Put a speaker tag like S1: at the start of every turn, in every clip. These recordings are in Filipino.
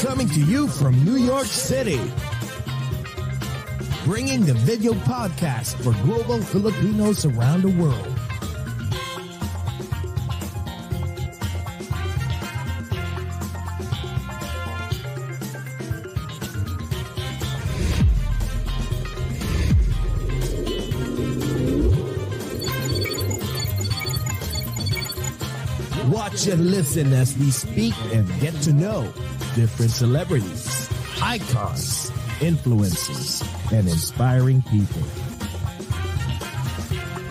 S1: Coming to you from New York City. Bringing the video podcast for global Filipinos around the world. Watch and listen as we speak and get to know different celebrities, icons, influencers, and inspiring people.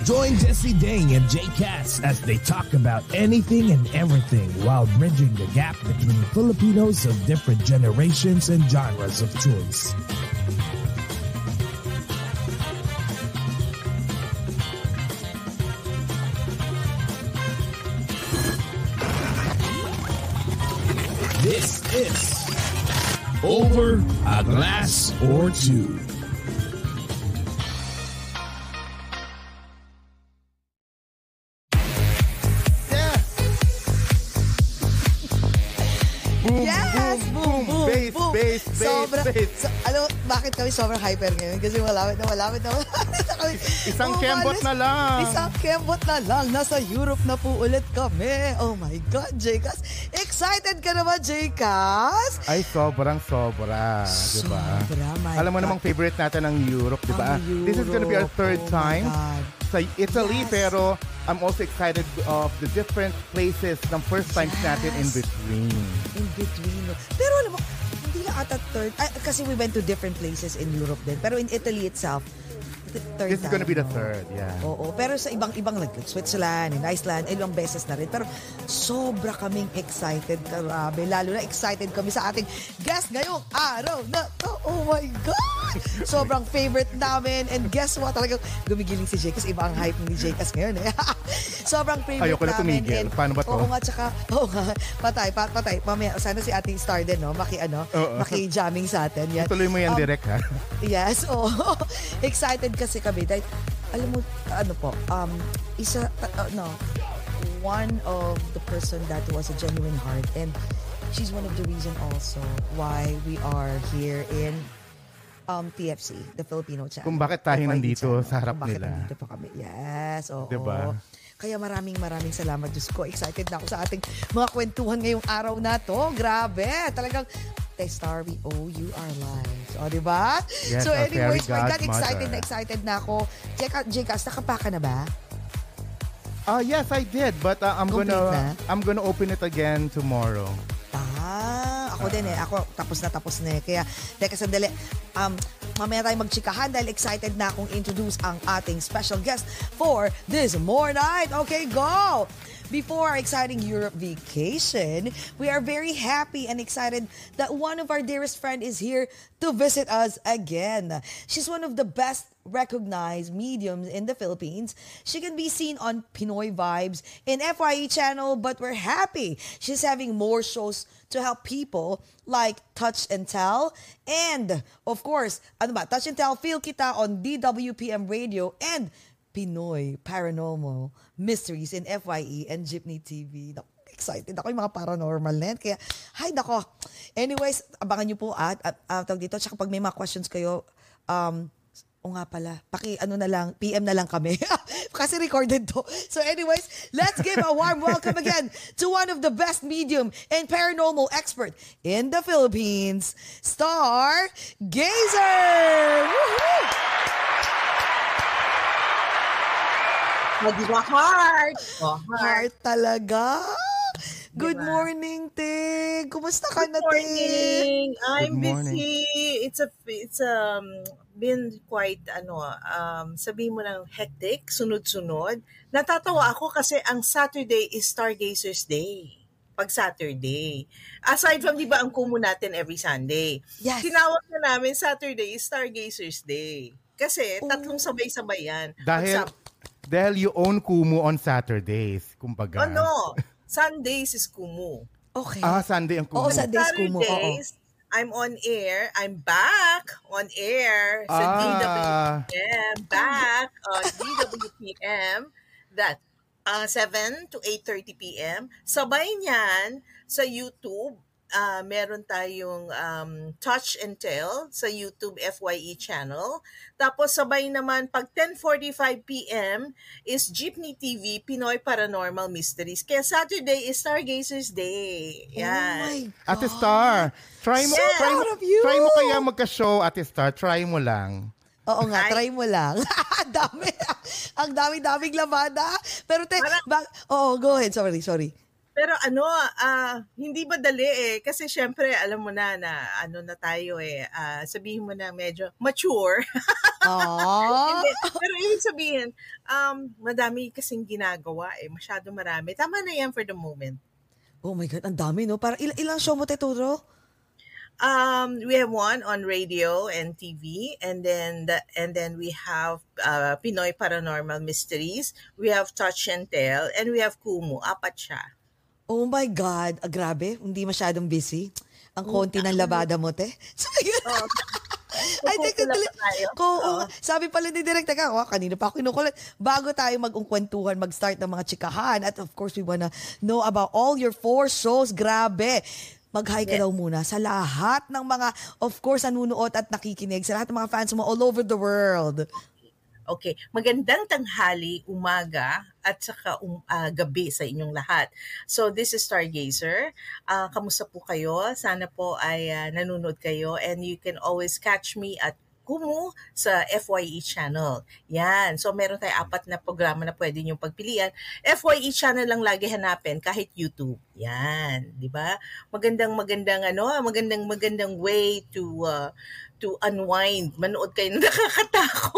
S1: Join Jesse Dang and Jay Cass as they talk about anything and everything while bridging the gap between Filipinos of different generations and genres of choice. This is Over a Glass or Two.
S2: Boom,
S3: Yes! Boom, boom,
S2: bass,
S3: boom.
S2: bass, bass,
S3: Sobra,
S2: bass.
S3: So, alam mo, bakit kami sobrang hyper ngayon? Kasi malapit na malapit na malapit na kami.
S2: Isang
S3: Umalis.
S2: kembot na lang.
S3: Isang kembot na lang. Nasa Europe na po ulit kami. Oh my God, Jcas. Excited ka naman, Jcas?
S2: Ay, sobrang sobra. Diba?
S3: Sobra, my
S2: Alam mo
S3: God.
S2: namang favorite natin ang Europe, di ba? This is gonna be our third
S3: Oh
S2: time. Sa Italy,
S3: Yes.
S2: pero I'm also excited of the different places ng first times natin in
S3: Yes.
S2: between.
S3: In between. Pero alam mo, hindi lang ata third. ah, kasi we went to different places in Europe din. Pero in Italy itself, th- third
S2: This is gonna
S3: time,
S2: be the
S3: no?
S2: third, yeah.
S3: Oo, pero sa ibang-ibang like Switzerland, in Iceland, ilang beses na rin. Pero sobra kaming excited, grabe. Lalo na excited kami sa ating guest ngayong araw na to. Oh my God! Sobrang favorite namin. And guess what? Talagang gumigiling si Jake kasi iba ang hype ni Jake ngayon eh. Sobrang favorite
S2: Ayoko na
S3: namin.
S2: tumigil.
S3: And-
S2: Paano ba to?
S3: Oo nga, tsaka, oo nga, patay, pat, patay. Mamaya, sana si Ate Star din, no? Maki, ano,
S2: Oo.
S3: maki-jamming sa atin. Yan.
S2: Tuloy mo
S3: Um,
S2: yan direct, ha?
S3: Yes, oo. Excited kasi kami dahil alam mo ano po, um isa uh, no, one of the person that was a genuine heart and she's one of the reason also why we are here in um TFC, the Filipino channel.
S2: Kung bakit tayo nandito
S3: channel.
S2: sa harap
S3: Kung bakit
S2: nila.
S3: nandito pa kami. Yes, oo.
S2: Diba?
S3: Kaya maraming maraming salamat Diyos ko. Excited na ako sa ating mga kwentuhan ngayong araw na to. Grabe. Talagang Tay Star, we owe you our lives. O, di ba?
S2: Yes,
S3: so anyways, my God, excited na excited na ako. Check out, Jcas, nakapa ka na ba?
S2: Ah, yes, I did. But uh, I'm
S3: Complete
S2: gonna
S3: na?
S2: I'm gonna open it again tomorrow.
S3: Ah, ako din eh. Ako, tapos na tapos na eh. Kaya, teka sandali. Um, mamaya tayo magchikahan dahil excited na akong introduce ang ating special guest for this more night. Okay, go! Before our exciting Europe vacation, we are very happy and excited that one of our dearest friend is here to visit us again. She's one of the best recognized mediums in the Philippines. She can be seen on Pinoy Vibes in FYE channel, but we're happy she's having more shows to help people like Touch and Tell and of course, ano ba, Touch and Tell Feel Kita on DWPM Radio and Pinoy Paranormal Mysteries in FYE and Jeepney TV. Excited ako yung mga paranormal na. Kaya, hi nako. Anyways, abangan nyo po at, at, at tawag dito. Tsaka pag may mga questions kayo, um, o nga pala, paki ano na lang, PM na lang kami. Kasi recorded to. So anyways, let's give a warm welcome again to one of the best medium and paranormal expert in the Philippines, Star Gazer! Woohoo!
S4: Magwa heart. Oh, heart.
S3: Heart talaga. Good
S4: Diba?
S3: morning, Te. Kumusta ka
S4: Good
S3: na, Te?
S4: morning. I'm
S2: Good morning.
S4: busy. It's a it's um been quite, ano, um, sabihin mo ng hectic, sunod-sunod. Natatawa ako kasi ang Saturday is Stargazers Day. Pag Saturday. Aside from, di ba, ang kumu natin every Sunday.
S3: Yes.
S4: Tinawag na namin Saturday is Stargazers Day. Kasi
S3: Oh.
S4: tatlong sabay-sabay yan.
S2: Dahil,
S4: Pag
S2: dahil you own Kumu on Saturdays, kumbaga.
S4: Ano? Sundays is kumu.
S3: Okay.
S2: Ah, Sunday ang Kumu.
S3: Oo, Sundays kumu. Oo.
S4: I'm on air. I'm back on air sa
S2: Ah.
S4: DWPM. Back on DWPM. That uh, 7 to 8.30 p.m. Sabay niyan sa YouTube. Ah, meron tayong um, Touch and Tell sa YouTube FYE channel. Tapos sabay naman pag 10.45 p.m. is Jeepney TV Pinoy Paranormal Mysteries. Kaya Saturday is Stargazers Day.
S3: Oh
S4: Yan.
S3: my
S2: Ate Star, try mo,
S4: Yeah.
S2: try mo, try mo kaya magka-show, Ate Star. Try mo lang.
S3: Oo nga,
S4: Ay.
S3: try mo lang. Ang dami. Ang dami-daming lamada. Pero te,
S4: Parang-
S3: ba- Oo, go ahead. Sorry, sorry.
S4: Pero ano, ah hindi madali eh. Kasi syempre, alam mo na na ano na tayo eh. ah, sabihin mo na medyo mature.
S3: Aww.
S4: Hindi. Pero ibig sabihin, um, madami kasing ginagawa eh. Masyado marami. Tama na yan for the moment.
S3: Oh my God, ang dami, no? Parang il- ilang show mo, Teturo?
S4: Um, we have one on radio and TV, and then the, and then we have uh, Pinoy Paranormal Mysteries. We have Touch and Tell, and we have Kumu. Apat siya.
S3: Oh my God, ah, grabe. Hindi masyadong busy. Ang konti ng labada mo, te. So, yun. Ay, teka, dali. Ko,
S4: Oo.
S3: sabi pala ni Direk, teka, oh, kanina pa ako kinukulat. Bago tayo mag-ungkwentuhan, mag-start ng mga chikahan, at of course, we wanna know about all your four shows. Grabe. Mag-hi ka
S4: Yes.
S3: daw muna sa lahat ng mga, of course, nanunood at nakikinig, sa lahat ng mga fans mo all over the world.
S4: Okay, magandang tanghali, umaga, at saka um, ah, gabi sa inyong lahat. So this is Stargazer. Ah, kamusta po kayo? Sana po ay ah, nanonood kayo and you can always catch me at Kumu sa FYE channel. Yan. So meron tayo apat na programa na pwede niyong pagpilian. FYE channel lang lagi hanapin kahit YouTube. Yan, 'di ba? Magandang magandang ano, magandang magandang way to uh, to unwind. Manood kayo na nakakatakot.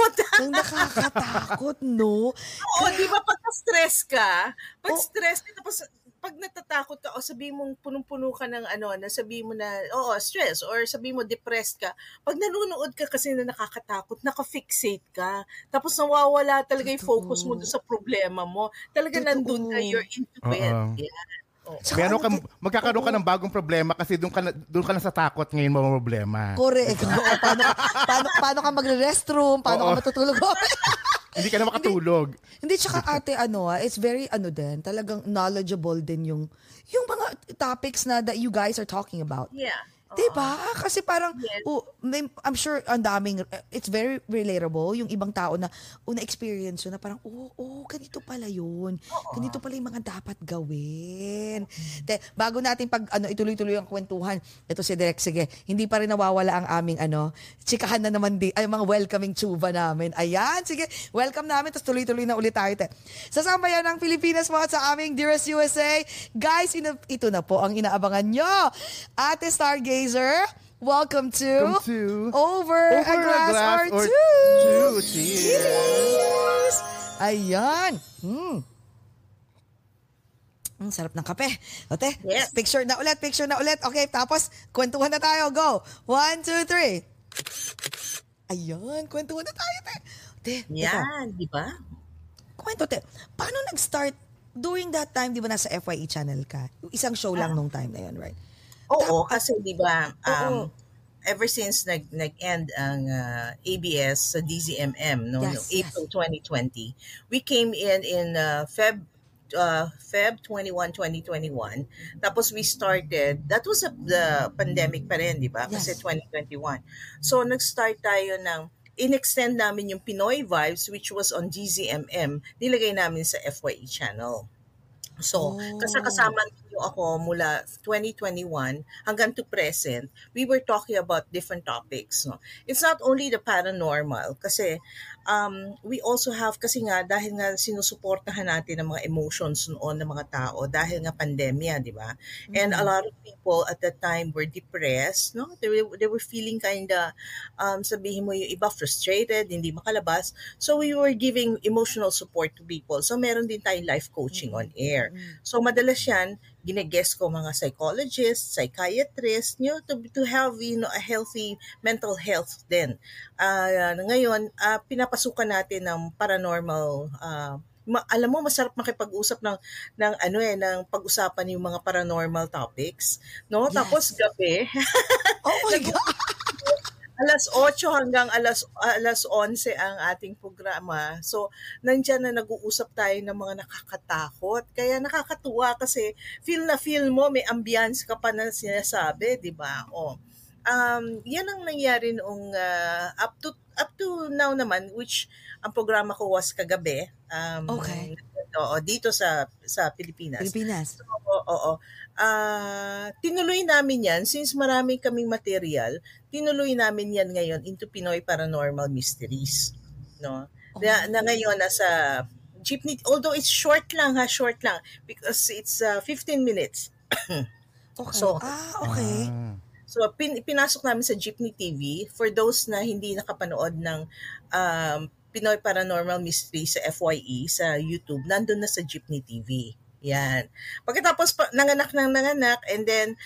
S3: Nakakatakot, no?
S4: Oo, di ba pagka stress ka, pag
S3: Oh.
S4: stress ka, tapos pag natatakot ka o sabihin mong punong-puno ka ng ano, na sabihin mo na, oo, stress, or sabihin mo depressed ka, pag nanonood ka kasi na nakakatakot, nakafixate ka, tapos nawawala talaga yung focus mo doon sa problema mo. Talaga
S3: Totoo.
S4: nandun ka, you're into it.
S2: Oo.
S4: Yeah.
S3: Tsaka
S2: Meron
S3: ano,
S2: ka, magkakaroon ka ng bagong problema kasi doon ka na, doon ka na sa takot ngayon mo problema.
S3: Correct. Oo, paano, ka, paano, paano ka magre-restroom? Paano
S2: Oo.
S3: ka matutulog?
S2: Hindi ka na makatulog.
S3: Hindi, tsaka ate, ano ah, it's very, ano din, talagang knowledgeable din yung, yung mga topics na that you guys are talking about.
S4: Yeah. Oo.
S3: Diba? Kasi parang,
S4: Yes.
S3: oh, may- I'm sure ang daming, it's very relatable, yung ibang tao na, oh, na-experience yun, na parang, oh, oh, ganito pala yun. Ganito pala yung mga dapat gawin. Te, bago natin pag, ano, ituloy-tuloy ang kwentuhan, ito si Direk, sige, hindi pa rin nawawala ang aming, ano, chikahan na naman di, ay, mga welcoming tsuba namin. Ayan, sige, welcome namin, tapos tuloy-tuloy na ulit tayo, te. Sasama yan ng Pilipinas mga sa aming Dearest USA. Guys, ina- ito na po ang inaabangan nyo. Ate Stargazer, welcome to,
S2: Welcome to
S3: Over, a Glass, or, Two.
S2: two. Cheers.
S3: Cheers! Ayan. Hmm. Ang sarap ng kape. Ote,
S4: Yes.
S3: picture na ulit, picture na ulit. Okay, tapos kwentuhan na tayo. Go. One, two, three. Ayan, kwentuhan na tayo, te. Te,
S4: Yan, di ba?
S3: kwento, te. Paano nag-start during that time, di ba nasa FYE channel ka? Isang show lang nung time na yun, right?
S4: Oo, kasi di ba,
S3: Oo.
S4: um, ever since nag, nag-end ang uh, ABS sa DZMM, no,
S3: Yes,
S4: no, April 2020, we came in in uh, Feb uh, Feb 21, 2021. Tapos we started, that was a, the pandemic pa rin, di ba? Kasi
S3: Yes.
S4: 2021. So, nag-start tayo ng, in-extend namin yung Pinoy Vibes, which was on DZMM, nilagay namin sa FYE channel. So,
S3: Oh.
S4: kasi niyo ako mula 2021 hanggang to present, we were talking about different topics. No? It's not only the paranormal kasi um, we also have, kasi nga dahil nga sinusuportahan natin ang mga emotions noon ng mga tao dahil nga pandemya, di ba? And a lot of people at that time were depressed, no? They were, they were feeling kind of, um, sabihin mo yung iba frustrated, hindi makalabas. So we were giving emotional support to people. So meron din tayong life coaching on air. So madalas yan, ginegest ko mga psychologists, psychiatrists, you know, to, to have you know, a healthy mental health din. Ah, ngayon, ah, pinapasukan natin ng paranormal ah, ma- alam mo masarap makipag-usap ng ng ano eh ng pag-usapan yung mga paranormal topics no
S3: Yes.
S4: tapos gabi
S3: Oh my God!
S4: Alas 8 hanggang alas alas 11 ang ating programa. So, nandiyan na nag-uusap tayo ng mga nakakatakot. Kaya nakakatuwa kasi feel na feel mo, may ambience ka pa na sinasabi, di ba? O, um, yan ang nangyari noong ah, up to up to now naman, which ang programa ko was kagabi. Um,
S3: Okay.
S4: Oo, dito sa sa Pilipinas.
S3: Pilipinas.
S4: Oo, oo. Ah, tinuloy namin 'yan since marami kaming material. Tinuloy namin 'yan ngayon into Pinoy Paranormal Mysteries, no? Na, na ngayon nasa jeepney although it's short lang ha, short lang because it's ah, 15 minutes.
S3: Okay.
S4: So-
S3: ah, okay.
S2: Ah.
S4: So pin, pinasok namin sa Jeepney TV for those na hindi nakapanood ng um, Pinoy Paranormal Mystery sa FYE sa YouTube, nandun na sa Jeepney TV. Yan. Pagkatapos pa, nanganak ng nanganak and then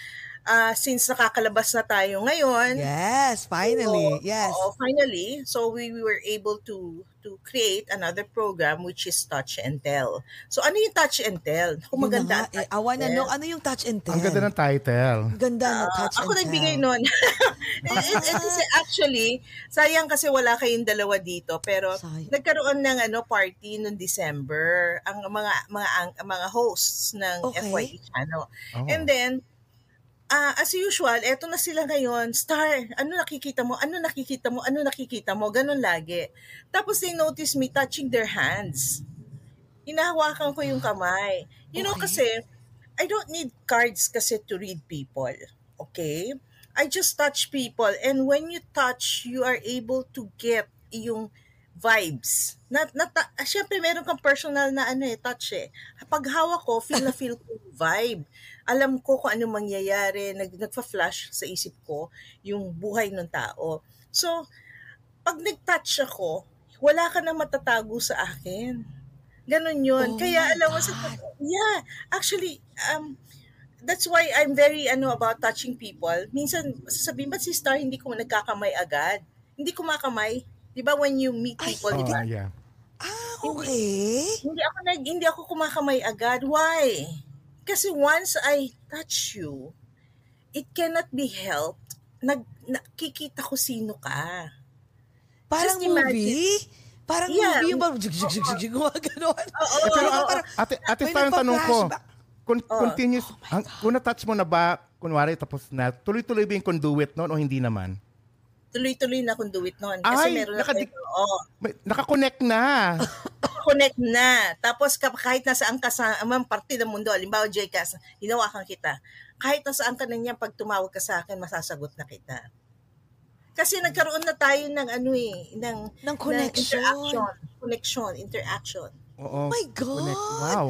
S4: ah, since nakakalabas na tayo ngayon,
S3: Yes, finally.
S4: Oo,
S3: yes.
S4: oo, finally, so we, we were able to to create another program which is Touch and Tell. So ano yung Touch and Tell? Kung
S3: na
S4: maganda
S3: nga,
S4: ang
S3: eh,
S4: and
S3: know,
S4: Tell.
S3: ano yung touch and tell?
S2: Ang ganda ng title.
S3: Ganda no,
S4: Ah,
S3: touch
S4: ako
S3: and
S4: nagbigay
S3: tell.
S4: nun. Eh, eh, eh, kasi actually, sayang kasi wala kayong dalawa dito, pero
S3: Sayang.
S4: nagkaroon ng ano party noong December ang mga mga ang, mga hosts ng
S3: Okay.
S4: FYE channel.
S2: Oh.
S4: And then ah, as usual, eto na sila ngayon. Star, ano nakikita mo? Ano nakikita mo? Ano nakikita mo? Ganon lagi. Tapos they notice me touching their hands. Hinahawakan ko yung kamay. You know
S3: Okay.
S4: kasi, I don't need cards kasi to read people. Okay? I just touch people. And when you touch, you are able to get yung vibes. Na, na, ta- syempre, meron kang personal na ano eh, touch eh. Pag hawak ko, feel na feel ko yung vibe. Alam ko kung ano mangyayari. Nag, nagfa-flash sa isip ko yung buhay ng tao. So, pag nag-touch ako, wala ka nang matatago sa akin. Ganon yun.
S3: Oh
S4: Kaya alam mo, sa, yeah, actually, um, that's why I'm very ano about touching people. Minsan, sasabihin, ba't si Star hindi ko nagkakamay agad? Hindi ko makamay. Di ba when you meet
S3: Ay,
S4: people, di
S2: Oh,
S4: ba?
S2: yeah.
S3: Ah, okay.
S4: Hindi ako nag hindi ako kumakamay agad. Why? Kasi once I touch you, it cannot be helped. Nag nakikita ko sino ka.
S3: Parang
S4: Just imagine.
S3: movie? Parang
S4: Yeah.
S3: movie yung parang jig, jig, jig, jig, jig, mga ganon.
S4: Oo,
S2: Eh, pero,
S3: parang-
S2: ate, ate
S3: may
S2: Star, ang tanong ko, con-
S4: Oh.
S2: continuous, ang, kung na-touch mo na ba, kunwari tapos na, tuloy-tuloy ba yung conduit noon o hindi naman?
S4: Tuloy-tuloy na conduit noon. Kasi
S2: Ay,
S4: meron na
S2: nakadik-
S4: kayo, oo,
S2: May, nakakonect na.
S4: connect na. Tapos ka- kahit nasaan ka sa amang parte ng mundo, halimbawa JCAS, hinawakan kita. Kahit nasaan ka na niyan, pag tumawag ka sa akin, masasagot na kita. Kasi nagkaroon na tayo ng ano eh, ng,
S3: Ng connection.
S4: interaction. Connection, interaction.
S2: Oo.
S3: my God.
S2: Connect. Wow.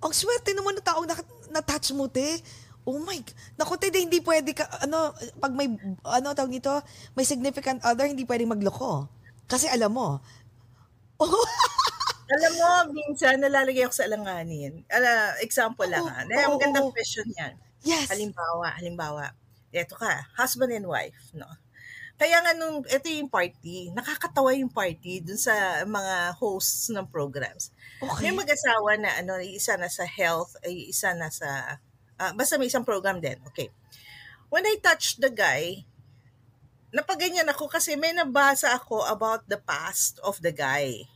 S3: Ang swerte naman ng taong na- na-touch mo, te. Oh my, naku, te, di- hindi pwede ka, ano, pag may, ano tawag nito, may significant other, hindi pwedeng magloko. Kasi alam mo, oh,
S4: Alam mo, minsan nalalagay ako sa alanganin. Ala, example lang
S3: Oo,
S4: ha. Na,
S3: oo,
S4: magandang
S3: oo.
S4: question yan.
S3: yes.
S4: Halimbawa, halimbawa, eto ka, husband and wife, no? Kaya nga nung, ito yung party, nakakatawa yung party dun sa mga hosts ng programs.
S3: Okay.
S4: May mag-asawa na, ano, isa na sa health, isa na sa, ah, basta may isang program din. Okay. When I touched the guy, napaganyan ako kasi may nabasa ako about the past of the guy.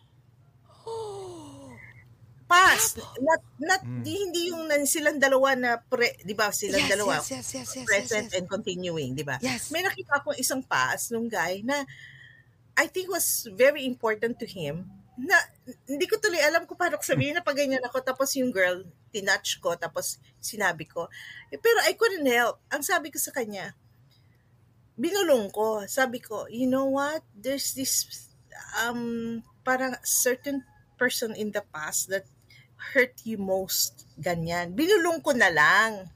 S4: Past. Not, not, di, hindi yung nan- silang dalawa na pre, di ba, silang
S3: yes,
S4: dalawa
S3: yes, yes, yes, yes,
S4: present
S3: yes, yes.
S4: and continuing, di ba?
S3: Yes.
S4: May nakita ko isang pass nung guy na I think was very important to him na, hindi ko tuloy alam kung paano ko sabihin na pag ganyan ako. Tapos yung girl, tinatch ko, tapos sinabi ko. Eh, pero I couldn't help. Ang sabi ko sa kanya, binulong ko. Sabi ko, you know what? There's this, um, parang certain person in the past that hurt you most. Ganyan. Binulong ko na lang.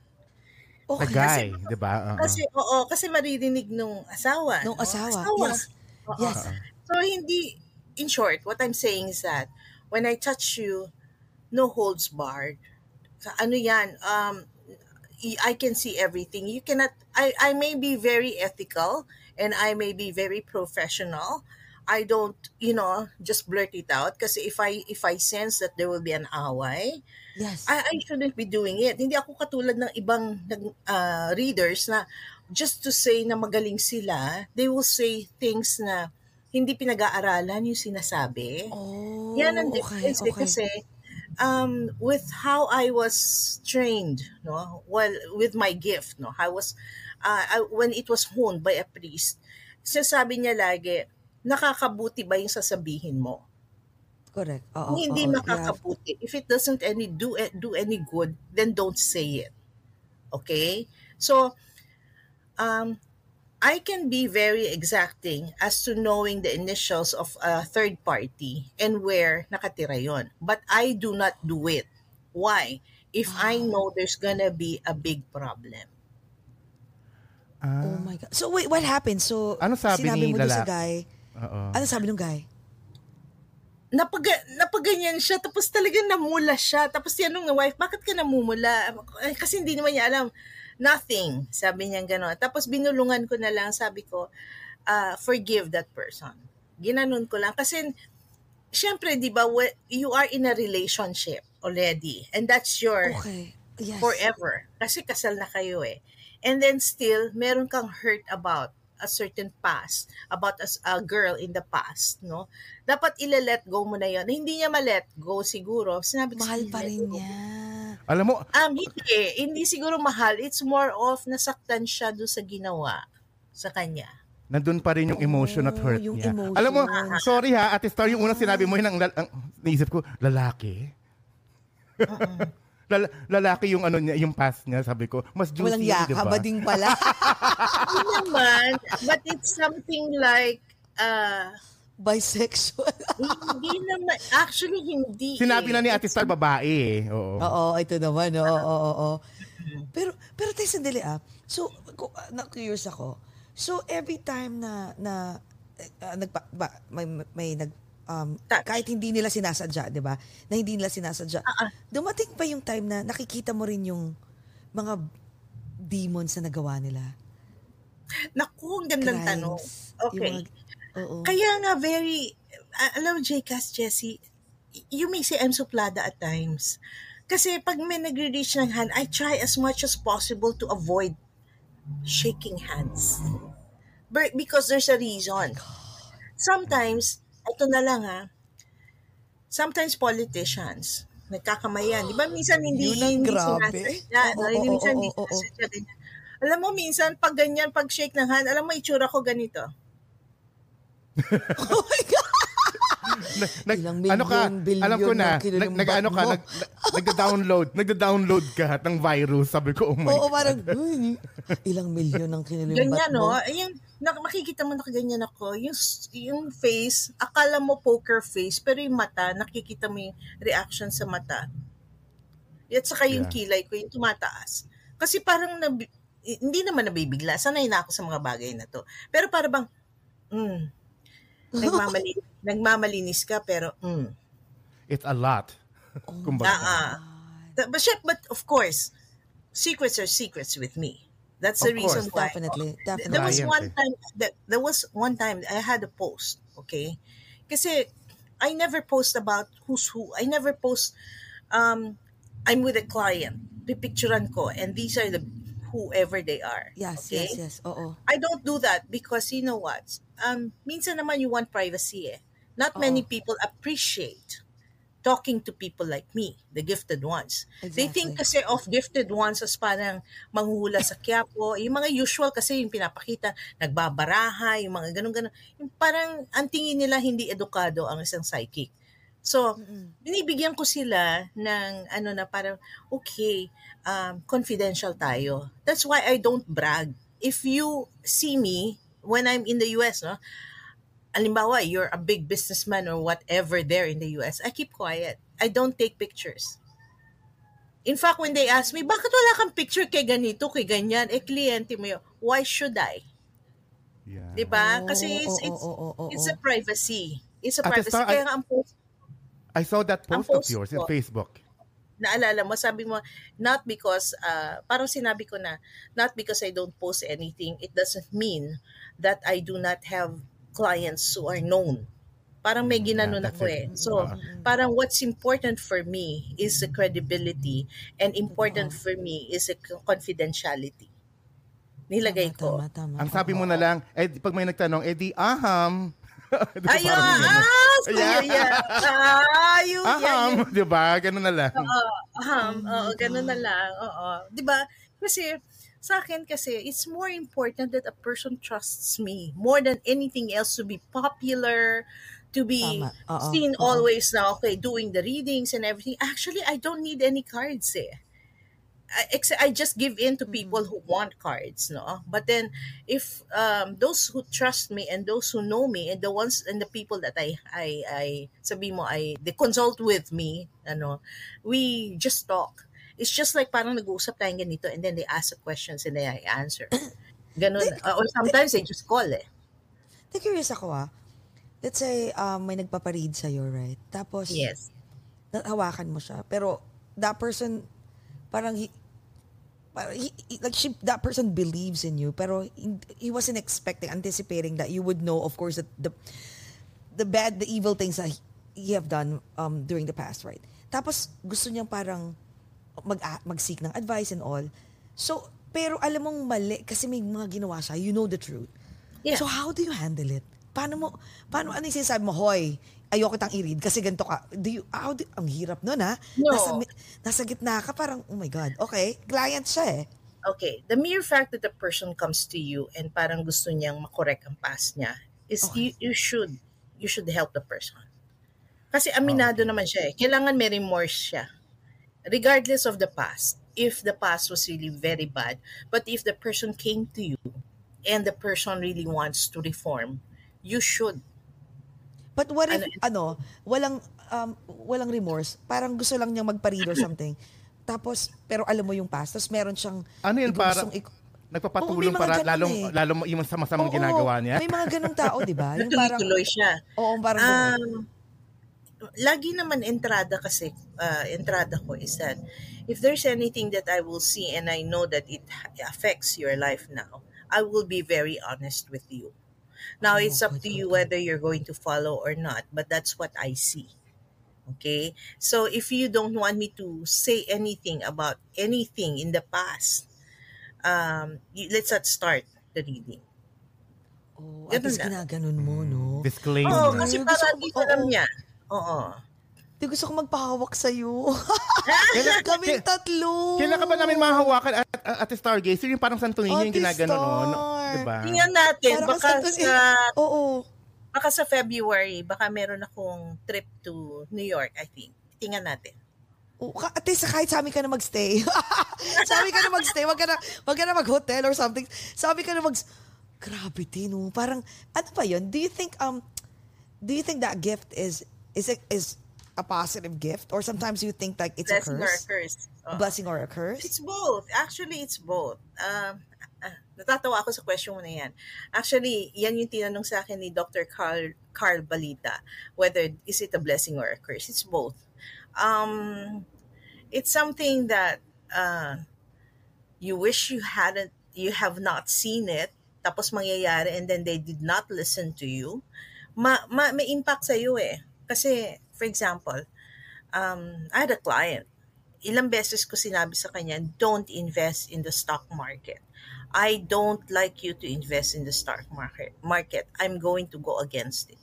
S2: The
S3: Okay.
S2: guy, di ba? Oo.
S4: Kasi, oo, kasi maririnig nung asawa.
S3: Nung
S4: no?
S3: asawa. Yes.
S4: Oo.
S3: Yes.
S4: So, hindi, in short, what I'm saying is that when I touch you, no holds barred. Ano yan, um, I can see everything. You cannot, I, I may be very ethical and I may be very professional. I don't, you know, just blurt it out kasi if I if I sense that there will be an away,
S3: Yes.
S4: I, I shouldn't be doing it. Hindi ako katulad ng ibang nag- ah, readers na just to say na magaling sila, they will say things na hindi pinag-aaralan yung sinasabi.
S3: oh,
S4: Yan ang
S3: okay,
S4: difference eh,
S3: okay.
S4: kasi um, with how I was trained, no, well, with my gift, no, I was, uh, I, when it was honed by a priest, sinasabi niya lagi, nakakabuti ba yung sasabihin mo?
S3: Correct. Oo,
S4: hindi
S3: oo, yeah.
S4: makakabuti, if it doesn't any do do any good, then don't say it. Okay? So um I can be very exacting as to knowing the initials of a third party and where nakatira yon. But I do not do it. Why? If I know there's gonna be a big problem.
S3: Oh my God. So wait, what happened? So,
S2: Ano sabi
S3: sinabi
S2: ni
S3: mo doon sa
S2: lala-
S3: guy,
S2: Oo.
S3: ano sabi nung guy?
S4: napag napaganyan siya tapos talagang namula siya tapos tinanong ng wife bakit ka namumula eh, kasi hindi naman niya alam nothing sabi niya gano'n. Tapos binulungan ko na lang sabi ko ah, forgive that person. Ginanon ko lang. Kasi syempre di ba you are in a relationship already and that's your
S3: Okay. Yes.
S4: forever. Kasi kasal na kayo eh. And then still meron kang hurt about a certain past about as a girl in the past no dapat ile-let go mo na yon hindi niya ma-let go siguro sinabi ko
S3: Mahal pa
S4: let
S3: rin
S4: go.
S3: niya.
S2: Alam mo,
S4: um hindi hindi siguro mahal it's more of nasaktan siya do sa ginawa sa kanya
S2: nandun pa rin yung emotion at hurt
S3: yung
S2: niya.
S3: emotion.
S2: Alam mo, sorry ha, Ate Star, yung unang sinabi mo yun, ang, lal- ang naisip ko, lalaki? Lala- lalaki yung ano niya, yung past niya, sabi ko. Mas juicy
S3: Walang
S2: yun,
S3: yaka
S2: diba?
S3: ba ding pala?
S4: hindi naman but it's something like uh
S3: Bisexual.
S4: hindi naman actually hindi
S2: Sinabi
S4: eh.
S2: na ni Ate Star, babae eh. Oo.
S3: Oo, ito naman. Oo, oo, oo, oo. Pero, pero tayo sandali ah. So, ah, na-curious ako. So, every time na, na, eh, ah, nagpa, ba, may, may nag, um,
S4: Touch.
S3: kahit hindi nila sinasadya, di ba? Na hindi nila sinasadya. Dumating pa yung time na nakikita mo rin yung mga demons na nagawa nila.
S4: Naku, ang gandang
S3: Crimes.
S4: tanong.
S3: Yung
S4: Okay.
S3: mga- oo.
S4: Kaya nga very, uh, alam mo, Jcas, Jessie, you may say I'm suplada at times. Kasi pag may nagre-reach ng hand, I try as much as possible to avoid shaking hands. But because there's a reason. Sometimes, ito na lang ha, sometimes politicians, nagkakamayan. Di ba minsan hindi,
S3: Yun ang grabe.
S4: Hindi
S3: oo,
S4: minsan hindi. Alam mo, minsan, pag ganyan, pag shake ng hand, alam mo, itsura ko ganito.
S3: oh my God!
S2: Nag,
S3: Ilang
S2: ano ka,
S3: bilyon
S2: alam ko na,
S3: na kinulumbat
S2: nag, nag, ano ka, nag, nagda-download, nagda-download ka ng virus. Sabi ko, oh my
S3: Oo,
S2: God.
S3: parang, "Uy, ilang milyon ang kinilimbat
S4: Ganyan,
S3: mo.
S4: no? Ayun, nak makikita mo nakaganyan ako. Yung, yung face, akala mo poker face, pero yung mata, nakikita mo yung reaction sa mata. At saka yung
S2: Yeah.
S4: kilay ko, yung tumataas. Kasi parang, nabi- hindi naman nabibigla. Sanay na ako sa mga bagay na to. Pero para bang, mm, nagmamali, nagmamalinis ka, pero, mm,
S2: It's a lot. Kumbaga.
S4: ah, ah. But, but of course, secrets are secrets with me. That's the
S2: Of
S4: reason
S2: course.
S4: why.
S3: Definitely,
S4: There
S3: definitely.
S4: was
S2: Client
S4: one
S2: eh.
S4: time that there was one time I had a post, okay? Kasi I never post about who's who. I never post um I'm with a client. Pipicturean ko and these are the whoever they are.
S3: Yes,
S4: okay?
S3: yes, yes. Oo.
S4: I don't do that because you know what? Um minsan naman you want privacy eh. Not many people appreciate talking to people like me, the gifted ones. They think kasi of gifted ones as parang manghuhula sa Quiapo. Yung mga usual kasi yung pinapakita, nagbabaraha, yung mga ganun-ganun. Yung parang ang tingin nila hindi edukado ang isang psychic. So, binibigyan ko sila ng ano na parang, okay, um, confidential tayo. That's why I don't brag. If you see me when I'm in the US, no, alimbawa, you're a big businessman or whatever there in the US, I keep quiet. I don't take pictures. In fact, when they ask me, bakit wala kang picture kay ganito, kay ganyan? Eh, kliyente mo yun. Why should I?
S2: Yeah.
S4: Di ba?
S3: Oo,
S4: Kasi it's, it's,
S3: oo, oo, oo.
S4: it's a privacy. It's a privacy.
S2: Star,
S4: Kaya
S2: I-
S4: nga ang post,
S2: I saw that
S4: Ang
S2: post of
S4: post
S2: yours in. Facebook.
S4: naalala mo, sabi mo, not because, uh, parang sinabi ko na, not because I don't post anything, it doesn't mean that I do not have clients who are known. Parang may ginanon
S2: Yeah,
S4: ako
S2: it.
S4: eh. So,
S2: Uh,
S4: parang what's important for me is the credibility and important for me is the confidentiality. Nilagay ko.
S3: Tama, tama.
S2: Ang sabi mo na lang, eh, pag may nagtanong, eh di aham. Di ba,
S4: Ayun, ah, so
S2: Yeah.
S4: yeah. yeah. Ah, yun, yeah,
S2: Aham,
S4: yun.
S2: di ba? Ganun na lang.
S4: Um, oo, ganun na lang. Oo. 'Di ba? Kasi sa akin kasi it's more important that a person trusts me more than anything else to be popular, to be.
S3: Oo,
S4: seen
S3: oo.
S4: always na okay doing the readings and everything. Actually, I don't need any cards eh. I, I just give in to people who want cards, no. But then, if um, those who trust me and those who know me and the ones and the people that I I I sabi mo I they consult with me, ano, we just talk. It's just like parang nag-uusap tayong ganito and then they ask the questions and then I answer. Ganun. Uh, or sometimes they just call eh.
S3: Te, curious ako ah. Let's say, um, may nagpaparead sa'yo, right? Tapos,
S4: Yes.
S3: hawakan mo siya. Pero, that person, parang, he, parang he, he- like, she, that person believes in you, pero he, he wasn't expecting, anticipating that you would know, of course, that the, the bad, the evil things that he, he have done um, during the past, right? Tapos, gusto niyang parang mag, mag-seek ng advice and all. So, pero alam mong mali kasi may mga ginawa siya, you know the truth.
S4: Yeah.
S3: So, how do you handle it? Paano mo, paano, ano yung sinasabi mo, hoy, ayoko kitang i-read kasi ganito ka. Do you, how do, ang hirap nun ha?
S4: No.
S3: Nasa, nasa gitna ka, parang, oh my God, okay, client siya eh.
S4: Okay, the mere fact that the person comes to you and parang gusto niyang makorek ang past niya is you, you should you should help the person. Kasi aminado naman siya eh. Kailangan may remorse siya. Regardless of the past. If the past was really very bad, but if the person came to you and the person really wants to reform, you should.
S3: But what if,
S4: Ano-
S3: ano, walang, um, walang remorse, parang gusto lang niyang magpa-read or something, tapos, pero alam mo yung past, tapos meron siyang,
S2: Ano yun, parang
S3: gustong ik-
S2: nagpapatulong
S3: Oo,
S2: para lalong,
S3: eh.
S2: lalong yung sama-samang
S3: Oo,
S2: ginagawa niya.
S3: May mga ganung tao, di ba? Yung parang,
S4: Tuloy-tuloy siya.
S3: oo, parang,
S4: Um, lagi naman entrada kasi, uh, entrada ko is that if there's anything that I will see and I know that it affects your life now, I will be very honest with you. Now,
S3: Oh,
S4: it's up to you whether you're going to follow or not, but that's what I see. Okay? So, if you don't want me to say anything about anything in the past, um, you, let's not start the reading.
S3: oh, at
S4: ganun
S3: least
S4: lang.
S3: ginaganon mo, no?
S2: Disclaimer.
S4: Oo,
S3: Ay,
S4: kasi
S3: gusto
S4: para
S3: ko-
S4: di ko alam
S3: oo.
S4: niya. Oo.
S3: Di gusto ko magpahawak sa'yo. Kaming tatlo.
S2: Kailan ka ba namin mahahawakan at, at, at Stargazer? Yung parang Santo Niño yung
S3: Ate
S2: ginaganon. No?
S3: Star.
S2: Diba?
S4: Tingnan natin,
S3: Parang
S4: baka
S3: sa-
S4: sa,
S3: Oo.
S4: baka sa February, baka meron akong trip to New York, I think. Tingnan natin.
S3: Oh, at least kahit sa amin ka na magstay. sa amin ka na magstay. Wag ka na, wag ka na mag-hotel or something. Sa amin ka na mag... Grabe, Tino. Parang, ano ba yun? Do you think, um, do you think that gift is, is, it, is a positive gift? Or sometimes you think like it's
S4: Blessing
S3: a
S4: or a
S3: curse?
S4: curse. Oo.
S3: Blessing or a curse?
S4: It's both. Actually, it's both. Um, ah, natatawa ako sa question mo na yan. Actually, yan yung tinanong sa akin ni Dr. Carl, Carl Balita, whether is it a blessing or a curse. It's both. Um, it's something that uh, you wish you hadn't, you have not seen it, tapos mangyayari and then they did not listen to you. Ma, ma may impact sa iyo eh. Kasi, for example, um, I had a client ilang beses ko sinabi sa kanya, don't invest in the stock market. I don't like you to invest in the stock market. Market. I'm going to go against it.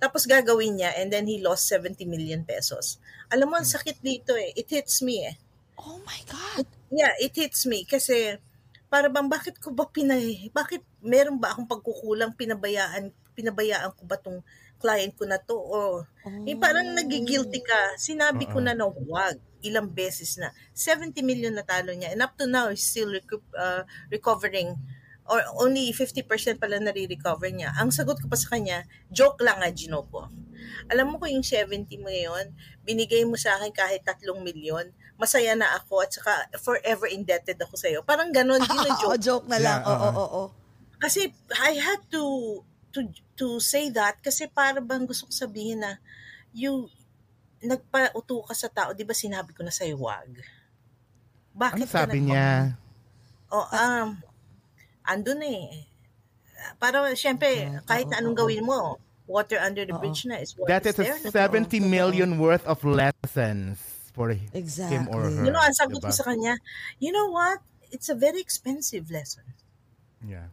S4: Tapos gagawin niya and then he lost 70 million pesos. Alam mo, ang sakit dito eh. It hits me eh.
S3: Oh my God.
S4: Yeah, it hits me kasi para bang bakit ko ba pinay bakit meron ba akong pagkukulang pinabayaan pinabayaan ko ba tong client ko na to or yung parang nagigilty ka. Sinabi ko na na wag ilang beses na. 70 million na talo niya and up to now he's still recu- uh, recovering or only 50% pala nare-recover niya. Ang sagot ko pa sa kanya, joke lang nga, Ginopo. Alam mo ko yung 70 mo ngayon, binigay mo sa akin kahit 3 milyon, masaya na ako at saka forever indebted ako sa'yo. Parang ganon,
S3: Oo,
S4: gino-joke.
S3: joke na lang.
S2: Yeah,
S3: Oo,
S2: oo.
S3: oo, oo.
S4: Kasi I had to to to say that kasi para bang gusto ko sabihin na you nagpauto ka sa tao, 'di ba sinabi ko na sa wag.
S2: Ano
S4: Bakit ka
S2: sabi
S4: nag-
S2: niya?
S4: Oh, um andun na eh. Para syempre kahit na anong gawin mo, water under the bridge na is what
S2: That is
S4: is there.
S2: a 70 million worth of lessons for him or
S3: Exactly.
S2: her.
S4: You know, ang sagot ko
S2: diba?
S4: sa kanya, you know what? It's a very expensive lesson.
S2: Yeah.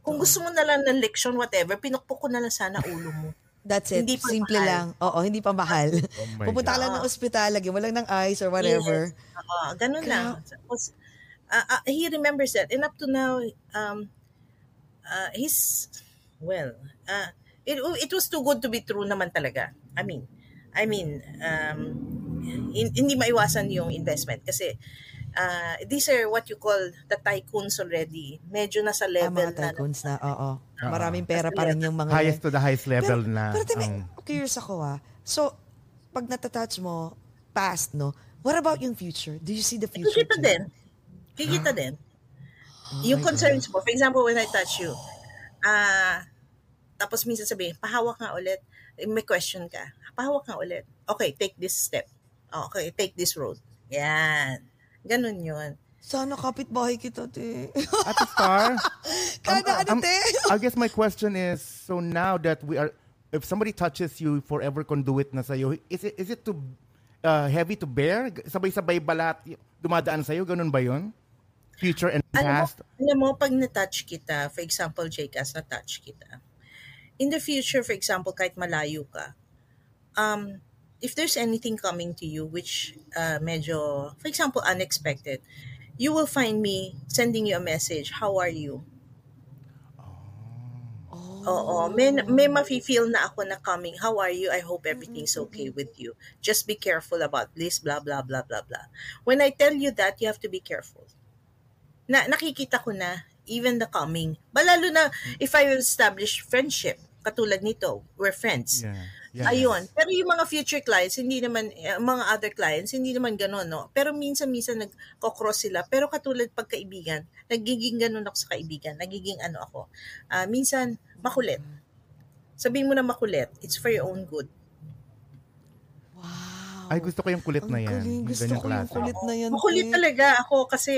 S4: Kung gusto mo na lang ng leksyon, whatever, pinukpok ko na lang sana ulo mo.
S3: That's it.
S4: Hindi pa
S3: Simple
S4: mahal.
S3: lang. Oo, hindi pa mahal.
S2: Oh
S3: Pupunta ka lang ng ospital, lagi mo lang ng ice or whatever.
S4: Yes. Oo, ganun lang. Tapos, uh, uh, he remembers that. And up to now, um, uh, he's, well, uh, it, it was too good to be true naman talaga. I mean, I mean, um, hin- hindi maiwasan yung investment kasi uh, these are what you call the tycoons already. Medyo nasa
S3: Ah,
S4: level
S3: mga
S4: na.
S3: tycoons na, oo. Maraming pera pa rin yung mga...
S2: Highest to the highest level
S3: pero,
S2: na.
S3: Pero timi,
S2: ang-
S3: curious ako ah. So, pag natatouch mo, past, no? What about yung future? Do you see the future
S4: Kikita
S3: too?
S4: din. Kikita din. yung concerns mo, for example, when I touch you, ah, tapos minsan sabihin, pahawak nga ulit, Eh, may question ka, pahawak nga ulit. Okay, take this step. Okay, take this road. Yan. Ganun yun.
S3: Sana kapitbahay kita, te.
S2: At the star,
S3: Kada ano, te?
S2: I guess my question is, so now that we are, if somebody touches you, forever conduit na sa'yo, is it, is it too uh, heavy to bear? Sabay-sabay balat dumadaan sa'yo? Ganun ba yun? Future and
S4: Alam mo,
S2: past?
S4: alam mo, pag na-touch kita, for example, Jcas, na-touch kita, in the future, for example, kahit malayo ka, um, if there's anything coming to you which uh, medyo, for example, unexpected, you will find me sending you a message, how are you? Oo, may, may mafe-feel na ako na coming, how are you? I hope everything's okay with you. Just be careful about this, blah, blah, blah, blah, blah. When I tell you that, you have to be careful. Na, nakikita ko na, even the coming. Ba, lalo na, if I will establish friendship, katulad nito, we're friends.
S2: Yeah. yeah.
S4: Ayun. Pero yung mga future clients, hindi naman, eh, mga other clients, hindi naman gano'n, no? Pero minsan-minsan nagko-cross sila. Pero katulad pagkaibigan, nagiging gano'n ako sa kaibigan. Nagiging ano ako. Ah, minsan, makulit. Sabihin mo na makulit. It's for your own good.
S3: Wow.
S2: Ay, gusto ko yung kulit na
S3: Ang
S2: yan.
S3: galing.
S2: Yung
S3: Gusto
S2: ganyang
S3: ko yung
S2: klase.
S3: kulit na yan,
S4: Makulit
S3: te.
S4: talaga ako kasi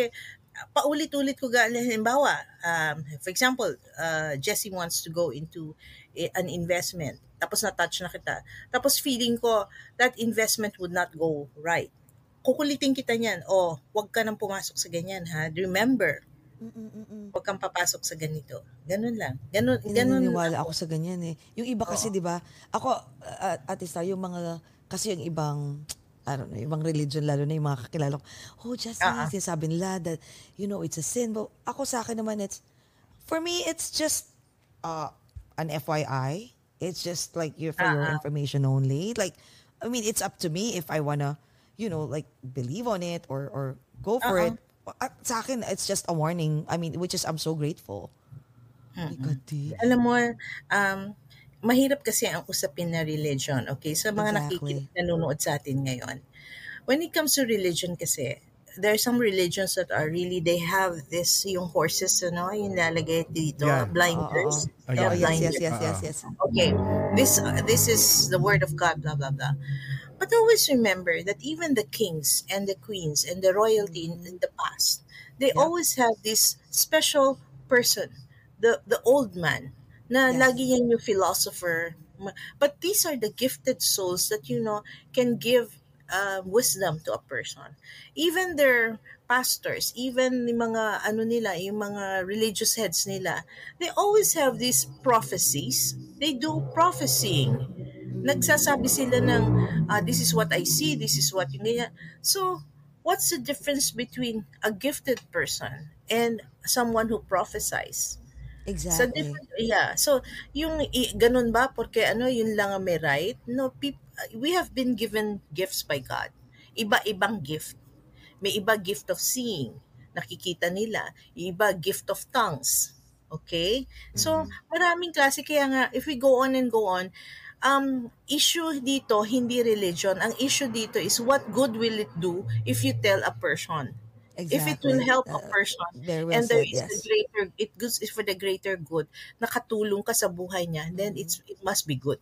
S4: ah, paulit-ulit ko ga halimbawa um, for example uh, Jessie wants to go into an investment. Tapos na-touch na kita. Tapos feeling ko that investment would not go right. Kukulitin kita niyan. Oh wag ka nang pumasok sa ganyan ha? Remember wag kang papasok sa ganito. Ganun lang. Ganun ganun
S3: Naniniwala ako. sa ganyan eh. Yung iba kasi, di ba, ako, uh, ate Star, yung mga, kasi yung ibang, I don't know, ibang religion, lalo na yung mga kakilala ko, oh, just
S4: ah.
S3: sinasabi nila that, you know, it's a sin. But ako sa akin naman, it's, for me, it's just uh, an FYI. It's just like your, for your
S4: Ah, ah.
S3: information only. Like, I mean, it's up to me if I wanna, you know, like, believe on it or, or go for
S4: ah.
S3: it. At sa akin, it's just a warning. I mean, which is, I'm so grateful. Di.
S4: alam mo, um, mahirap kasi ang usapin na religion, okay? Sa mga
S3: Exactly.
S4: nakikinig, nanonood sa atin ngayon. When it comes to religion kasi, there are some religions that are really, they have this, yung horses, ano, yung lalagay dito,
S2: Yeah.
S4: blinders.
S2: Oh,
S4: They
S2: yeah.
S4: have
S3: Oh, yes, yes,
S4: blinders.
S3: yes, yes, yes.
S4: Okay, this uh, this is the word of God, blah blah blah. But always remember that even the kings and the queens and the royalty in, in the past, they
S3: Yeah.
S4: always have this special person, the the old man, na
S3: Yes.
S4: lagi yan yung philosopher. But these are the gifted souls that you know can give uh, wisdom to a person. Even their pastors, even yung mga ano nila, yung mga religious heads nila, they always have these prophecies. They do prophesying. Nagsasabi sila ng, ah, this is what I see, this is what yung ganyan. So, what's the difference between a gifted person and someone who prophesies?
S3: Exactly.
S4: different, yeah. So, yung ganun ba, porque ano, yun lang ang may right? No, peop, we have been given gifts by God. Iba-ibang gift. May iba gift of seeing, nakikita nila. Iba gift of tongues. Okay? So, maraming klase. Kaya nga, if we go on and go on, um, issue dito, hindi religion. Ang issue dito is what good will it do if you tell a person? If it will
S3: Exactly.
S4: help a
S3: Uh,
S4: person,
S3: well
S4: and there
S3: said,
S4: is
S3: yes.
S4: the greater it goes is for the greater good nakatulong ka sa buhay niya then it's it must be good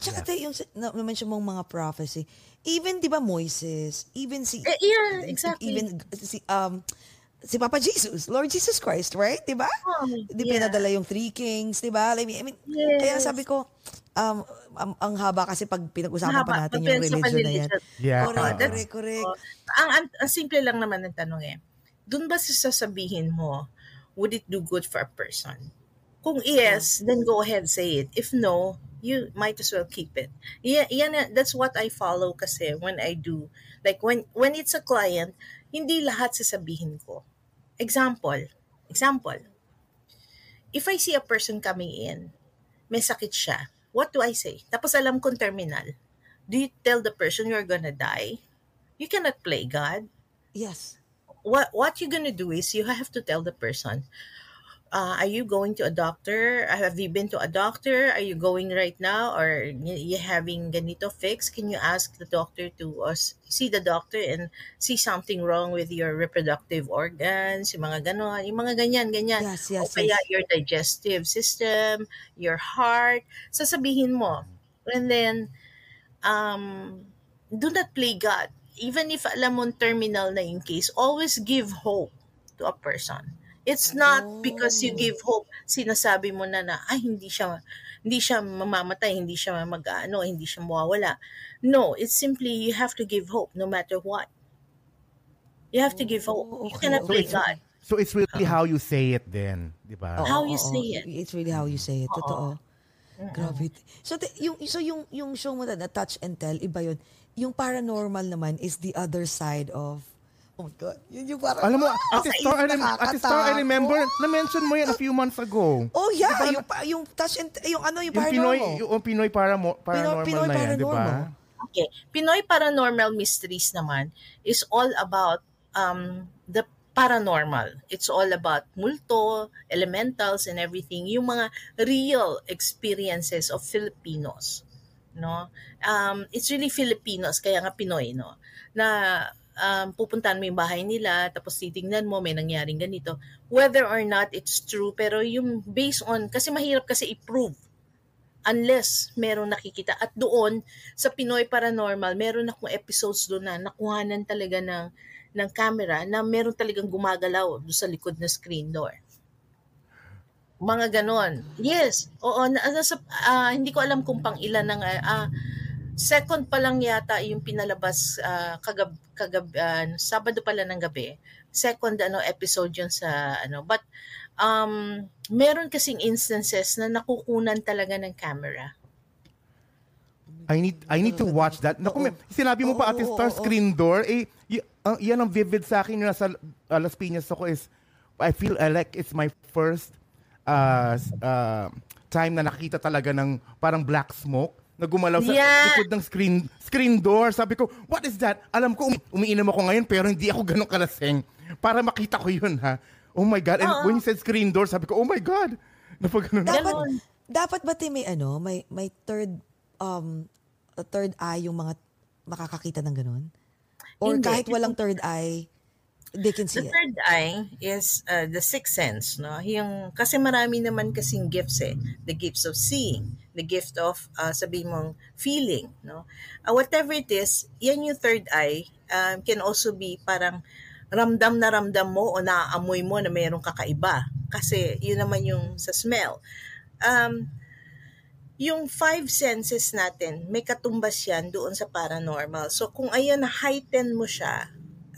S3: At saka tayo yung na- na-mention mong mga prophecy. Even, di ba, Moises, even si...
S4: Eh, yeah, exactly.
S3: Even si, um, si Papa Jesus, Lord Jesus Christ, right? Di ba?
S4: Oh,
S3: Di
S4: yeah.
S3: pinadala yung three kings, di ba? I mean, I mean,
S4: Yes.
S3: kaya sabi ko, um, ang, ang haba kasi pag pinag-usapan pa natin yung religion na yan.
S2: Yeah.
S3: Correct, correct, correct.
S4: Oh, ang, ang, ang simple lang naman ng tanong eh doon ba sasabihin mo would it do good for a person kung yes then go ahead say it if no you might as well keep it. Yeah, yan, that's what I follow kasi when I do. Like when when it's a client hindi lahat sasabihin ko. Example example. If I see a person coming in may sakit siya what do I say? Tapos alam kong terminal. Do you tell the person you're gonna die? You cannot play God.
S3: Yes.
S4: what what you're gonna do is you have to tell the person uh, are you going to a doctor? Have you been to a doctor? Are you going right now? Or y- you having ganito fix? Can you ask the doctor to uh, s- see the doctor and see something wrong with your reproductive organs? Yung mga ganon yung mga ganyan ganyan.
S3: Yes, yes,
S4: o kaya
S3: yes.
S4: your digestive system your heart. Sasabihin mo. And then um do not play God. Even if alam mo terminal na yung case, always give hope to a person. It's not because you
S3: Oh.
S4: give hope, sinasabi mo na na, ay, hindi siya, hindi siya mamamatay, hindi siya mag, ano, hindi siya mawawala. No, it's simply you have to give hope no matter what. You have to give hope.
S3: Oh,
S4: You
S3: okay,
S4: cannot
S2: So
S4: play
S2: it's,
S4: God.
S2: so it's really how you say it then, di ba?
S3: Oo,
S4: How you
S3: oo,
S4: say it.
S3: It's really how you say it. Totoo. Grabe. So, te- yung, so yung, yung show mo na, na Touch and Tell, iba yun. Yung paranormal naman is the other side of, oh my God, yun yung parang,
S2: Alam mo,
S3: Ah,
S2: at the star, I, rem- at the star, I remember, na-mention mo yan a few months ago.
S3: Oh yeah, yung, pa- yung Touch and yung ano, yung,
S2: Yung Pinoy, yung Pinoy paramo, paranormal
S3: Pinoy
S2: na yan, di ba?
S4: Okay. Pinoy Paranormal Mysteries naman is all about um, the paranormal. It's all about multo, elementals, and everything. Yung mga real experiences of Filipinos. No? Um, it's really Filipinos, kaya nga Pinoy, no? Na um, pupuntahan mo yung bahay nila, tapos titingnan mo, may nangyaring ganito. Whether or not it's true, pero yung based on, kasi mahirap kasi i-prove unless meron nakikita. At doon, sa Pinoy Paranormal, meron akong episodes doon na nakuhanan talaga ng, ng camera na meron talagang gumagalaw doon sa likod na screen door. Mga ganon. Yes. Oo. Na, nasa, ah, hindi ko alam kung pang ilan ng... ah, second pa lang yata yung pinalabas ah, kagab, kagab, ah, Sabado pala ng gabi. Second ano episode yun sa ano. But um, meron kasing instances na nakukunan talaga ng camera.
S2: I need I need to watch that. Naku, may- sinabi mo pa Ate Star screen door, eh, y- ang- yan ang vivid sa akin yung nasa uh, Las Piñas ako is, I feel uh, like it's my first uh, uh, time na nakita talaga ng parang black smoke na gumalaw sa
S4: Yeah.
S2: likod ng screen screen door. Sabi ko, what is that? Alam ko, umi- umiinom ako ngayon pero hindi ako ganun kalaseng para makita ko yun ha. Oh my God. And
S4: Oo.
S2: when you said screen door, sabi ko, oh my God. Napag ganun.
S3: dapat, dapat ba te may ano, may, may third, um, a third eye yung mga makakakita ng ganun? Or
S4: Hindi.
S3: kahit walang third eye, they can see
S4: The
S3: it?
S4: third eye is uh, the sixth sense, no? Yung kasi marami naman kasing gifts eh. The gifts of seeing, the gift of uh, sabihin mong feeling, no? Uh, whatever it is, yan yung third eye um, can also be parang ramdam na ramdam mo o naaamoy mo na mayroong kakaiba. Kasi yun naman yung sa smell. Um, yung five senses natin, may katumbas yan doon sa paranormal. So kung ayan, heighten mo siya,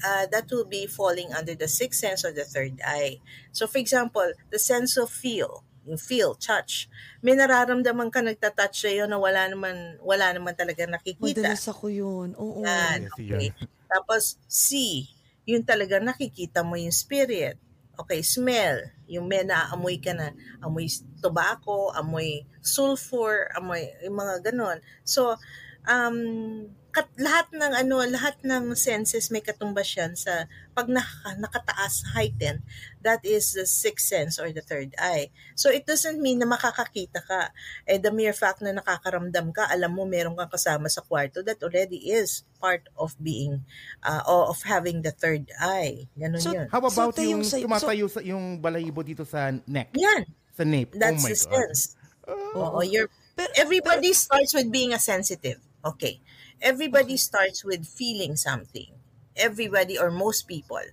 S4: uh, that will be falling under the sixth sense or the third eye. So for example, the sense of feel, yung feel, touch. May nararamdaman ka nagtatouch sa'yo na wala naman, wala naman talaga nakikita.
S3: Madalas ako yun. Oo.
S4: Yan, okay. Tapos see, yun talaga nakikita mo yung spirit. Okay, smell. Yung may naamoy ka na, amoy tobacco, amoy sulfur, amoy yung mga ganon. So, um, kat, lahat ng ano, lahat ng senses may katumbas yan sa pag naka, nakataas, heighten, that is the sixth sense or the third eye. So it doesn't mean na makakakita ka. Eh the mere fact na nakakaramdam ka, alam mo meron kang kasama sa kwarto, that already is part of being uh, or of having the third eye. Ganon
S3: So,
S4: yun.
S2: How about
S3: So,
S2: yung
S3: sa-
S2: tumatayo sa yung balahibo dito sa neck?
S4: Yan.
S2: Sa nape.
S4: That's
S2: oh my
S4: the
S2: God.
S4: sense. Oo, you're
S3: Pero-
S4: everybody starts with being a sensitive. Okay. Everybody starts with feeling something. Everybody or most people.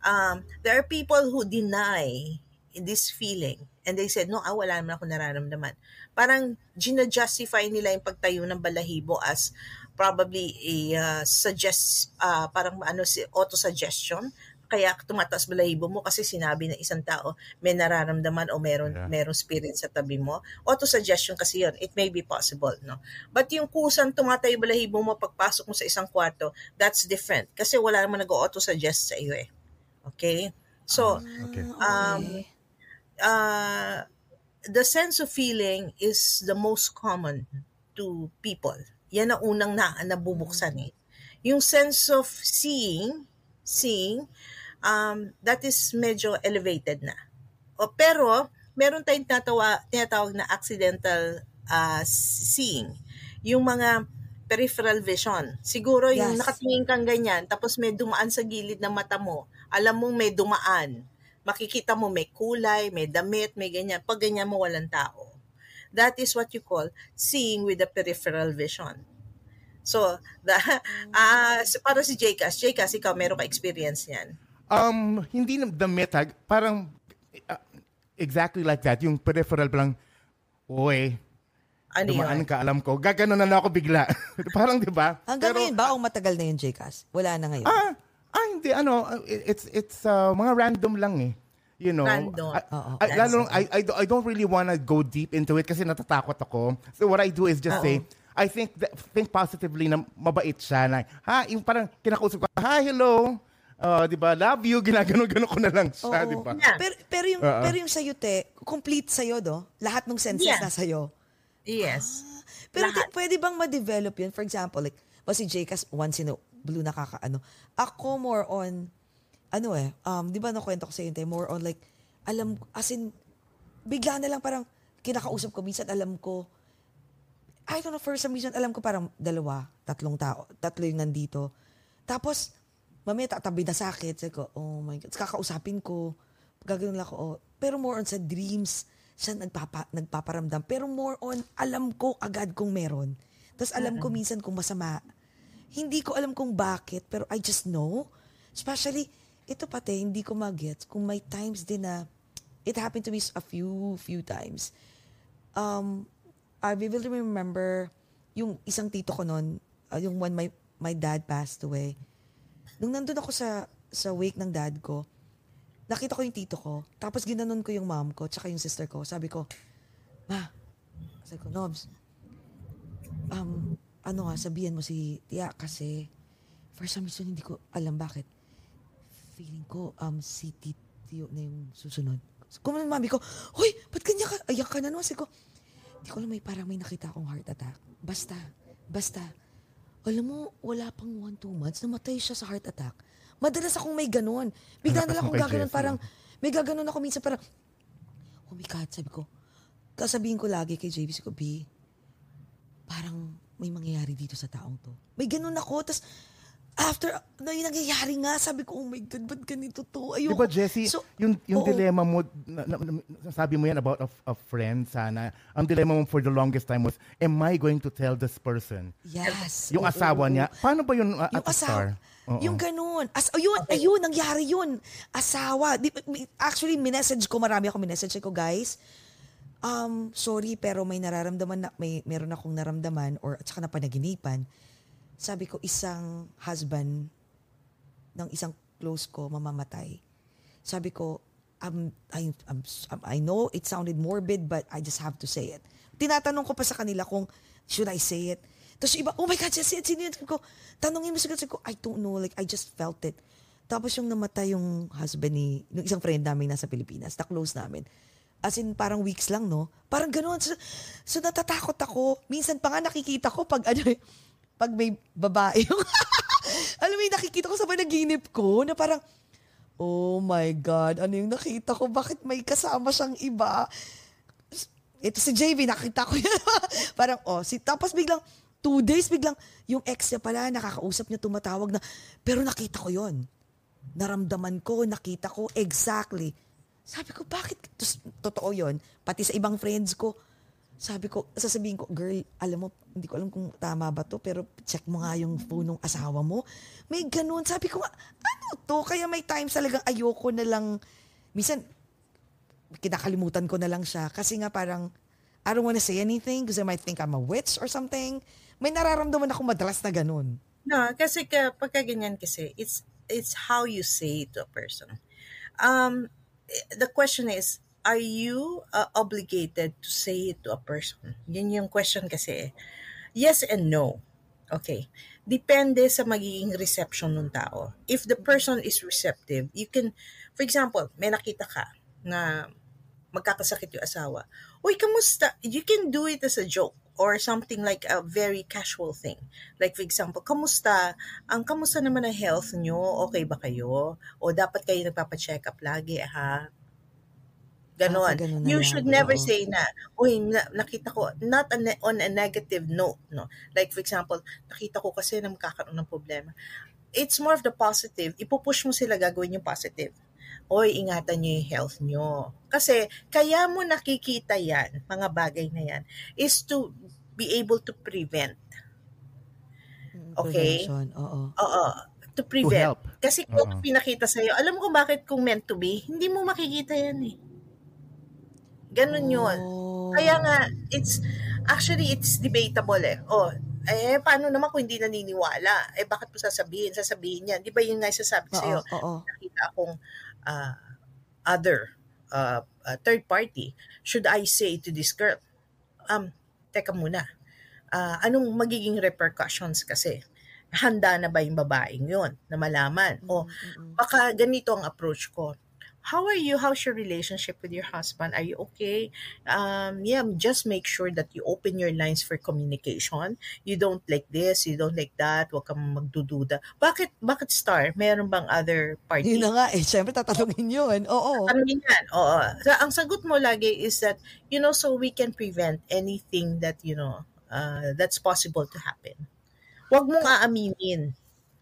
S4: Um, there are people who deny this feeling and they said, no, ah, wala naman ako nararamdaman. Parang gina-justify nila yung pagtayo ng balahibo as probably a uh, suggest, uh, parang ano, si auto-suggestion kaya tumataas balahibo mo kasi sinabi ng isang tao may nararamdaman o meron
S2: Yeah.
S4: merong spirit sa tabi mo. Auto suggestion kasi 'yon. It may be possible, no. But yung kusang tumatayo balahibo mo pagpasok mo sa isang kwarto, that's different kasi wala naman nag-auto suggest sa iyo eh. Okay? So,
S2: Okay.
S4: um, uh, the sense of feeling is the most common to people. Yan ang unang na, nabubuksan eh. Yung sense of seeing, seeing, um, that is medyo elevated na. O, pero, meron tayong tinatawa, tinatawag na accidental uh, seeing. Yung mga peripheral vision. Siguro yung
S3: Yes.
S4: nakatingin kang ganyan, tapos may dumaan sa gilid ng mata mo, alam mong may dumaan. Makikita mo may kulay, may damit, may ganyan. Pag ganyan mo, walang tao. That is what you call seeing with the peripheral vision. So, the, ah para si Jcas, Jcas, ikaw meron ka experience niyan.
S2: Um, hindi na damit ha, parang uh, exactly like that. Yung peripheral lang, oy,
S4: Ano
S2: dumaan
S4: yun?
S2: ka, alam ko. Gaganon na ako bigla. parang, di ba?
S3: Hanggang
S2: Pero,
S3: ngayon ba o matagal na yung JCAS? Wala na ngayon.
S2: Ah, ah, hindi, ano, it's, it's uh, mga random lang eh. You know,
S4: Random.
S2: I. I, lalo, I, I, don't- I don't really wanna go deep into it kasi natatakot ako. So what I do is just say, I think that, think positively na mabait siya na, ha, yung parang kinakausap ko, hi, hello, uh, di ba, love you, ginagano-gano ko na lang siya, di ba?
S4: Yeah.
S3: Pero, pero yung,
S2: Oo.
S3: pero yung sa'yo, te, complete sa'yo, do? Lahat ng senses
S4: Yeah.
S3: na sa'yo.
S4: Yes.
S3: Pero
S4: Lahat.
S3: te, pwede bang ma-develop yun? For example, like, o si JCAS, once in a blue nakakaano. Ako more on, ano eh, um, di ba nakwento ko sa te, more on like, alam, as in, bigla na lang parang, kinakausap ko, minsan alam ko, I don't know, for some reason, alam ko parang dalawa, tatlong tao, tatlo yung nandito. Tapos, mamaya tatabi na sa akin. Sabi ko, oh my God. Kakausapin ko. Gagawin lang ako, oh. Pero more on sa dreams, siya nagpapa, nagpaparamdam. Pero more on, alam ko agad kung meron. Tapos alam ko minsan kung masama. Hindi ko alam kung bakit, pero I just know. Especially, ito pati, hindi ko mag-get kung may times din na, it happened to me a few, few times. Um, I vividly remember yung isang tito ko noon, uh, yung when my, my dad passed away. Nung nandun ako sa, sa wake ng dad ko, nakita ko yung tito ko, tapos ginanon ko yung mom ko, tsaka yung sister ko. Sabi ko, Ma, sabi ko, Nobs, um, ano nga, sabihan mo si Tia kasi for some reason hindi ko alam bakit. Feeling ko, um, si Tito na yung susunod. Kumanan mami ko, Hoy, ba't kanya ka? Ayak ka na naman. Sabi ko, hindi ko alam, may parang may nakita akong heart attack. Basta, basta. Alam mo, wala pang one, two months, namatay siya sa heart attack. Madalas akong may ganon. Bigla na lang akong gaganon, parang, may gaganon ako minsan parang, oh my God, sabi ko, kasabihin ko lagi kay JB, sabi ko, B, parang may mangyayari dito sa taong to. May ganun ako, tas after na yung nangyayari nga, sabi ko, oh my God, ba't ganito to? Ayoko.
S2: ba, Jessie,
S3: So,
S2: yung, yung
S3: oo.
S2: dilemma mo, na, na, na- sabi mo yan about a, a friend sana, ang dilemma mo for the longest time was, am I going to tell this person?
S3: Yes.
S2: Yung
S3: oo,
S2: asawa
S3: oo.
S2: niya, paano ba yun uh, at
S3: Yung
S2: the
S3: asawa.
S2: start? Oo.
S3: Yung ganun. As, ayun, ayun, nangyari yun. Asawa. Di, actually, minessage ko, marami ako minessage ko, guys. Um, sorry, pero may nararamdaman na, may, meron akong naramdaman or at saka napanaginipan. Sabi ko, isang husband ng isang close ko mamamatay. Sabi ko, um, I, um, I know it sounded morbid, but I just have to say it. Tinatanong ko pa sa kanila kung, should I say it? Tapos iba, oh my God? Sino yun? Sabi ko, tanongin mo. Sabi ko, I don't know. Like, I just felt it. Tapos yung namatay yung husband ni, yung isang friend namin nasa Pilipinas, na close namin. As in, parang weeks lang, no? Parang gano'n. So, so natatakot ako. Minsan pa nga nakikita ko pag ano, eh, pag may babae yung... alam mo, yung nakikita ko sa panaginip ko na parang, oh my God, ano yung nakita ko? Bakit may kasama siyang iba? Ito si JV, nakita ko yan. parang, oh, si, tapos biglang, two days, biglang, yung ex niya pala, nakakausap niya, tumatawag na, pero nakita ko yon Naramdaman ko, nakita ko, exactly. Sabi ko, bakit? Tus, totoo yon Pati sa ibang friends ko, sabi ko, sasabihin ko, girl, alam mo, hindi ko alam kung tama ba to, pero check mo nga yung phone ng asawa mo. May ganun. Sabi ko, ano to? Kaya may times talagang ayoko na lang, minsan, kinakalimutan ko na lang siya. Kasi nga parang, I don't wanna say anything because I might think I'm a witch or something. May nararamdaman ako madalas na ganun.
S4: No, kasi ka, pagka ganyan kasi, it's, it's how you say it to a person. Um, the question is, are you uh, obligated to say it to a person? Yun yung question kasi. Yes and no. Okay. Depende sa magiging reception ng tao. If the person is receptive, you can, for example, may nakita ka na magkakasakit yung asawa. Uy, kamusta? You can do it as a joke or something like a very casual thing. Like for example, kamusta? Ang kamusta naman ang health nyo? Okay ba kayo? O dapat kayo nagpapa-check up lagi, ha? Ganon.
S3: Ah, ganun
S4: you
S3: lang.
S4: should never
S3: Oo.
S4: say na, uy, na, nakita ko, not a ne- on a negative note, no? Like for example, nakita ko kasi na magkakaroon ng problema. It's more of the positive. Ipupush mo sila gagawin yung positive. Oy, ingatan nyo yung health nyo. Kasi, kaya mo nakikita yan, mga bagay na yan, is to be able to prevent. Okay.
S3: Prevention, oo.
S4: Oo. To prevent.
S2: help.
S4: Kasi kung
S2: Oo.
S4: pinakita sa'yo, alam mo kung bakit kung meant to be, hindi mo makikita yan eh. Ganon yun.
S3: Oh.
S4: Kaya nga, it's, actually, it's debatable eh. Oh, eh, paano naman kung hindi naniniwala? Eh, bakit mo sasabihin? Sasabihin yan. Di ba yun nga yung sasabi sa'yo?
S3: oo.
S4: Nakita akong uh, other, uh, uh, third party. Should I say to this girl, um, teka muna, Ah, anong magiging repercussions kasi? Handa na ba yung babaeng yun na malaman? O baka ganito ang approach ko. How are you? How's your relationship with your husband? Are you okay? Um, yeah, just make sure that you open your lines for communication. You don't like this, you don't like that, huwag kang magdududa. Bakit, bakit star? Meron bang other party?
S3: Yun na nga eh. Siyempre, tatanungin yun. Oo.
S4: Tanungin yan. Oo. So, ang sagot mo lagi is that, you know, so we can prevent anything that, you know, uh, that's possible to happen. Huwag mong aaminin.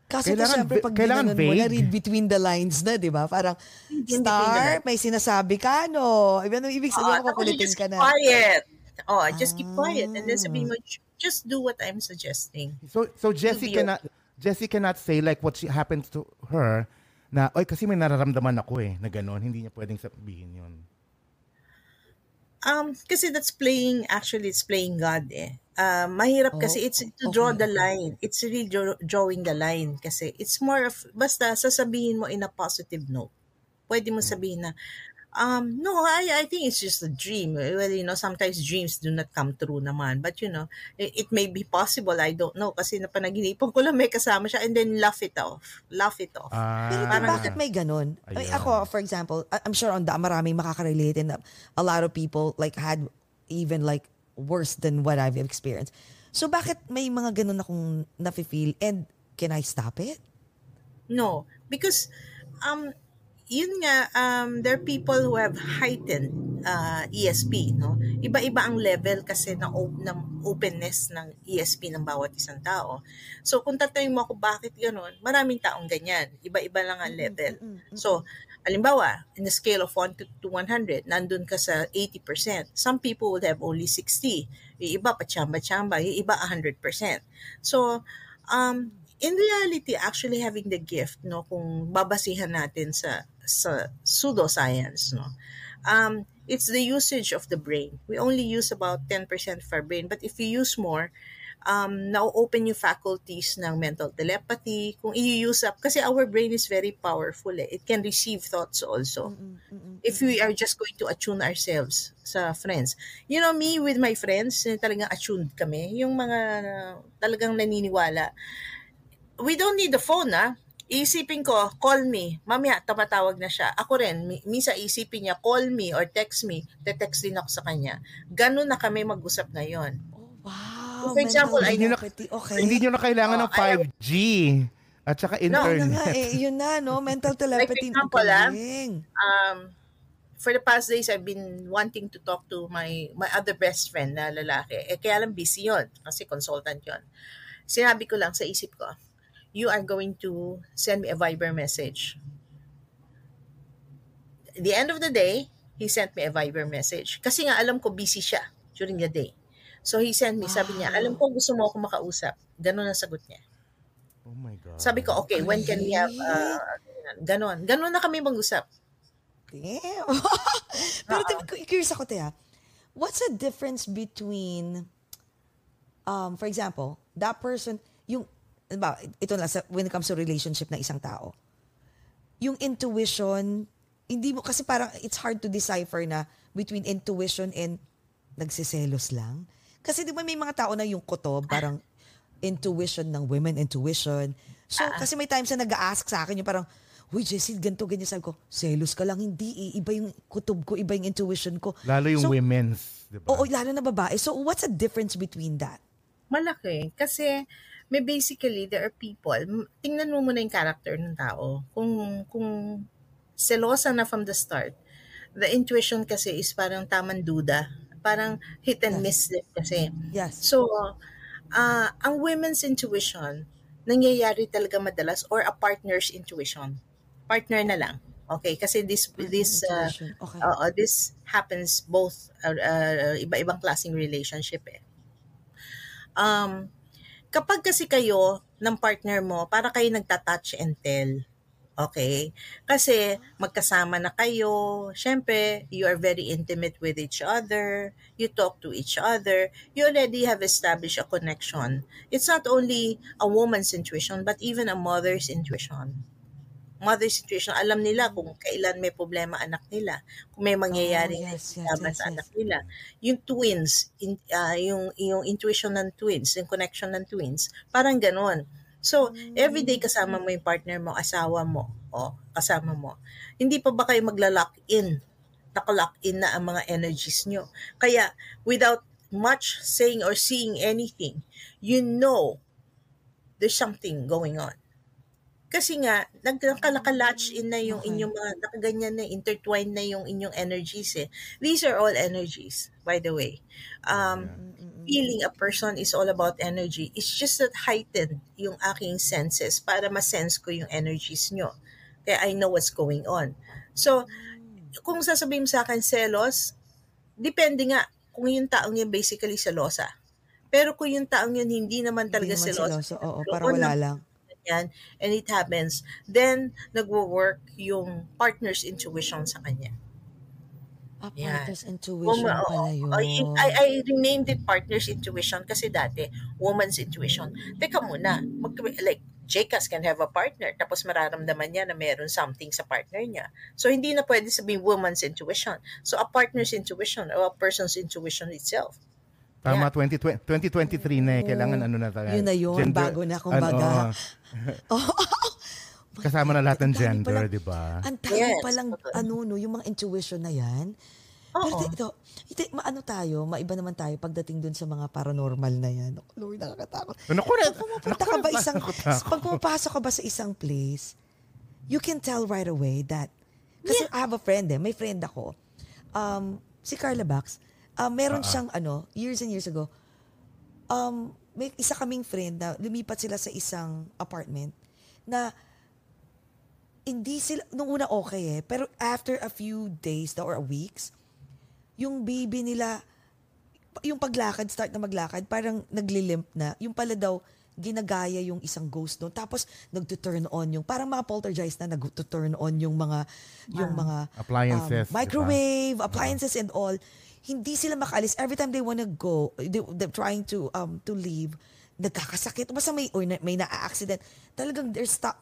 S3: Kaso to,
S2: Kailangan
S3: syempre,
S2: va-
S3: pag
S2: kailangan
S3: mo, na-read between the lines na, di ba? Parang,
S4: Read between the
S3: star,
S4: lines.
S3: may sinasabi ka, no? Iba ano ibig sabihin
S4: Oo,
S3: ko, kukulitin
S4: just
S3: ka
S4: keep
S3: na.
S4: quiet. Oh, just keep quiet. And then
S3: Ah.
S4: sabihin mo, "J- just do what I'm suggesting.
S2: So so Jessie cannot Jessie cannot say like what she happens to her na oy kasi may nararamdaman ako eh na gano'n hindi niya pwedeng sabihin 'yun.
S4: Um, kasi that's playing, actually, it's playing God eh. Uh, mahirap kasi
S3: Oh,
S4: it's to draw
S3: okay,
S4: the line. It's really draw- drawing the line kasi it's more of, basta sasabihin mo in a positive note. Pwede mo sabihin na, um, no, I, I think it's just a dream. Well, you know, sometimes dreams do not come true naman. But, you know, it, it may be possible. I don't know. Kasi napanaginipan ko lang may kasama siya and then laugh it off. Laugh it off.
S2: Ah.
S3: Pero di, bakit may ganun? I mean,
S2: Ayun.
S3: ako, for example, I'm sure on the, maraming makaka-relate and a lot of people like had even like worse than what I've experienced. So bakit may mga ganun akong nafe-feel and can I stop it?
S4: No, because um yun nga um there are people who have heightened uh, ESP, no? Iba-iba ang level kasi ng op- ng openness ng ESP ng bawat isang tao. So kung tatanungin mo ako bakit gano'n, maraming taong ganyan. Iba-iba lang ang level. So, halimbawa, in a scale of 1 to, to 100, nandun ka sa 80%. Some people would have only 60. Yung iba pa chamba-chamba, yung iba 100%. So, um, in reality, actually having the gift, no, kung babasihan natin sa sa pseudoscience, no, um, it's the usage of the brain. We only use about 10% of our brain, but if you use more, um, na-open yung faculties ng mental telepathy, kung i-use up, kasi our brain is very powerful eh. It can receive thoughts also. If we are just going to attune ourselves sa friends. You know, me with my friends, eh, talagang attuned kami. Yung mga talagang naniniwala. We don't need the phone, ah. Isipin ko, call me. Mamaya, tumatawag na siya. Ako rin, mi- minsan isipin niya, call me or text me. Te-text din ako sa kanya. Ganun na kami mag-usap ngayon.
S3: Oh, wow.
S4: For example, I-
S2: Hindi nyo na-
S3: telepathy. Okay.
S2: Hindi nyo na kailangan
S4: Oh,
S2: ng
S4: I-
S2: 5G at saka
S3: Yun na
S2: internet.
S3: nga eh, yun na, no? Mental telepathy. Ang
S4: example, ah. Um, for the past days, I've been wanting to talk to my my other best friend na lalaki. Eh, kaya lang busy yon kasi consultant yon. Sinabi ko lang sa isip ko, you are going to send me a Viber message. At the end of the day, he sent me a Viber message. Kasi nga alam ko busy siya during the day. So he sent me, sabi niya, alam ko gusto mo ako makausap. Ganun ang sagot niya.
S2: Oh my God.
S4: Sabi ko, okay, when can we have, uh, ganon. Ganon na kami mag-usap.
S3: Damn. Pero uh curious ako, Tia. What's the difference between, um, for example, that person, yung, ba, ito na, sa, when it comes to relationship na isang tao, yung intuition, hindi mo, kasi parang it's hard to decipher na between intuition and nagsiselos lang. Kasi di ba may mga tao na yung koto, parang intuition ng women, intuition. So, kasi may times na nag-ask sa akin yung parang, Uy, Jessie, ganito, ganyan. Sabi ko, selos ka lang. Hindi eh. Iba yung kutob ko, iba yung intuition ko.
S2: Lalo yung
S3: So,
S2: women's, di ba?
S3: Oo, lalo na babae. So, what's the difference between that?
S4: Malaki. Kasi may basically, there are people, tingnan mo muna yung character ng tao. Kung, kung selosa na from the start, the intuition kasi is parang tamang duda. Parang hit and miss din kasi.
S3: Yes.
S4: So, ah ang women's intuition, nangyayari talaga madalas or a partner's intuition. Partner na lang. Okay, kasi this this uh.
S3: Okay.
S4: Oo, this happens both uh, uh, iba-ibang klaseng relationship eh. Um, kapag kasi kayo ng partner mo, para kayo nagta-touch and tell. Okay? Kasi magkasama na kayo, syempre, you are very intimate with each other, you talk to each other, you already have established a connection. It's not only a woman's intuition, but even a mother's intuition mother's situation, alam nila kung kailan may problema anak nila, kung may mangyayari
S3: Oh, yes, yes, yes,
S4: sa
S3: yes.
S4: anak nila. Yung twins, in, ah, yung, yung intuition ng twins, yung connection ng twins, parang ganon. So, every day kasama mo yung partner mo, asawa mo, o kasama mo. Hindi pa ba kayo magla-lock in? Naka-lock in na ang mga energies nyo. Kaya, without much saying or seeing anything, you know there's something going on. Kasi nga, nagkalalatch in na yung
S3: Okay.
S4: inyong mga, nakaganyan na, intertwined na yung inyong energies eh. These are all energies, by the way. Um, feeling a person is all about energy. It's just that heightened yung aking senses para ma-sense ko yung energies nyo. Kaya I know what's going on. So, kung sasabihin sa akin selos, depende nga kung yung taong yun basically selosa. Pero kung yung taong yun hindi naman talaga
S3: Hindi naman
S4: selosa.
S3: Oo, parang wala
S4: lang
S3: lang.
S4: yan, and it happens, then nagwo-work yung partner's intuition sa kanya.
S3: Ah, partner's intuition
S4: Woma-
S3: pala yun.
S4: I, I, I renamed it partner's intuition kasi dati, woman's intuition. Teka muna, mag, like, Jcas can have a partner tapos mararamdaman niya na meron something sa partner niya. So, hindi na pwede sabihin woman's intuition. So, a partner's intuition or a person's intuition itself.
S2: Tama, 2020, 2023 na eh. Kailangan ano na tayo.
S3: Yun na yun, bago na, kumbaga.
S2: oo. kasama na lahat ng gender, di ba?
S3: Ang dami
S4: Yes,
S3: palang, ano, no, yung mga intuition na yan. Pero
S4: Oo.
S3: ito, ito, maano tayo, maiba naman tayo pagdating dun sa mga paranormal na yan. Oh, Lord, nakakatakot.
S2: Naku, na-
S3: Pag pumupunta ka ba isang, pag pumapasok ka ba sa isang place, you can tell right away that, kasi I have a friend eh, may friend ako, um, si Carla Bax, uh, meron
S2: Ah,
S3: siyang ano, years and years ago, um, may isa kaming friend na lumipat sila sa isang apartment na hindi sila, nung una okay eh, pero after a few days or weeks, yung baby nila, yung paglakad, start na maglakad, parang naglilimp na. Yung pala daw, ginagaya yung isang ghost doon. Tapos, nagto-turn on yung, parang mga poltergeist na nagto-turn on yung mga, yung mga
S2: Appliances, ba?
S3: microwave, appliances and all. Hindi sila makaalis. Every time they wanna go, they, they're trying to um to leave, nagkakasakit. Basta may, or na- may na-accident. Talagang they're stop,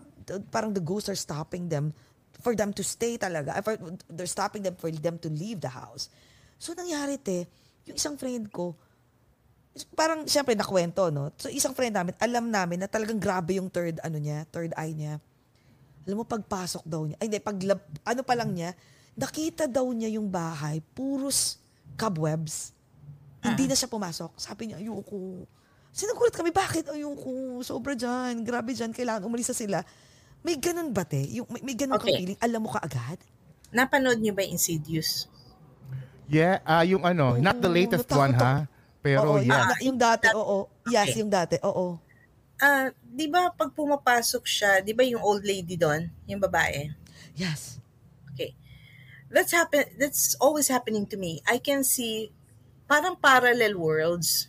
S3: parang the ghosts are stopping them for them to stay talaga. For, they're stopping them for them to leave the house. So, nangyari te, yung isang friend ko, parang siyempre nakwento, no? So, isang friend namin, alam namin na talagang grabe yung third, ano niya, third eye niya. Alam mo, pagpasok daw niya, ay hindi, pag, ano pa lang niya, nakita daw niya yung bahay, puros cobwebs. Hindi na siya pumasok. Sabi niya, ayoko. Sinagulat kami, bakit? Ayoko, sobra dyan, grabe dyan, kailangan umalis na sila. May ganun ba, te? Yung, may, may ganun
S4: Okay.
S3: feeling? Alam mo ka agad?
S4: Napanood niyo ba Insidious?
S2: Yeah, ah yung ano, not the
S3: Oo,
S2: latest
S3: natakot
S2: one ha. Pero
S3: oo,
S2: yeah.
S3: yung, yung dati, oo. Yes,
S4: Okay.
S3: yung dati, oo.
S4: Ah, 'di ba pag pumapasok siya, 'di ba yung old lady doon, yung babae?
S3: Yes.
S4: Okay. That's happen that's always happening to me. I can see parang parallel worlds.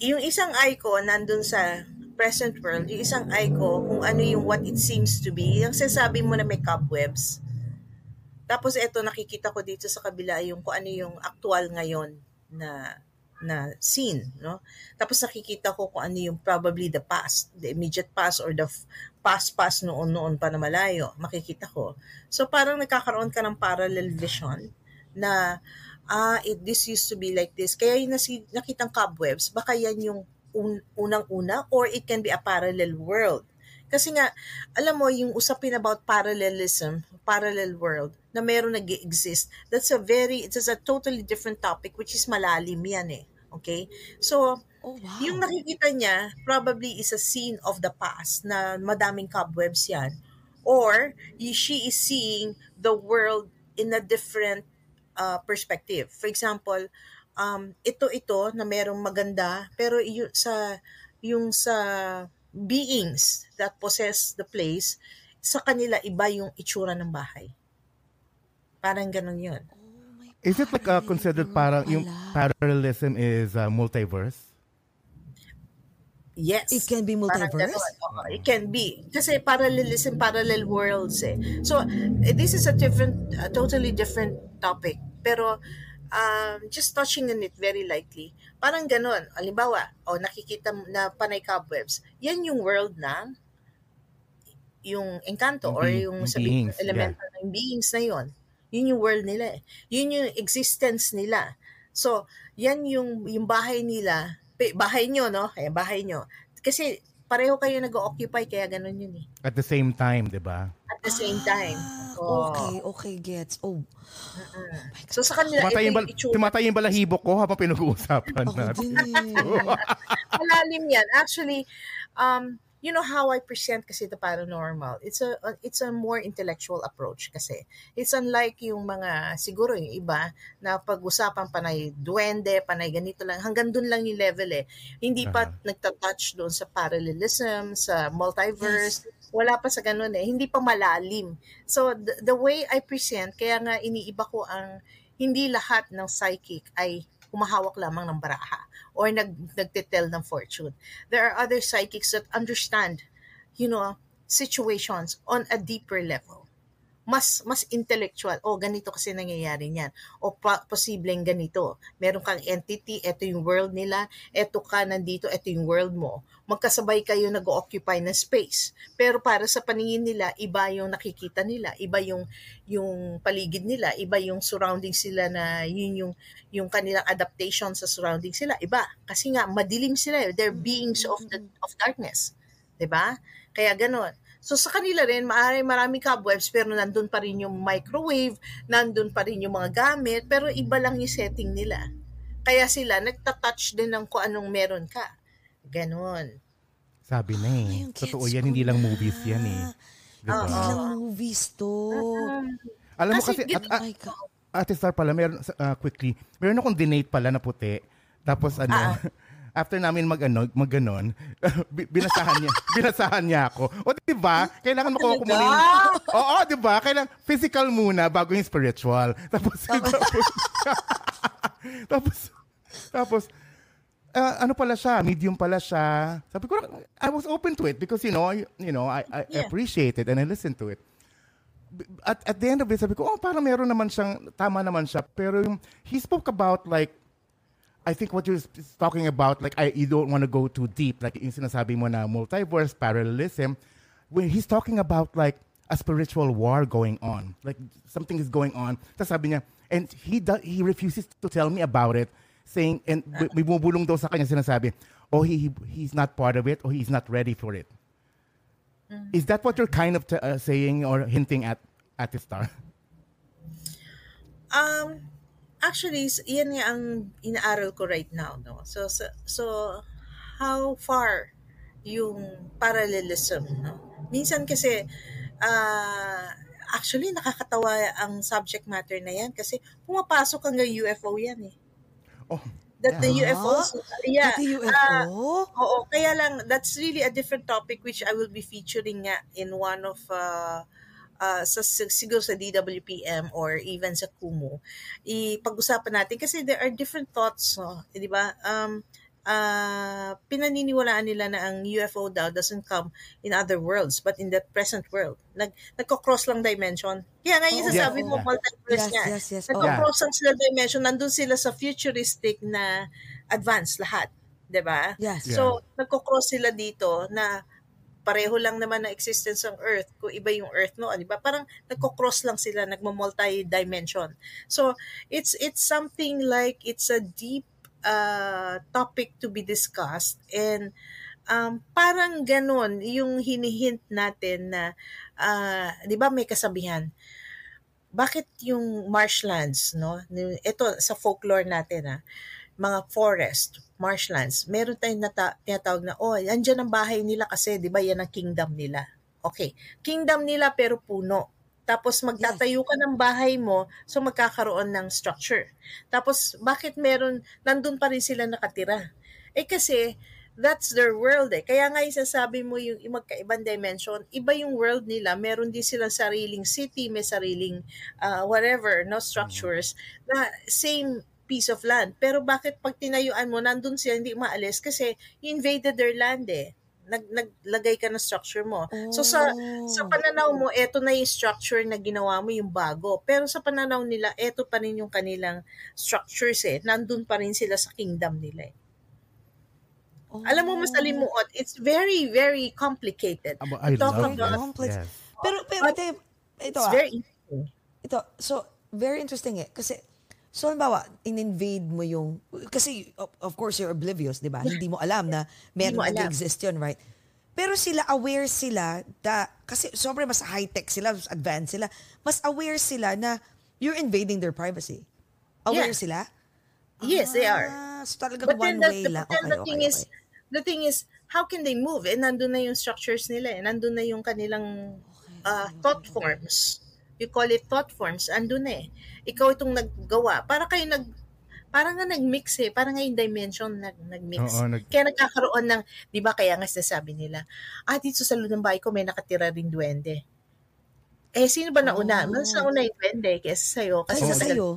S4: Yung isang eye ko nandun sa present world, yung isang eye ko kung ano yung what it seems to be. Yung sinasabi mo na may cobwebs. Tapos eto nakikita ko dito sa kabila yung kung ano yung actual ngayon na na scene, no? Tapos nakikita ko kung ano yung probably the past, the immediate past or the past past noon-noon pa na malayo, makikita ko. So parang nagkakaroon ka ng parallel vision na ah, it, this used to be like this. Kaya yung nasi, nakitang cobwebs, baka yan yung un, unang-una or it can be a parallel world. Kasi nga, alam mo, yung usapin about parallelism, parallel world, na meron nag exist that's a very, it's a totally different topic which is malalim yan eh. Okay? So,
S3: Oh, wow.
S4: yung nakikita niya probably is a scene of the past na madaming cobwebs yan. Or she is seeing the world in a different uh, perspective. For example, um, ito ito na merong maganda pero yung sa yung sa beings that possess the place sa kanila iba yung itsura ng bahay. Parang ganun yun.
S2: Is it like uh, considered parang yung parallelism is uh, multiverse?
S4: Yes.
S3: It can be multiverse?
S4: Oo, it can be. Kasi parallelism, parallel worlds eh. So, eh, this is a different, a totally different topic. Pero, um, just touching on it very lightly. Parang ganon. Halimbawa, o nakikita mo na panay cobwebs. Yan yung world na yung encanto or yung
S2: yung
S4: sabi,
S2: beings,
S4: elemental ng beings na yon. Yun yung world nila eh. Yun yung existence nila. So, yan yung yung bahay nila. Bahay nyo, no? Kaya bahay nyo. Kasi pareho kayo nag-occupy kaya ganun yun eh.
S2: At the same time, di ba?
S4: At the same time. Oo.
S3: okay, okay, gets. Oh,
S4: So sa kanila,
S2: Tumatay yung, bal- tumatay yung balahibo ko habang pinag-uusapan natin.
S4: Malalim yan. Actually, um, you know how I present kasi the paranormal. It's a it's a more intellectual approach kasi. It's unlike yung mga siguro yung iba na pag-usapan panay duwende, panay ganito lang. Hanggang doon lang yung level eh. Hindi pa
S2: Aha.
S4: nagta-touch doon sa parallelism, sa multiverse. Wala pa sa ganun eh. Hindi pa malalim. So the, the way I present, kaya nga iniiba ko ang hindi lahat ng psychic ay humahawak lamang ng baraha or nag, nagtitel ng fortune. There are other psychics that understand, you know, situations on a deeper level. Mas mas intellectual. O ganito kasi nangyayari niyan. O pa, posibleng ganito. Meron kang entity, ito yung world nila, eto ka nandito, ito yung world mo. Magkasabay kayo nag-occupy ng space. Pero para sa paningin nila, iba yung nakikita nila, iba yung yung paligid nila, iba yung surroundings sila na yun yung yung kanilang adaptation sa surroundings sila, iba. Kasi nga madilim sila, eh. they're beings of the of darkness. 'Di ba? Kaya ganon. So sa kanila rin, maaari marami cobwebs pero nandun pa rin yung microwave, nandun pa rin yung mga gamit, pero iba lang yung setting nila. Kaya sila nagta-touch din ng kung anong meron ka. Ganon.
S2: Sabi na eh. Totoo yan, hindi lang
S3: na.
S2: movies yan eh. Di ba?
S4: Oo.
S3: Hindi lang movies to.
S2: Alam mo
S4: Kasi
S2: kasi, at, at,
S3: Oh.
S2: Ate Star pala, meron, uh, quickly, meron akong dinate pala na puti. Tapos ano,
S4: Ah.
S2: after namin mag ano, magganon, bi- binasahan niya, binasahan niya ako. O di ba? Kailangan makuha ko muna yung, Oo, di ba? Kailangan physical muna bago yung spiritual. Tapos tapos tapos tapos ah, ano pala siya, medium pala siya. Sabi ko, I was open to it because you know, I, you know, I, I
S4: Yeah.
S2: appreciate it and I listen to it at, at the end of it, sabi ko, oh, parang meron naman siyang, tama naman siya. Pero yung, he spoke about like, I think what you're talking about, like, I, you don't want to go too deep. Like, yung sinasabi mo na multiverse, parallelism. When he's talking about like, a spiritual war going on. Like, something is going on. Tapos sabi niya, and he, do, he refuses to tell me about it, saying, and may bumubulong daw sa kanya sinasabi, oh, he, he, he's not part of it, or he's not ready for it. Is that what you're kind of t- uh, saying or hinting at at the star?
S4: Um, actually, s- yan nga ang inaaral ko right now, no? So, so, so how far yung parallelism, no? Minsan kasi, ah, actually, nakakatawa ang subject matter na yan kasi pumapasok hanggang UFO yan eh.
S2: Oh,
S4: That the
S3: Yeah.
S4: UFOs, yeah.
S3: Pati
S4: ah,
S3: UFO?
S4: Oo, kaya lang, that's really a different topic which I will be featuring nga in one of, uh, uh, sa, sa- siguro sa DWPM or even sa Kumu. Ipag-usapan natin kasi there are different thoughts, no? Eh, di ba? Um, uh, pinaniniwalaan nila na ang UFO daw doesn't come in other worlds but in the present world. Nag, nagko-cross lang dimension. Kaya nga yung
S3: Oo.
S4: sasabi
S2: Yeah.
S4: mo, multiverse
S3: Yes,
S4: nga.
S3: yes, yes.
S2: Oh.
S4: Nagko-cross lang sila dimension. Nandun sila sa futuristic na advanced lahat. 'di ba?
S3: Yes.
S2: Yeah.
S4: So, nagko-cross sila dito na pareho lang naman ng existence ng Earth kung iba yung Earth no, 'di ba? Parang nagko-cross lang sila, nagmo-multi-dimension. So, it's it's something like it's a deep uh, topic to be discussed and um, parang ganun yung hinihint natin na ah, 'di ba may kasabihan bakit yung marshlands, no? Ito sa folklore natin ah, mga forest, marshlands, meron tayong nata- tinatawag na, oh, andyan ang bahay nila kasi, di ba, yan ang kingdom nila. Okay, kingdom nila pero puno. Tapos magtatayo ka ng bahay mo, so magkakaroon ng structure. Tapos bakit meron, nandun pa rin sila nakatira? Eh kasi, that's their world eh. Kaya nga isasabi mo yung, yung magkaibang dimension, iba yung world nila, meron din silang sariling city, may sariling uh, whatever, no structures, na same piece of land. Pero bakit pag tinayuan mo, nandun sila, hindi maalis kasi you invaded their land eh. Nag, naglagay ka ng structure mo. So sa sa pananaw mo, eto na yung structure na ginawa mo, yung bago. Pero sa pananaw nila, eto pa rin yung kanilang structures eh. Nandun pa rin sila sa kingdom nila eh.
S3: Oh.
S4: Alam mo, masalimuot, it's very, very complicated.
S2: I
S4: talk
S2: love
S4: about,
S3: complex.
S2: Yes.
S3: Pero, pero,
S4: But
S3: te, ito
S4: it's
S3: ah,
S4: very interesting.
S3: ito, so, very interesting eh. Kasi, so, halimbawa, in-invade mo yung, kasi, of, of course, you're oblivious, di ba? Hindi mo alam na meron
S4: mo alam.
S3: nag-exist yun, right? Pero sila, aware sila, da, kasi sobrang mas high-tech sila, mas advanced sila, mas aware sila na you're invading their privacy. Aware
S4: Yeah.
S3: sila?
S4: Yes, they are.
S3: Ah, so talagang
S4: But
S3: one
S4: the,
S3: way
S4: the,
S3: lang. Okay,
S4: the
S3: okay,
S4: thing is,
S3: okay.
S4: the thing is, how can they move? Eh, nandun na yung structures nila eh. Nandun na yung kanilang uh, thought forms. You call it thought forms. Andun na eh. Ikaw itong naggawa. Para kayo nag, parang nga nag-mix eh. Parang nga yung dimension nag, nag-mix.
S2: Oo, nag-
S4: Kaya nagkakaroon ng, di ba kaya nga sinasabi nila, ah, dito sa loob ng bahay ko may nakatira ring duwende. Eh, sino ba nauna?
S3: Oh.
S4: Mas nauna yung duwende kaysa sa'yo. Kasi
S3: Kaysa
S4: matagal-
S3: sa'yo.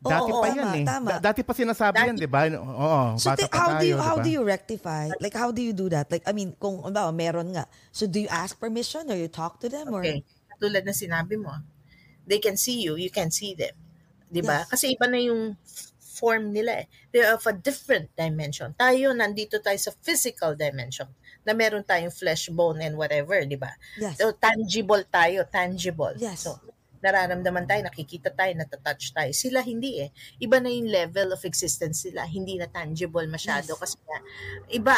S2: Dati
S3: Oo,
S2: pa
S3: tama,
S2: yan eh.
S3: Tama.
S2: Da- dati pa sinasabi yan,
S4: Dati-
S2: di ba? Oo,
S3: So
S2: bata pa
S3: how
S2: tayo,
S3: do you how
S2: ba?
S3: do you rectify? Like how do you do that? Like I mean, kung ba meron nga. So do you ask permission or you talk to them or
S4: Okay. Katulad na sinabi mo, they can see you, you can see them. 'Di ba?
S3: Yes.
S4: Kasi iba na yung form nila eh. They're of a different dimension. Tayo, nandito tayo sa physical dimension na meron tayong flesh, bone, and whatever, di ba?
S3: Yes.
S4: So, tangible tayo, tangible.
S3: Yes.
S4: So, nararamdaman tayo, nakikita tayo, natatouch tayo. Sila hindi eh. Iba na yung level of existence sila. Hindi na tangible masyado
S3: Yes.
S4: kasi nga, iba.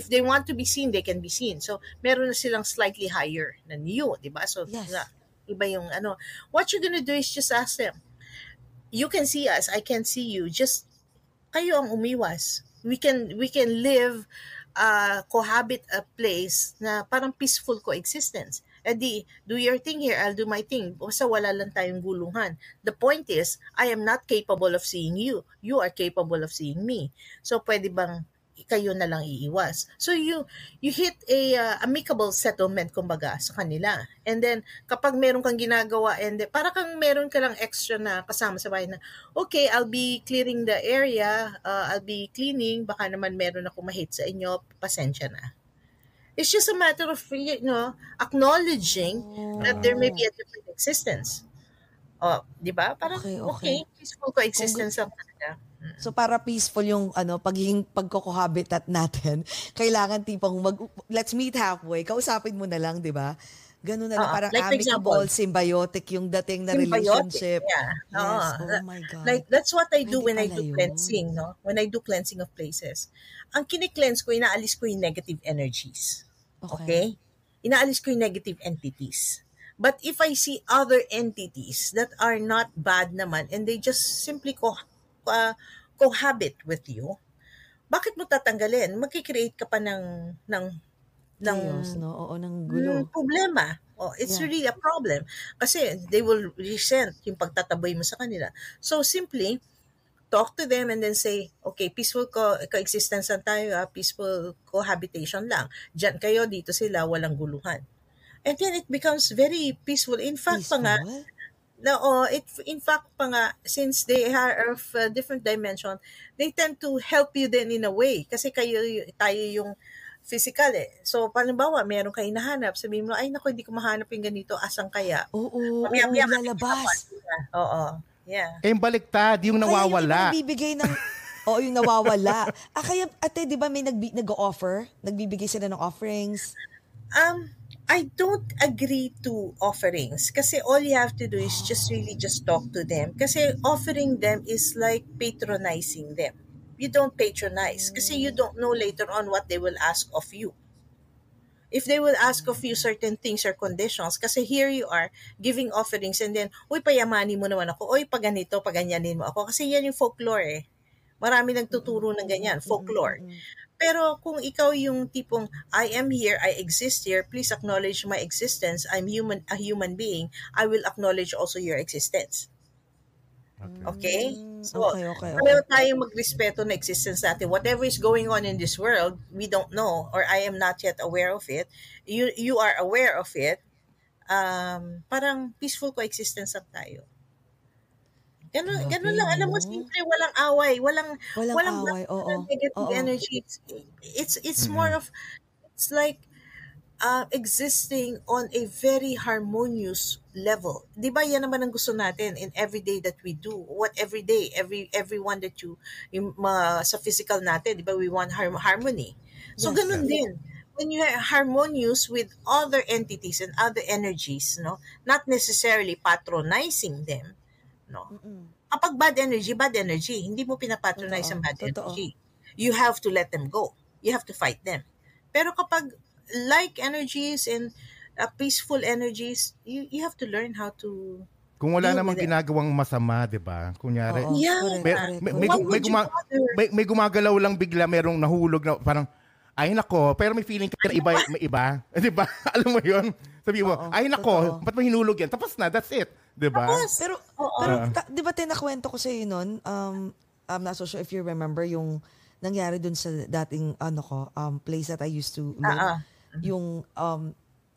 S4: If they want to be seen, they can be seen. So, meron na silang slightly higher than you, di ba? So,
S3: Yes.
S4: na, iba yung ano. What you're gonna do is just ask them, you can see us, I can see you, just kayo ang umiwas. We can we can live uh, cohabit a place na parang peaceful coexistence. Eh di, do your thing here, I'll do my thing. Basta wala lang tayong gulungan. The point is, I am not capable of seeing you. You are capable of seeing me. So, pwede bang kayo na lang iiwas. So you you hit a uh, amicable settlement kumbaga sa kanila. And then kapag meron kang ginagawa and then, para kang meron ka lang extra na kasama sa bahay na okay, I'll be clearing the area, uh, I'll be cleaning, baka naman meron ako mahit sa inyo, pasensya na. It's just a matter of you know, acknowledging that there may be a different existence. Oh, 'di ba? Parang
S3: Okay,
S4: okay,
S3: okay.
S4: peaceful coexistence lang talaga.
S3: So para peaceful yung ano pagiging pagko-cohabitat natin, kailangan tipong mag let's meet halfway. Kausapin mo na lang, 'di ba? Ganun na lang
S4: Oo.
S3: parang
S4: Like
S3: amicable,
S4: example,
S3: symbiotic yung dating na
S4: Symbiotic,
S3: relationship.
S4: Yeah.
S3: Yes.
S4: Oo.
S3: Oh my God.
S4: Like that's what I do
S3: Pwede
S4: when I do
S3: yun.
S4: cleansing, no? When I do cleansing of places. Ang kine-cleanse ko, inaalis ko yung negative energies. Okay? inaalis ko yung negative entities. But if I see other entities that are not bad naman and they just simply co- uh, cohabit with you, bakit mo tatanggalin? Magkikreate ka pa ng, ng, ng
S3: Chaos, no? Oo, ng gulo.
S4: Problema. Oh, it's
S3: Yeah.
S4: really a problem. Kasi they will resent yung pagtataboy mo sa kanila. So simply, talk to them and then say, okay, peaceful co- coexistence lang tayo, ah, peaceful cohabitation lang. Diyan kayo, dito sila, walang guluhan. And then it becomes very peaceful. In fact, pa nga,
S3: Peaceful?
S4: No, oh, it in fact pa nga since they are of uh, different dimension, they tend to help you then in a way kasi kayo y- tayo yung physical eh. So, palimbawa, meron kayo nahanap, sabihin mo, ay naku, hindi ko mahanap yung ganito, asan kaya?
S3: Oo, oo,
S4: Mamaya-maya ka
S3: lalabas.
S4: Oo. Yeah.
S2: Eh, yung baliktad, yung
S3: Kaya yung
S2: nawawala.
S3: nagbibigay ng... Oo, yung nawawala. ah, kaya, ate, di ba may nagbi- nag-offer? Nagbibigay sila ng offerings?
S4: Um, I don't agree to offerings kasi all you have to do is just really just talk to them. Kasi offering them is like patronizing them. You don't patronize kasi you don't know later on what they will ask of you. If they will ask of you certain things or conditions, kasi here you are giving offerings and then, uy, payamanin mo naman ako, uy, pag ganito, pag ganyanin mo ako. Kasi yan yung folklore eh. Marami nagtuturo ng ganyan, folklore. Pero kung ikaw yung tipong I am here, I exist here, please acknowledge my existence. I'm human a human being. I will acknowledge also your existence. Okay? So,
S3: Mm, okay, okay, okay.
S4: pareho tayong magrespeto na existence natin. Whatever is going on in this world, we don't know or I am not yet aware of it. You you are aware of it. Um, parang peaceful coexistence lang tayo. Ganun,
S3: Grabe,
S4: ganun lang. Alam mo, simple, walang away, walang,
S3: Walang away,
S4: basta
S3: oo.
S4: negative
S3: Oo.
S4: energy. It's, it's, it's more of, it's like, uh, existing on a very harmonious level. 'Di ba yan naman ang gusto natin in every day that we do. What every day, every everyone that you yung mga sa physical natin, 'di ba we want har- harmony. So
S3: Yes.
S4: ganun din. When you are harmonious with other entities and other energies, no, not necessarily patronizing them, no. Kapag bad energy, bad energy. Hindi mo pinapatronize
S3: Totoo,
S4: ang bad
S3: totoo.
S4: energy. You have to let them go. You have to fight them. Pero kapag like energies and uh, peaceful energies, you you have to learn how to
S2: Kung wala namang ginagawang masama, di ba? Kunyari,
S3: Oo,
S4: Yeah.
S2: may, may, may, may, may gumagalaw lang bigla, merong nahulog na parang, ay nako, pero may feeling ka na iba, may iba. Di ba? Alam mo yun? Sabi mo,
S3: Oo,
S2: ay nako,
S3: totoo.
S2: ba't mo hinulog yan? Tapos na, that's it. Di ba?
S4: Tapos,
S3: Pero,
S4: Oo.
S3: pero ta- di ba tinakwento ko sa iyo nun, um, I'm not so sure if you remember yung nangyari dun sa dating, ano ko, um, place that I used to live.
S4: Ah, ah.
S3: Yung, um,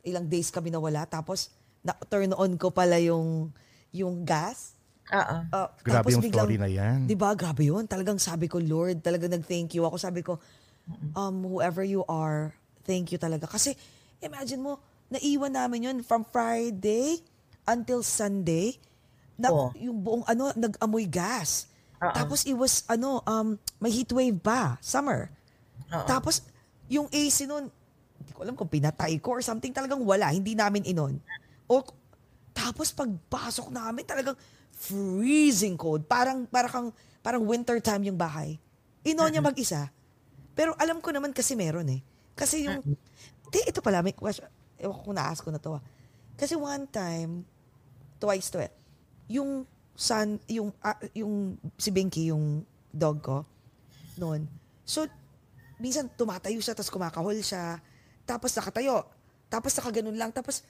S3: ilang days kami nawala, tapos, na turn on ko pala yung, yung gas.
S4: Oo.
S3: Uh,
S2: Grabe
S3: tapos
S2: yung
S3: biglang-
S2: story na yan.
S3: Di ba? Grabe yun. Talagang sabi ko, Lord, talagang nag-thank you ako. Sabi ko, um, whoever you are, thank you talaga. Kasi, imagine mo, naiwan namin yun from Friday until Sunday. Na,
S4: Oo.
S3: Yung buong ano, nag-amoy gas.
S4: Oo.
S3: Tapos it was, ano, um, may heat wave pa, summer.
S4: Oo.
S3: Tapos, yung AC nun, hindi ko alam kung pinatay ko or something, talagang wala, hindi namin inon. O, tapos pagpasok namin, talagang freezing cold. Parang, parang, parang winter time yung bahay. Inon niya mag-isa. Pero alam ko naman kasi meron eh. Kasi yung, di, ito pala, may question, ewan ko na-ask ko na to ah. Kasi one time, twice to eh, yung son, yung, ah, yung si Binky, yung dog ko, noon. So, minsan tumatayo siya, tapos kumakahol siya, tapos nakatayo, tapos nakaganon lang, tapos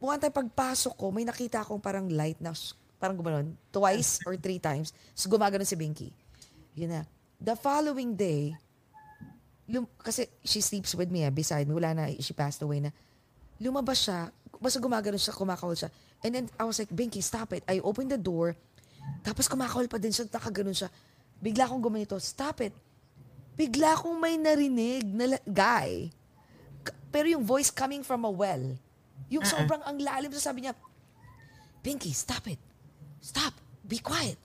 S3: one time pagpasok ko, may nakita akong parang light na, parang gumanon, twice or three times, so gumaganon si Binky. Yun na. The following day, lum- kasi she sleeps with me eh, beside me, wala na, she passed away na, lumabas siya, basta gumagano siya, kumakahol siya. And then, I was like, Binky, stop it. I opened the door, tapos kumakahol pa din siya, nakaganon siya. Bigla akong gumanito, stop it. Bigla akong may narinig na guy. Pero yung voice coming from a well. Yung sobrang ang lalim, so sabi niya, Pinky, stop it. Stop. Be quiet.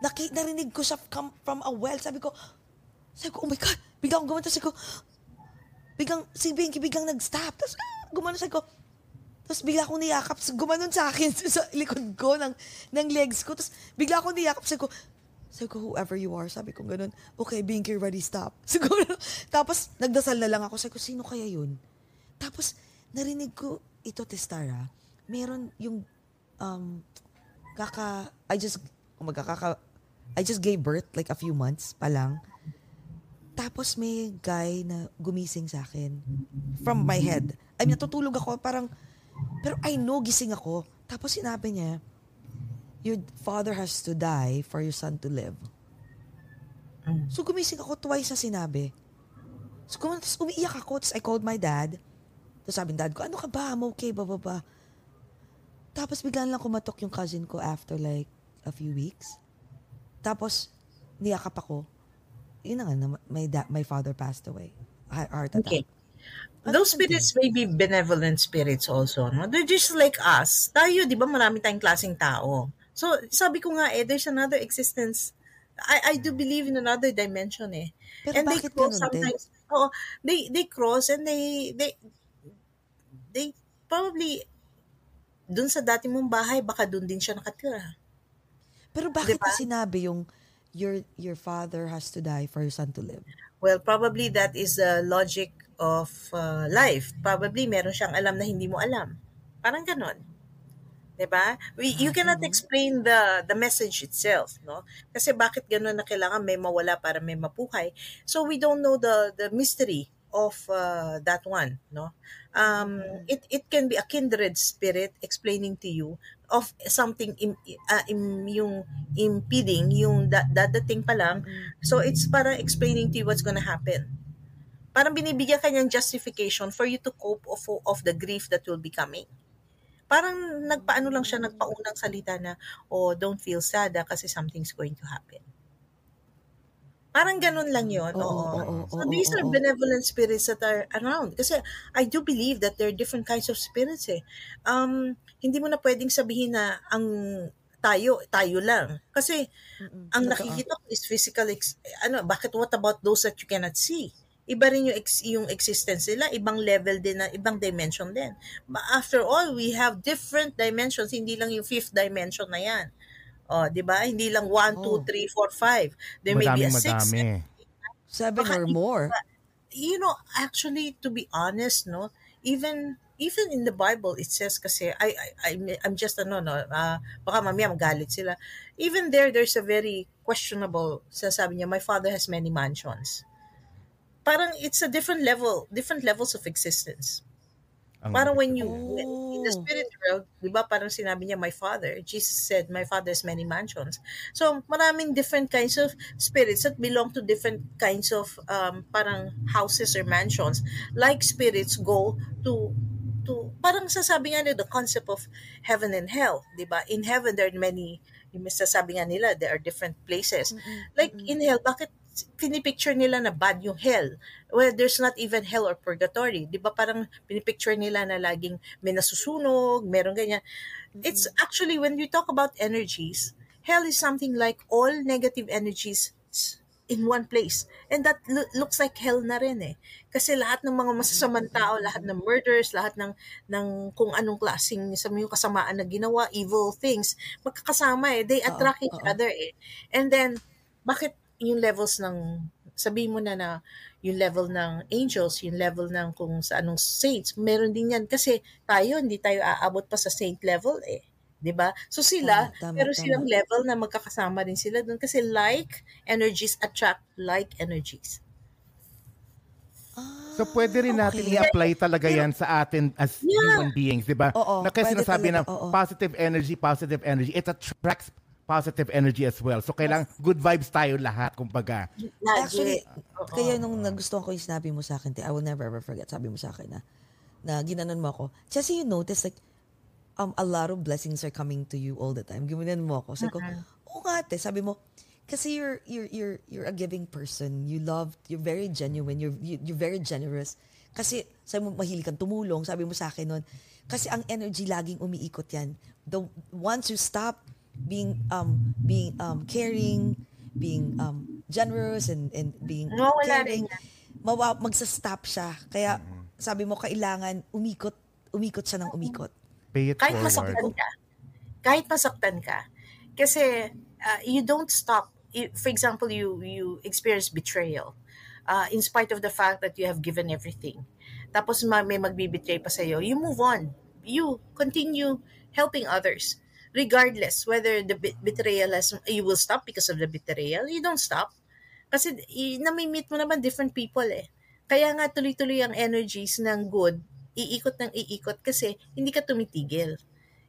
S3: Naki, narinig ko siya come from a well. Sabi ko, sabi ko, oh my God. Bigla akong gumanito. Sabi ko, biglang, si Pinky biglang nag-stop. Tapos, ah, gumanon. Sabi ko, tapos bigla akong niyakap. Tapos gumanon sa akin sa likod ko ng, ng legs ko. Tapos bigla akong niyakap. Sabi ko, sabi ko, whoever you are, sabi ko ganun, okay, Binky, ready, stop. Siguro, tapos nagdasal na lang ako. Sabi ko, sino kaya yun? Tapos, narinig ko ito, Testara, meron yung, um, kaka, I just, God, kaka, I just gave birth like a few months pa lang. Tapos may guy na gumising sa akin from my head. I mean, natutulog ako, parang, pero I know gising ako. Tapos sinabi niya, your father has to die for your son to live. So gumising ako twice na sinabi. So kum- tapos umiiyak ako, tapos I called my dad. Tapos sabi ng dad ko, ano ka ba? I'm okay, ba, ba, ba. Tapos bigla lang kumatok yung cousin ko after like a few weeks. Tapos, niyakap ako. Yun na nga, my, da- my father passed away. Heart attack.
S4: Okay. Those spirits may be benevolent spirits also, no? They're just like us. Tayo, di ba, marami tayong klaseng tao. So, sabi ko nga eh, there's another existence. I I do believe in another dimension eh.
S3: Pero
S4: and they
S3: bakit
S4: cross
S3: te?
S4: sometimes. Oo, they they cross and they they they probably dun sa dati mong bahay baka dun din siya nakatira.
S3: Pero bakit
S4: Diba?
S3: na sinabi yung your your father has to die for your son to live?
S4: Well, probably that is the logic of uh, life. Probably meron siyang alam na hindi mo alam. Parang ganon. 'Di ba? We you cannot explain the the message itself, no? Kasi bakit ganon na kailangan may mawala para may mapuhay? So we don't know the the mystery of uh, that one, no? Um it it can be a kindred spirit explaining to you of something im, uh, im, yung impeding yung da, dadating pa lang. So it's para explaining to you what's gonna happen parang binibigyan ka niyang justification for you to cope of, of the grief that will be coming. Parang nagpaano lang siya, nagpaunang salita na, oh, don't feel sad ah, kasi something's going to happen. Parang ganun lang yon.
S3: Oo,
S4: Oo.
S3: oo, oo,
S4: So these are benevolent spirits that are around. Kasi I do believe that there are different kinds of spirits eh. Um, hindi mo na pwedeng sabihin na ang tayo, tayo lang. Kasi ang
S3: Totoo.
S4: nakikita ko is physical, ex- ano, bakit what about those that you cannot see? Iba rin yung, ex- yung existence nila, ibang level din, na, ibang dimension din. But after all, we have different dimensions, hindi lang yung fifth dimension na yan. O, di ba? Hindi lang 1, 2,
S3: Oh.
S4: 3, 4, 5. There may be a
S2: Madaming
S4: 6,
S2: madami.
S3: Seven
S4: Baka
S3: or more.
S4: you know, actually, to be honest, no, even even in the Bible, it says kasi, I, I, I- I'm just, ano, no, uh, baka mamaya magalit sila. Even there, there's a very questionable, sasabi niya, my father has many mansions. Parang it's a different level, different levels of existence.
S2: Ang-
S4: Parang when you, when, in the
S3: Oh.
S4: spirit world, di ba, parang sinabi niya, my father, Jesus said, my father has many mansions. So, maraming different kinds of spirits that belong to different kinds of um, parang houses or mansions. Like spirits go to to parang sasabi nga nila the concept of heaven and hell, 'di ba? In heaven there are many yung sasabi nga nila there are different places. Like in hell, bakit pinipicture nila na bad yung hell? Well, there's not even hell or purgatory. 'Di ba parang pinipicture nila na laging may nasusunog, meron ganyan. It's actually when we talk about energies, hell is something like all negative energies in one place. And that lo- looks like hell na rin eh. Kasi lahat ng mga masasamang tao, lahat ng murders, lahat ng, ng kung anong klaseng sa yung kasamaan na ginawa, evil things, magkakasama eh. They attract each
S3: oo.
S4: other eh. And then, bakit yung levels ng, sabihin mo na na yung level ng angels, yung level ng kung sa anong saints, meron din yan. Kasi tayo, hindi tayo aabot pa sa saint level eh. 'Di ba? So sila,
S3: Tama, tama,
S4: pero
S3: tama.
S4: silang level na magkakasama din sila doon kasi like energies attract like energies.
S2: So pwede rin natin
S3: okay.
S2: i-apply talaga yan sa atin as
S4: Yeah.
S2: human beings, di ba? Na kasi
S3: pwede
S2: sinasabi na
S3: oo.
S2: positive energy, positive energy, it attracts positive energy as well. So kailangan good vibes tayo lahat, kumbaga.
S3: Actually,
S4: Oo.
S3: kaya nung nagustuhan ko yung sinabi mo sa akin, I will never ever forget, sabi mo sa akin na, na ginanon mo ako. Kasi you notice, like, um, a lot of blessings are coming to you all the time. Ginanon mo ako. Sabi ko, oo nga, te. Sabi mo, kasi you're, you're, you're, you're a giving person. You love, you're very genuine. You're, you- you're very generous. Kasi, sabi mo, mahilig kang tumulong. Sabi mo sa akin nun, kasi ang energy laging umiikot yan. The, once you stop being, um, being, um, caring, being, um, generous and, and being
S4: rin
S3: caring, mawa, magsa-stop siya. Kaya, sabi mo, kailangan umikot, umikot siya ng umikot.
S2: Pay it
S4: kahit
S2: forward.
S4: masaktan ka. Kahit masaktan ka. Kasi uh, you don't stop. For example, you you experience betrayal. Uh, in spite of the fact that you have given everything. tapos ma- may magbibitray pa sa'yo, you move on. You continue helping others. Regardless whether the betrayal has, you will stop because of the betrayal, you don't stop. Kasi i- nami-meet mo naman different people eh. Kaya nga tuloy-tuloy ang energies ng good, iikot ng iikot kasi hindi ka tumitigil.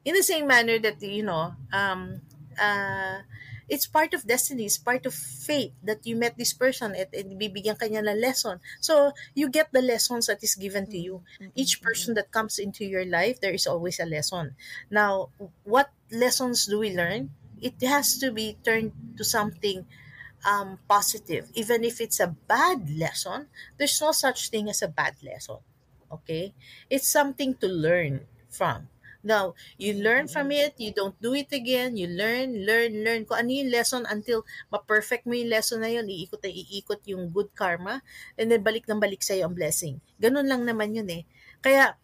S4: In the same manner that, you know, um, uh, it's part of destiny, it's part of fate that you met this person at, at bibigyan kanya ng lesson. So, you get the lessons that is given to you. Each person that comes into your life, there is always a lesson. Now, what lessons do we learn? It has to be turned to something um, positive. Even if it's a bad lesson, there's no such thing as a bad lesson. Okay? It's something to learn from. Now, you learn from it, you don't do it again, you learn, learn, learn. Kung ano yung lesson until ma-perfect mo yung lesson na yun, iikot na iikot yung good karma, and then balik ng balik sa'yo ang blessing. Ganun lang naman yun eh. Kaya,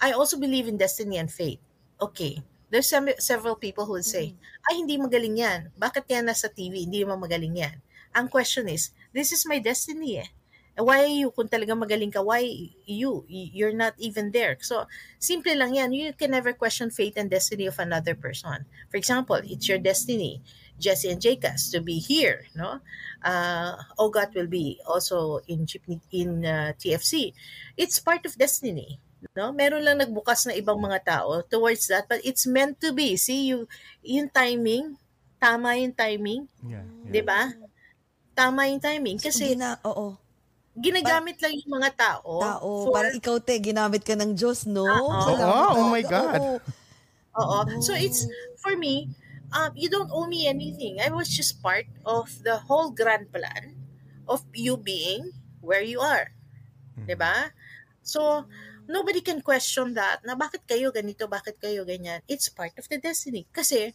S4: I also believe in destiny and fate. Okay, there's some, several people who would say, ay, hindi magaling yan. Bakit yan nasa TV? Hindi naman magaling yan. Ang question is, this is my destiny eh. Why you, kung talaga magaling ka, why you? You're not even there. So, simple lang yan. You can never question fate and destiny of another person. For example, it's your destiny, Jesse and Jacas, to be here, no? Uh, Ogat will be also in in uh, TFC. It's part of destiny. No? Meron lang nagbukas na ibang mga tao towards that, but it's meant to be. See, you, yung timing, tama yung timing,
S2: Yeah, yeah.
S4: di ba? Tama yung timing. Kasi
S3: Gina, oo.
S4: Ginagamit lang yung mga tao.
S3: Tao,
S4: for-
S3: parang ikaw te, ginamit ka ng Diyos, no?
S4: Oo.
S3: Salamat
S2: Oo, oh my
S3: talaga,
S2: God.
S3: oo.
S4: Oo. So it's, for me, um, you don't owe me anything. I was just part of the whole grand plan of you being where you are. 'Di ba? So, nobody can question that na bakit kayo ganito, bakit kayo ganyan. It's part of the destiny. Kasi,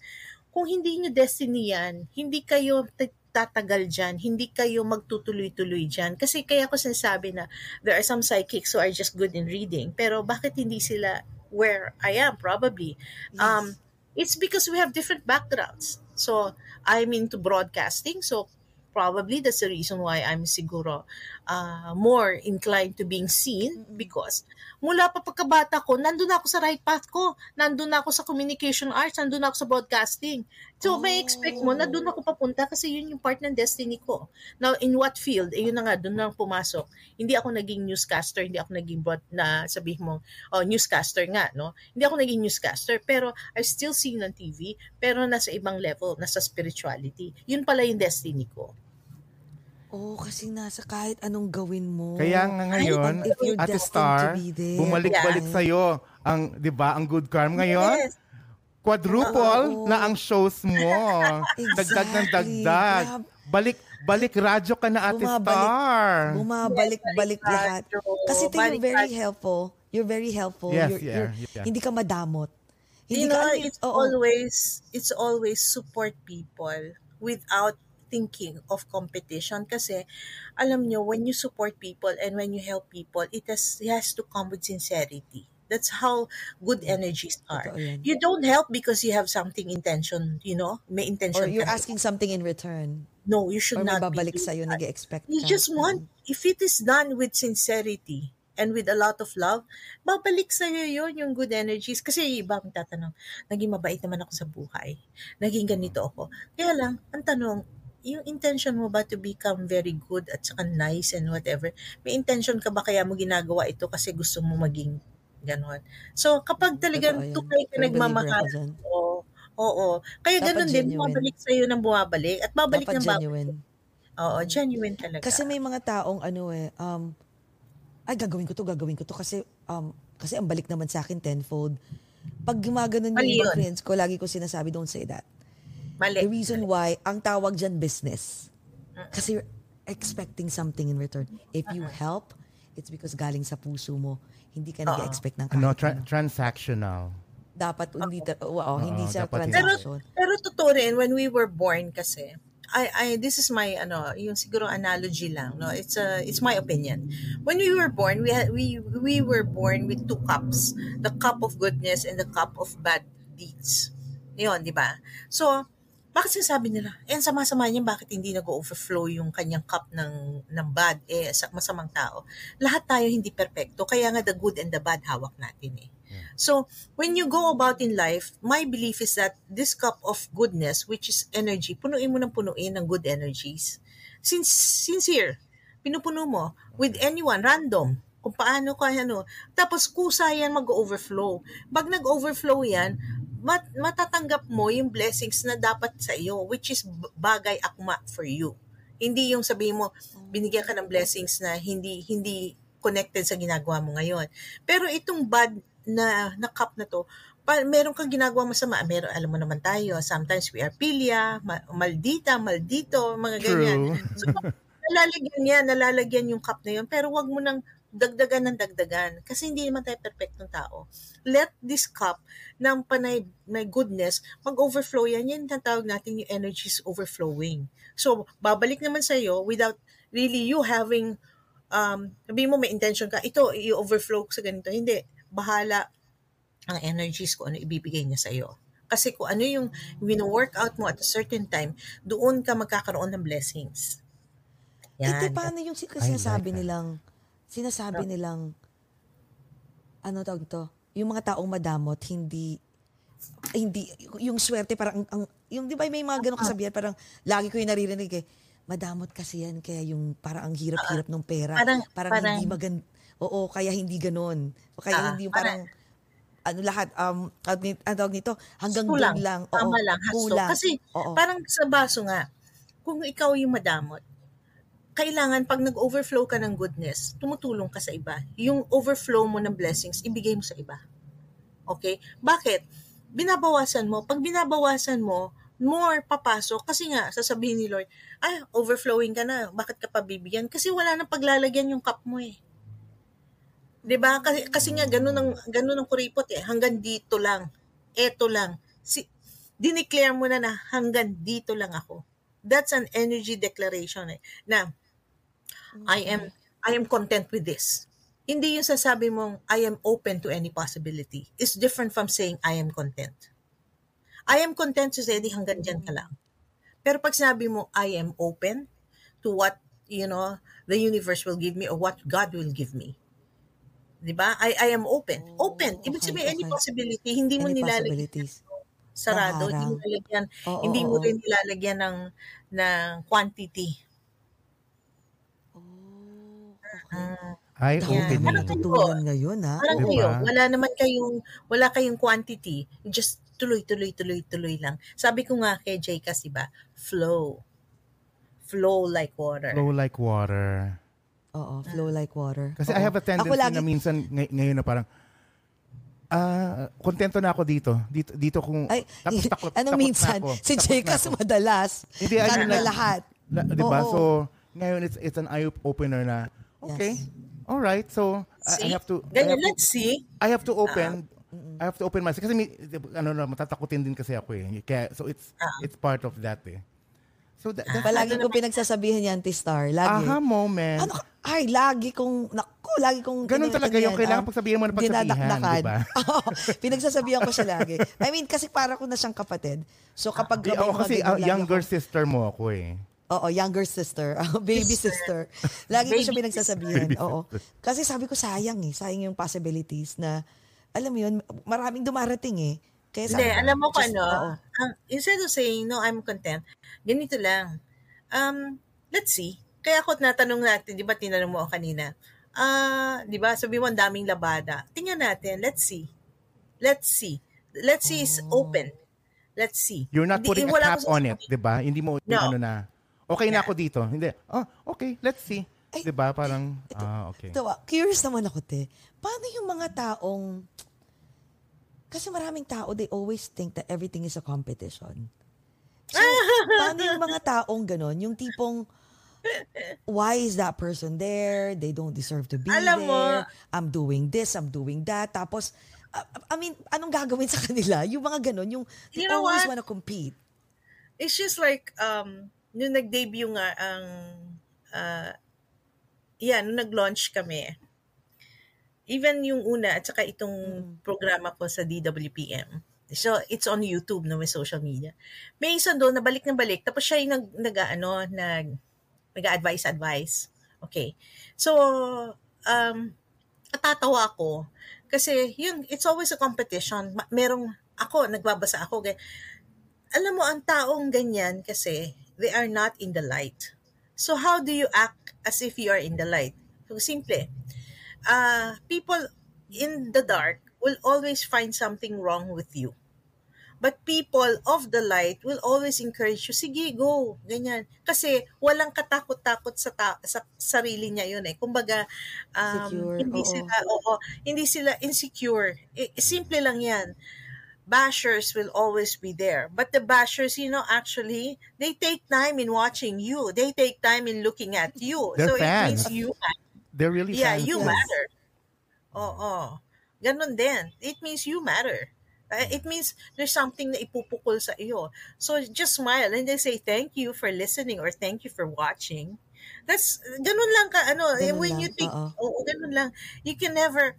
S4: kung hindi nyo destiny yan, hindi kayo t- tatagal dyan, hindi kayo magtutuloy-tuloy dyan. Kasi kaya ko sinasabi na there are some psychics who are just good in reading, pero bakit hindi sila where I am probably? Um, it's because we have different backgrounds. So, I'm into broadcasting, so probably that's the reason why I'm siguro uh, more inclined to being seen because mula pa pagkabata ko, nandun ako sa right path ko. Nandun ako sa communication arts, nandun ako sa broadcasting. So, may expect mo, nandun ako papunta kasi yun yung part ng destiny ko. Now, in what field? Eh, yun na nga, dun na pumasok. Hindi ako naging newscaster, hindi ako naging broad, na sabihin mo, oh, newscaster nga, no? Hindi ako naging newscaster, pero I've still seen on TV, pero nasa ibang level, nasa spirituality. Yun pala yung destiny ko.
S3: Oo, kasi nasa kahit anong gawin mo.
S2: Kaya nga ngayon,
S3: destined
S2: Star,
S3: to be there.
S2: bumalik-balik
S3: Yeah.
S2: sa'yo ang, di ba, ang good karma ngayon.
S4: Yes.
S2: Quadruple
S3: Oo.
S2: na ang shows mo. Dagdag ng dagdag. Balik, balik radyo ka na, Ate
S3: Bumabalik.
S2: Star.
S3: Bumabalik-balik
S4: Yes,
S3: lahat. Kasi ito you're very helpful. You're very helpful.
S2: Yes,
S3: You're-
S2: yeah,
S3: you're-
S2: yeah.
S3: Hindi ka madamot. Hindi
S4: you
S3: ka,
S4: know,
S3: ano yun,
S4: it's
S3: oo.
S4: always it's always support people without thinking of competition kasi alam nyo when you support people and when you help people it has it has to come with sincerity that's how good energies are you don't help because you have something intention you know may intention
S3: Or you're asking something in return.
S4: no you should
S3: Or
S4: not
S3: babalik sa'yo,
S4: that.
S3: nag-expect
S4: You just want, if it is done with sincerity and with a lot of love, babalik sa'yo yun, yung good energies. Kasi yung iba ang tatanong, naging mabait naman ako sa buhay. Naging ganito ako. Kaya lang, ang tanong, yung intention mo ba to become very good at saka nice and whatever? May intention ka ba kaya mo ginagawa ito kasi gusto mo maging ganon? So, kapag talagang
S3: Totoo yan.
S4: tunay ka nagmamahal, oo, oo. Kaya ganun din, bumabalik sa'yo ng bumabalik at babalik
S3: Dapat
S4: ng babalik.
S3: genuine.
S4: Oo, genuine talaga.
S3: Kasi may mga taong ano eh, um, ay gagawin ko to, gagawin ko to kasi um, kasi ang balik naman sa akin tenfold. Pag gumaganon yung
S4: yun.
S3: friends ko, lagi ko sinasabi, don't say that.
S4: Mali.
S3: The reason why, ang tawag dyan business. Kasi you're expecting something in return. If you help, it's because galing sa puso mo. Hindi ka nag-expect ng kahit
S2: Ano, tra-
S3: ano.
S2: transactional.
S3: Dapat hindi, ta- wow, hindi
S2: Oo,
S3: sa
S2: dapat hindi.
S4: Pero,
S3: transaction.
S4: pero totoo rin, when we were born kasi, I, I, this is my, ano, yung siguro analogy lang, no? It's a, it's my opinion. When we were born, we had, we, we were born with two cups. The cup of goodness and the cup of bad deeds. Yun, di ba? So, bakit sinasabi nila, eh, ang sama-sama niya, bakit hindi nag-overflow yung kanyang cup ng, ng bad, eh, sa masamang tao. Lahat tayo hindi perpekto, kaya nga the good and the bad hawak natin eh. So, when you go about in life, my belief is that this cup of goodness, which is energy, punuin mo ng punuin ng good energies. Since, sincere, pinupuno mo with anyone, random, kung paano ka ano. Tapos kusa yan mag-overflow. Pag nag-overflow yan, mat- matatanggap mo yung blessings na dapat sa iyo, which is bagay akma for you. Hindi yung sabihin mo, binigyan ka ng blessings na hindi hindi connected sa ginagawa mo ngayon. Pero itong bad na, na cup na to, pa, meron kang ginagawa masama. Meron, alam mo naman tayo, sometimes we are pilia, ma- maldita, maldito, mga ganyan.
S2: True.
S4: So, nalalagyan niya, nalalagyan yung cup na yun, pero wag mo nang dagdagan ng dagdagan kasi hindi naman tayo perfectong tao. Let this cup ng panay may goodness mag-overflow yan. Yan ang tawag natin yung energies overflowing. So, babalik naman sa iyo without really you having um, sabihin mo may intention ka, ito, i-overflow sa ganito. Hindi. Bahala ang energies ko ano ibibigay niya sa iyo. Kasi kung ano yung wino-work out mo at a certain time, doon ka magkakaroon ng blessings.
S3: Ito paano yung sin- sinasabi
S2: that.
S3: nilang, sinasabi nilang, ano tawag to? Yung mga taong madamot, hindi, hindi, yung swerte parang, ang, yung di ba may mga ganong kasabihan, parang lagi ko yung naririnig eh, madamot kasi yan, kaya yung parang ang hirap-hirap ng pera.
S4: Parang-
S3: parang,
S4: parang-
S3: hindi magan, oo, kaya hindi ganon. O kaya
S4: Ah,
S3: hindi yung parang, ano lahat, um, ang tawag nito, hanggang
S4: Kulang.
S3: doon lang. Oo,
S4: Tama lang.
S3: Kulang.
S4: Kasi
S3: Oo.
S4: parang sa baso nga, kung ikaw yung madamot, kailangan pag nag-overflow ka ng goodness, tumutulong ka sa iba. Yung overflow mo ng blessings, ibigay mo sa iba. Okay? Bakit? Binabawasan mo. Pag binabawasan mo, more papasok. Kasi nga, sasabihin ni Lord, ay, overflowing ka na. Bakit ka pa bibigyan? Kasi wala nang paglalagyan yung cup mo eh. 'Di ba? Kasi kasi nga ganun ang ganun ang kuripot eh. Hanggang dito lang. Eto lang. Si dineclare mo na na hanggang dito lang ako. That's an energy declaration eh. Na I am I am content with this. Hindi yung sasabi mong I am open to any possibility. It's different from saying I am content. I am content to say di hanggang dyan ka lang. Pero pag sinabi mo I am open to what you know the universe will give me or what God will give me. 'Di ba? I I am open. Open. Ibig
S3: okay,
S4: sabihin any
S3: okay.
S4: possibility, hindi mo
S3: Any
S4: nilalagyan
S3: possibilities.
S4: sarado, hindi mo nilalagyan,
S3: Oo,
S4: hindi mo rin nilalagyan ng ng quantity.
S3: Oh,
S2: Ay,
S4: Yeah.
S2: open
S4: Ano
S2: me.
S4: to?
S3: Natutunan ngayon, ha?
S4: Parang
S2: Diba?
S4: kayo, wala naman kayong wala kayong quantity, just tuloy tuloy tuloy tuloy lang. Sabi ko nga kay Jay kasi ba, flow. Flow like water.
S2: Flow like water.
S3: Oo, flow like water.
S2: Kasi
S3: Oo.
S2: I have a tendency
S3: Ako lagi,
S2: na minsan ngay- ngayon na parang ah, kontento na ako dito. Dito dito kung
S3: ay,
S2: tapos takot,
S3: anong
S2: takot
S3: minsan,
S2: na ako.
S3: si
S2: Takot
S3: Jay
S2: na ako.
S3: madalas,
S2: Hindi, ayun
S3: na
S2: lang.
S3: lahat.
S2: La, 'di ba?
S3: Oo.
S2: So, ngayon it's it's an eye opener na okay.
S3: Yes.
S2: All right. So, I- I
S4: See?
S2: have to I
S4: Ganyan,
S2: have to,
S4: let's see.
S2: I have to open
S3: Ah.
S2: I have to open myself kasi may, ano na matatakutin din kasi ako eh. Kaya so it's
S4: Ah.
S2: it's part of that eh. So that, that's
S3: Palagi
S4: Ano
S3: ko pinagsasabihan yan, T-Star. Lagi.
S2: aha moment.
S3: Ano ka? Ay, lagi kong, naku, lagi kong...
S2: Ganun talaga yung kailangan pagsabihan mo na pagsabihan, di ba?
S3: Oo, pinagsasabihan ko siya lagi. I mean, kasi para ko na siyang kapatid. So kapag may
S2: ako kasi ah,
S3: lagi
S2: younger
S3: ako-
S2: sister mo ako eh.
S3: Oo, younger sister. Baby sister. Lagi ko siya
S4: Baby
S3: pinagsasabihan. Oo. Kasi sabi ko, sayang eh. Sayang yung possibilities na, alam mo yun, maraming dumarating eh. Kaya
S4: Hindi,
S3: sabi ko,
S4: alam mo
S3: just-
S4: ano,
S3: oo.
S4: ang, instead of saying, no, I'm content, ganito lang. Um, let's see. Kaya ako natanong natin, di ba tinanong mo ako kanina, ah, di ba, sabi mo ang daming labada. Tingnan natin, let's see. Let's see. Let's see is
S3: Oh.
S4: open. Let's see.
S2: You're not
S4: Hindi-
S2: putting a
S4: wala
S2: cap on it. 'di ba? Hindi mo
S4: No.
S2: ano na. Okay na ako dito. Hindi. Oh, okay, let's see.
S3: Ay,
S2: 'Di ba? Parang ah, okay.
S3: Ito, ah, curious naman ako, te. Paano yung mga taong... Kasi maraming tao, they always think that everything is a competition. So, paano yung mga taong ganon? Yung tipong, why is that person there? They don't deserve to be
S4: Alam mo-
S3: there. I'm doing this, I'm doing that. Tapos, uh, I mean, anong gagawin sa kanila? Yung mga ganon, yung they
S4: You know
S3: always
S4: what?
S3: wanna compete.
S4: It's just like, um, nung nag-debut nga ang, uh, yeah, nung nag-launch kami, even yung una at saka itong programa ko sa DWPM, So, it's on YouTube, no, may social media. May isa doon, nabalik na balik. Tapos siya yung nag, nag ano, nag, nag-advise, advice. Okay. So, um, natatawa ako. Kasi, yun, it's always a competition. Merong, ako, nagbabasa ako. Alam mo, ang taong ganyan kasi, they are not in the light. So, how do you act as if you are in the light? So, simple. Uh, people in the dark will always find something wrong with you. But people of the light will always encourage you, sige, go, ganyan. Kasi walang katakot-takot sa, ta- sa sarili niya yun eh. Kumbaga, um,
S3: Secure,
S4: hindi
S3: oo.
S4: sila, oo, hindi sila insecure. I- simple lang yan. Bashers will always be there. But the bashers, you know, actually, they take time in watching you. They take time in looking at you.
S2: They're
S4: so it means
S2: fans.
S4: you
S2: They're really
S4: Yeah,
S2: fans.
S4: you
S3: Yes.
S4: matter. Oo. Oh, Ganon din. It means you matter. Uh, it means there's something na ipupukol sa iyo. So just smile and then say thank you for listening or thank you for watching. That's ganun lang ka ano eh,
S3: Ganun
S4: when
S3: lang,
S4: you think
S3: oo.
S4: oo ganun lang. You can never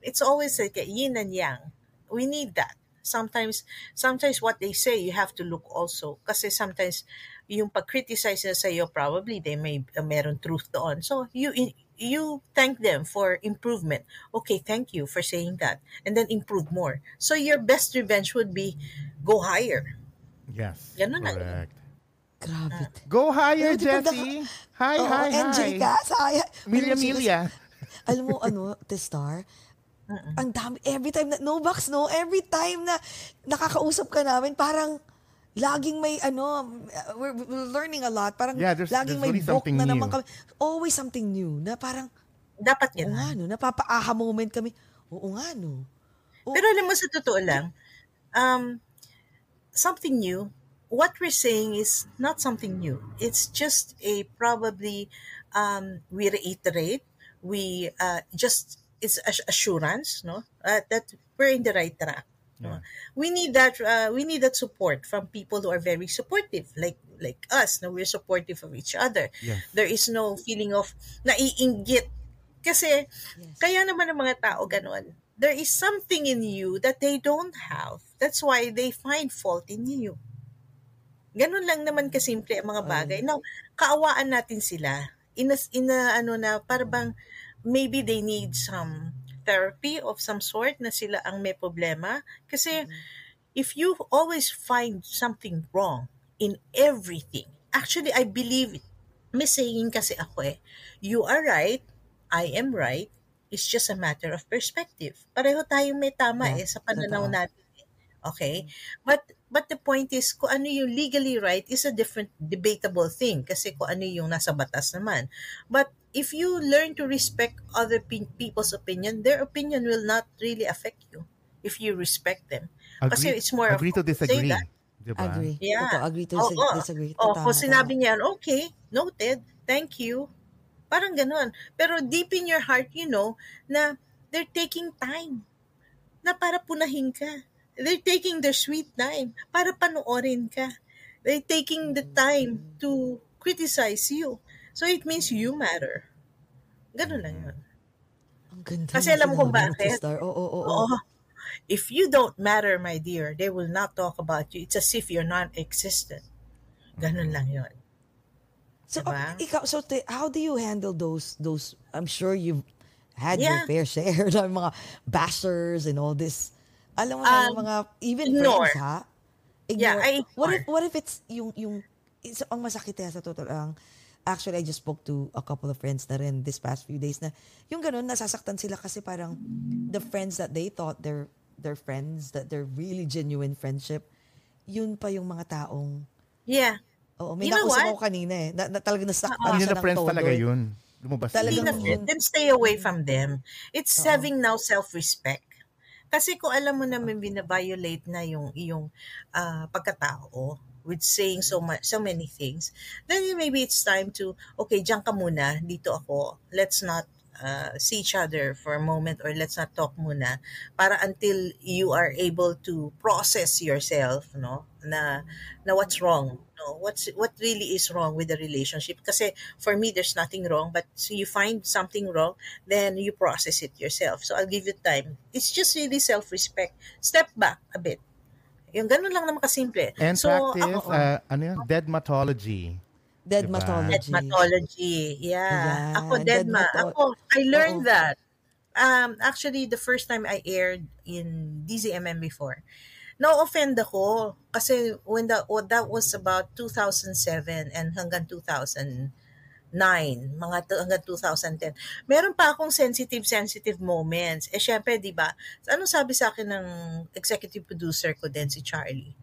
S4: it's always like a yin and yang. We need that. Sometimes sometimes what they say you have to look also kasi sometimes yung pag-criticize nila sa iyo probably they may uh, meron truth doon. So you you thank them for improvement. Okay, thank you for saying that. And then improve more. So your best revenge would be go higher.
S2: Yes.
S4: Ganun na
S2: correct.
S3: Grabe.
S2: Go higher, Jessie. Hi,
S3: Oo,
S2: hi,
S3: NJ
S2: hi.
S3: ka, saya.
S2: Milya,
S3: Alam mo,
S2: Milya.
S3: Alam mo, ano, The Star, ang dami, every time na, no box, no, every time na nakakausap ka namin, parang, laging may, ano, we're, we're learning a lot. Parang,
S2: Yeah, there's-
S3: laging
S2: there's
S3: may
S2: really
S3: book na naman
S2: new.
S3: kami. Always something new. Na parang,
S4: Dapat
S3: oo
S4: ganun.
S3: nga, no, napapa-aha moment kami. Oo nga, no. Oo.
S4: Pero alam mo sa totoo lang, um, something new, what we're saying is not something new. It's just a probably, um, we reiterate, we uh, just, it's ass- assurance, no? Uh, that we're in the right track. No? We need that. Uh, we need that support from people who are very supportive, like like us. No, we're supportive of each other.
S2: Yes.
S4: There is no feeling of naiinggit. Kasi kaya naman ng mga tao ganun. There is something in you that they don't have. That's why they find fault in you. Ganun lang naman kasimple ang mga bagay. Now, kaawaan natin sila. Ina, ina ano na, para bang maybe they need some therapy of some sort na sila ang may problema. Kasi if you always find something wrong in everything, actually, I believe it. May saying kasi ako eh, you are right, I am right, it's just a matter of perspective. Pareho tayong may tama
S3: Yeah,
S4: eh sa pananaw
S3: totoo.
S4: natin. eh. Okay? But but the point is kung ano yung legally right is a different debatable thing kasi kung ano yung nasa batas naman. But if you learn to respect other pe- people's opinion, their opinion will not really affect you if you respect them. Kasi it's more of,
S2: agree to
S4: say
S2: disagree.
S4: that.
S2: Diba?
S3: Agree.
S4: Yeah.
S3: Totoo, agree to
S4: Oo.
S3: dis- disagree.
S4: Oh, kung sinabi niya, okay, noted, thank you. Parang ganun. Pero deep in your heart, you know, na they're taking time na para punahin ka. They're taking their sweet time para panoorin ka. They're taking the time to criticize you. So it means you matter. Ganun lang yun.
S3: Ang ganda
S4: Kasi alam mo kung bakit?
S3: Oo, oo, oo.
S4: Oo. If you don't matter, my dear, they will not talk about you. It's as if you're non-existent. Ganun lang yun.
S3: So,
S4: Diba?
S3: uh, ikaw, so te- how do you handle those, those, I'm sure you've had your
S4: Yeah.
S3: fair share ng mga bashers and all this. Alam mo na,
S4: Um,
S3: mga, even
S4: ignore.
S3: friends, ha?
S4: Yeah, I
S3: What if,
S4: ignore.
S3: what if it's yung, yung, it's, ang masakit sa totoo lang, actually, I just spoke to a couple of friends na rin this past few days na, yung ganun, nasasaktan sila kasi parang, the friends that they thought they're, they're friends, that they're really genuine friendship, yun pa yung mga taong,
S4: Yeah.
S3: Oo, may
S4: You know what?
S3: ako kanina eh. Na, na talaga nasaktan
S2: Hindi
S3: siya
S2: na
S3: ng
S2: friends
S3: todo
S2: talaga yun. Lumabas
S4: Hindi na
S2: yun.
S4: then stay away from them. It's having now self-respect. Kasi kung alam mo naman bina-violate na yung iyong ah, pagkatao with saying so much so many things, then maybe it's time to okay, diyan ka muna, dito ako. Let's not uh, see each other for a moment or let's not talk muna para until you are able to process yourself, no? Na na what's wrong, no? What's what really is wrong with the relationship? Kasi for me there's nothing wrong, but so you find something wrong, then you process it yourself. So I'll give you time. It's just really self-respect. Step back a bit. Yung ganun lang naman kasimple.
S2: And
S4: so,
S2: practice,
S4: ako,
S2: uh, ano yun? Deadmatology.
S3: Deadmatology.
S4: Dermatology. Yeah.
S3: Ayan,
S4: Ako, Dedma.
S3: dermato-
S4: Ako, I learned
S3: Oo.
S4: that. Um, actually, the first time I aired in DZMM before, na-offend ako kasi when the, oh, that was about 2007 and hanggang 2009, mga to, hanggang 2010. Meron pa akong sensitive, sensitive moments. Eh, syempre, di ba, ano sabi sa akin ng executive producer ko din, si Charlie?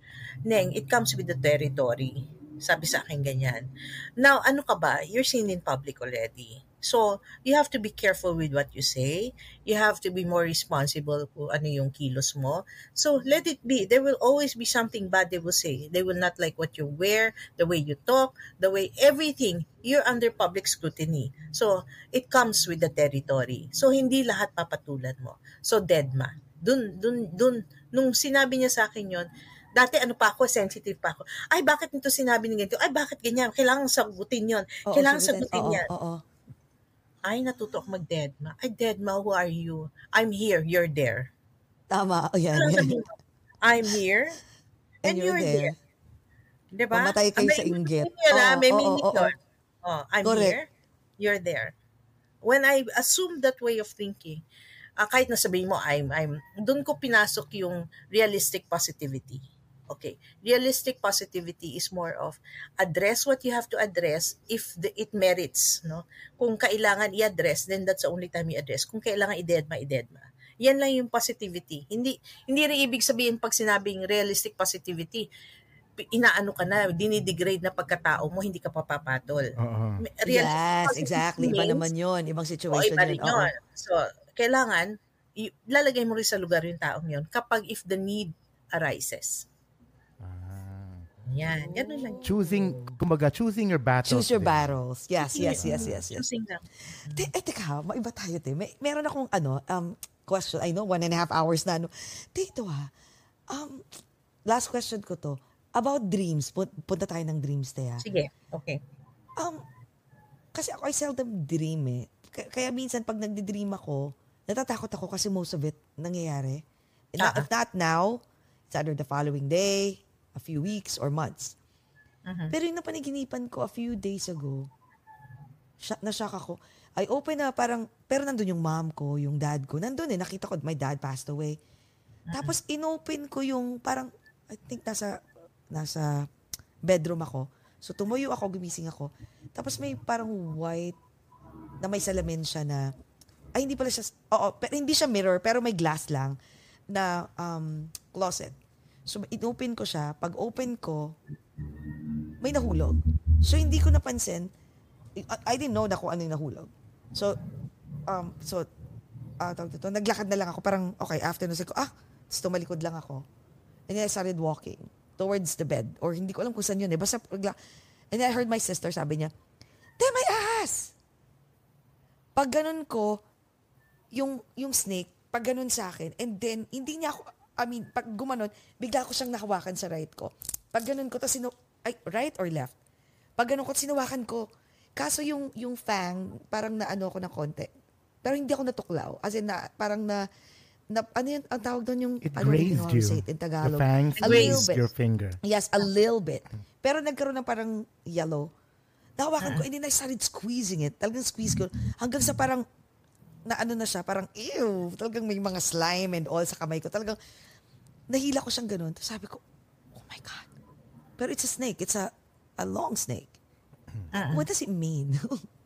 S4: Neng, it comes with the territory. Sabi sa akin ganyan. Now, ano ka ba? You're seen in public already. So, you have to be careful with what you say. You have to be more responsible kung ano yung kilos mo. So, let it be. There will always be something bad they will say. They will not like what you wear, the way you talk, the way everything. You're under public scrutiny. So, it comes with the territory. So, hindi lahat papatulan mo. So, deadma. Dun, dun, dun, nung sinabi niya sa akin yon dati ano pa ako, sensitive pa ako. Ay, bakit nito sinabi ni ganito? Ay, bakit ganyan? Kailangan sagutin yon
S3: Oo,
S4: Kailangan
S3: sagutin.
S4: sagutin
S3: Oo,
S4: yan.
S3: oo.
S4: Ay, natuto ako mag-deadma. Ay, deadma, who are you? I'm here, you're there.
S3: Tama. O yan. Yan.
S4: I'm here, and,
S3: And you're there.
S4: Diba?
S3: Mamatay kayo
S4: Ah,
S3: sa
S4: may-
S3: inggit.
S4: Yun,
S3: Oo,
S4: may
S3: oo,
S4: meaning
S3: oo,
S4: doon. Oh, I'm
S3: Correct.
S4: here, you're there. When I assume that way of thinking, ah, kahit na sabihin mo, I'm, I'm, doon ko pinasok yung realistic positivity. Okay. Realistic positivity is more of address what you have to address if the, it merits. No? Kung kailangan i-address, then that's the only time i-address. Kung kailangan i-deadma, i-deadma. Yan lang yung positivity. Hindi hindi rin ibig sabihin pag sinabing realistic positivity, inaano ka na, dinidegrade na pagkatao mo, hindi ka papapatol.
S2: Oo.
S4: Realistic
S3: Yes, exactly. Iba
S4: means-
S3: naman yun. Ibang situation
S4: iba
S3: yun.
S4: yun. So, kailangan, i- lalagay mo rin sa lugar yung taong yun kapag if the need arises. Yan, ganun lang.
S2: Choosing, kumbaga, choosing your battles.
S3: Choose your
S2: din.
S3: battles. Yes, yes, yes, yes, yes.
S4: Choosing lang.
S3: Te, eh, teka, maiba tayo, te. May, meron akong, ano, um, question. I know, one and a half hours na, ano. Te, ito ha. Um, last question ko to. About dreams. Pun- punta tayo ng dreams, te, ha.
S4: Sige, okay.
S3: Um, kasi ako, I seldom dream, eh. K- Kaya minsan, pag nagdi-dream ako, natatakot ako kasi most of it nangyayari. Not,
S4: Ah, ah.
S3: if not now, it's either the following day, a few weeks, or months.
S4: Mhm.
S3: Pero yung napanaginipan ko a few days ago, sya, na-shock ako. I open na parang, pero nandun yung mom ko, yung dad ko. Nandun eh, nakita ko, my dad passed away. Tapos inopen ko yung parang, I think nasa, nasa bedroom ako. So tumuyo ako, gumising ako. Tapos may parang white na may salamin siya na, ay hindi pala siya, oo, pero hindi siya mirror, pero may glass lang na um, closet. So inopen ko siya. Pag open ko, may nahulog. So hindi ko napansin. I, I didn't know na kung ano yung nahulog. So, um, so, ah, tawag dito, naglakad na lang ako. Parang, okay, after na ko, ah, tapos tumalikod lang ako. And then I started walking towards the bed. Or hindi ko alam kung saan yun eh. Basta, and then I heard my sister, sabi niya, Te, may ahas! Pag ganun ko, yung, yung snake, pag ganun sa akin, and then, hindi niya ako, I mean, pag gumanon, bigla ko siyang nahawakan sa right ko. Pag ganun ko, tapos sinu, ay, right or left? Pag ganun ko, sinuwakan ko. Kaso yung, yung fang, parang naano ko ng konti. Pero hindi ako natuklaw. As in, na, parang na, na ano yun, ang tawag doon yung,
S2: It
S3: know
S2: grazed
S3: to
S2: you.
S3: say it in
S2: The
S3: Tagalog.
S2: fangs
S3: A little bit.
S2: your finger.
S3: Yes, a little bit. Pero nagkaroon ng parang yellow. Nahawakan
S2: Ah.
S3: ko, and then I started squeezing it. Talagang squeeze ko. Hanggang sa parang, na ano na siya, parang, ew, talagang may mga slime and all sa kamay ko. Talagang, nahila ko siyang ganun. Tapos sabi ko, oh my God. Pero it's a snake. It's a, a long snake. What does it mean?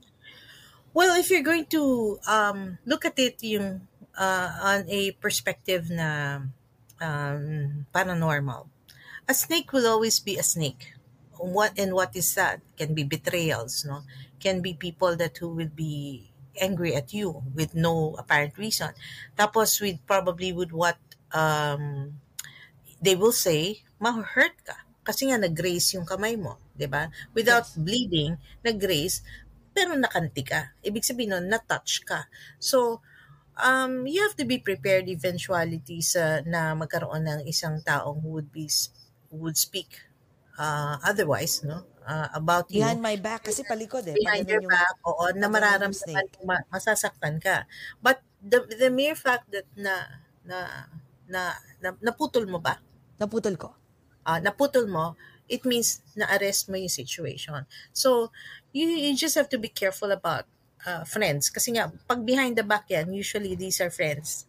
S4: Well, if you're going to um, look at it yung uh, on a perspective na um, paranormal, a snake will always be a snake. What and what is that? Can be betrayals, no? Can be people that who will be angry at you with no apparent reason. Tapos with probably with what um, they will say, ma-hurt ka. Kasi nga nag-graze yung kamay mo, 'di ba? Without
S3: Yes.
S4: bleeding, nag-graze, pero nakanti ka. Ibig sabihin nun, na-touch ka. So, um, you have to be prepared eventuality sa na magkaroon ng isang taong who would be who would speak uh, otherwise, no? Uh, about you
S3: Behind my back. Kasi palikod eh.
S4: behind your
S3: ganun yung-
S4: back, oo, na mararamdaman ma- masasaktan ka. But the the mere fact that na na na, na naputol mo ba?
S3: Naputol ko.
S4: uh, naputol mo, it means na-arrest mo yung situation. So, you, you just have to be careful about uh, friends. Kasi nga, pag behind the back yan, usually these are friends.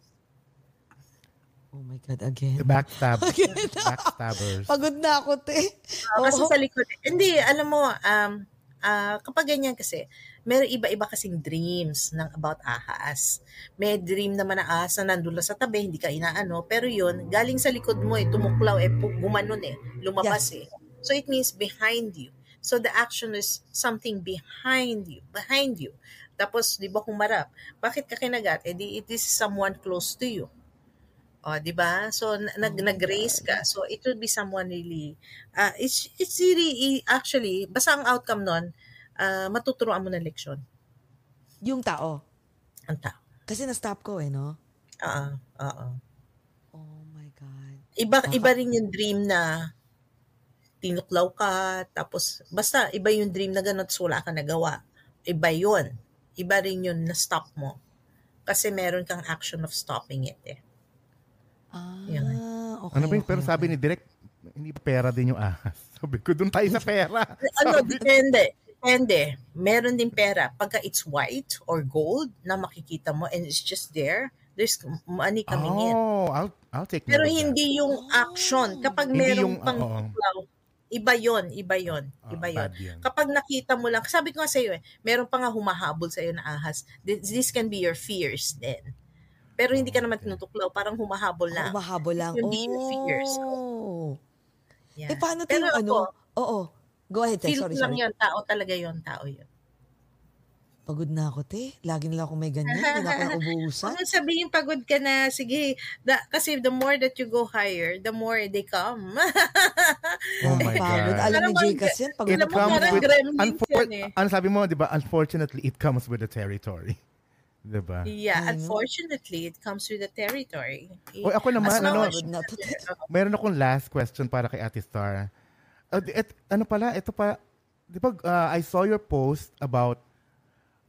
S3: Oh my God, again.
S2: The backstab. backstabbers.
S3: Pagod na ako, te.
S4: Uh, kasi sa likod, hindi, alam mo, um, ah, kapag ganyan kasi, meron iba-iba kasing dreams ng about ahas. May dream naman na ahas na nandun lang sa tabi, hindi ka inaano, pero yun, galing sa likod mo eh, tumuklaw eh, gumanon eh, lumabas eh. So it means behind you. So the action is something behind you, behind you. Tapos, di ba humarap? Bakit ka kinagat? Eh, di, it is someone close to you. O, di ba? So, na- nag, nag-raise ka. So, it will be someone really, uh, it's, it's really, actually, basta ang outcome nun, uh, matuturoan mo ng leksyon.
S3: Yung tao.
S4: Ang tao.
S3: Kasi na-stop ko eh, no?
S4: Oo, oo.
S3: Oh my God.
S4: Iba,
S3: Baka-
S4: iba rin yung dream na tinuklaw ka, tapos, basta, iba yung dream na gano'n, tapos wala ka nagawa. Iba yun. Iba rin yun na stop mo. Kasi meron kang action of stopping it eh.
S3: Ah,
S4: Yun.
S3: okay.
S2: Ano ba yun?
S3: okay,
S2: Pero sabi
S3: okay.
S2: ni Direk, hindi pera din yung ahas? Sabi ko, doon tayo sa pera.
S4: ano,
S2: Sabi-
S4: depende. Depende. Meron din pera. Pagka it's white or gold na makikita mo and it's just there, there's money coming in.
S2: Oh, I'll, I'll take
S4: Pero
S2: of that.
S4: hindi yung action. Kapag
S2: Hindi
S4: merong
S2: yung-
S4: pang
S2: oo.
S4: tuklaw, iba yon iba yon
S2: Ah,
S4: iba yon. Kapag nakita mo lang, sabi ko nga sa iyo eh, meron pa nga humahabol sa iyo na ahas. This, this can be your fears then. Pero hindi ka naman tinutuklaw, parang humahabol lang.
S3: Umahabol lang.
S4: Hindi yung fears.
S3: Oh.
S4: Yan.
S3: Eh, paano
S4: Pero
S3: tayo, ano? Oo. Go ahead, te. Sorry,
S4: lang
S3: sorry.
S4: yun, tao talaga yon tao yun.
S3: Pagod na ako, te. Lagi na lang ako may ganyan. Hindi na ako naubuhusan.
S4: Huwag mong sabihin pagod ka na. Sige, da, kasi the more that you go higher, the more they come.
S2: Oh my
S3: Pagod.
S2: God.
S3: Alam ni Jay kasi yan, pagod
S2: It
S3: na
S2: comes with,
S4: gremlins
S2: unfor-
S4: eh.
S2: ano sabi mo, di ba, unfortunately, it comes with the territory. Di ba?
S4: yeah,
S3: Ay, no?
S4: unfortunately, it comes with the territory.
S2: O, ako naman, ano,
S3: na te.
S2: Meron akong last question para kay Ate Star. Uh, et, ano pala, ito pa, di ba, uh, I saw your post about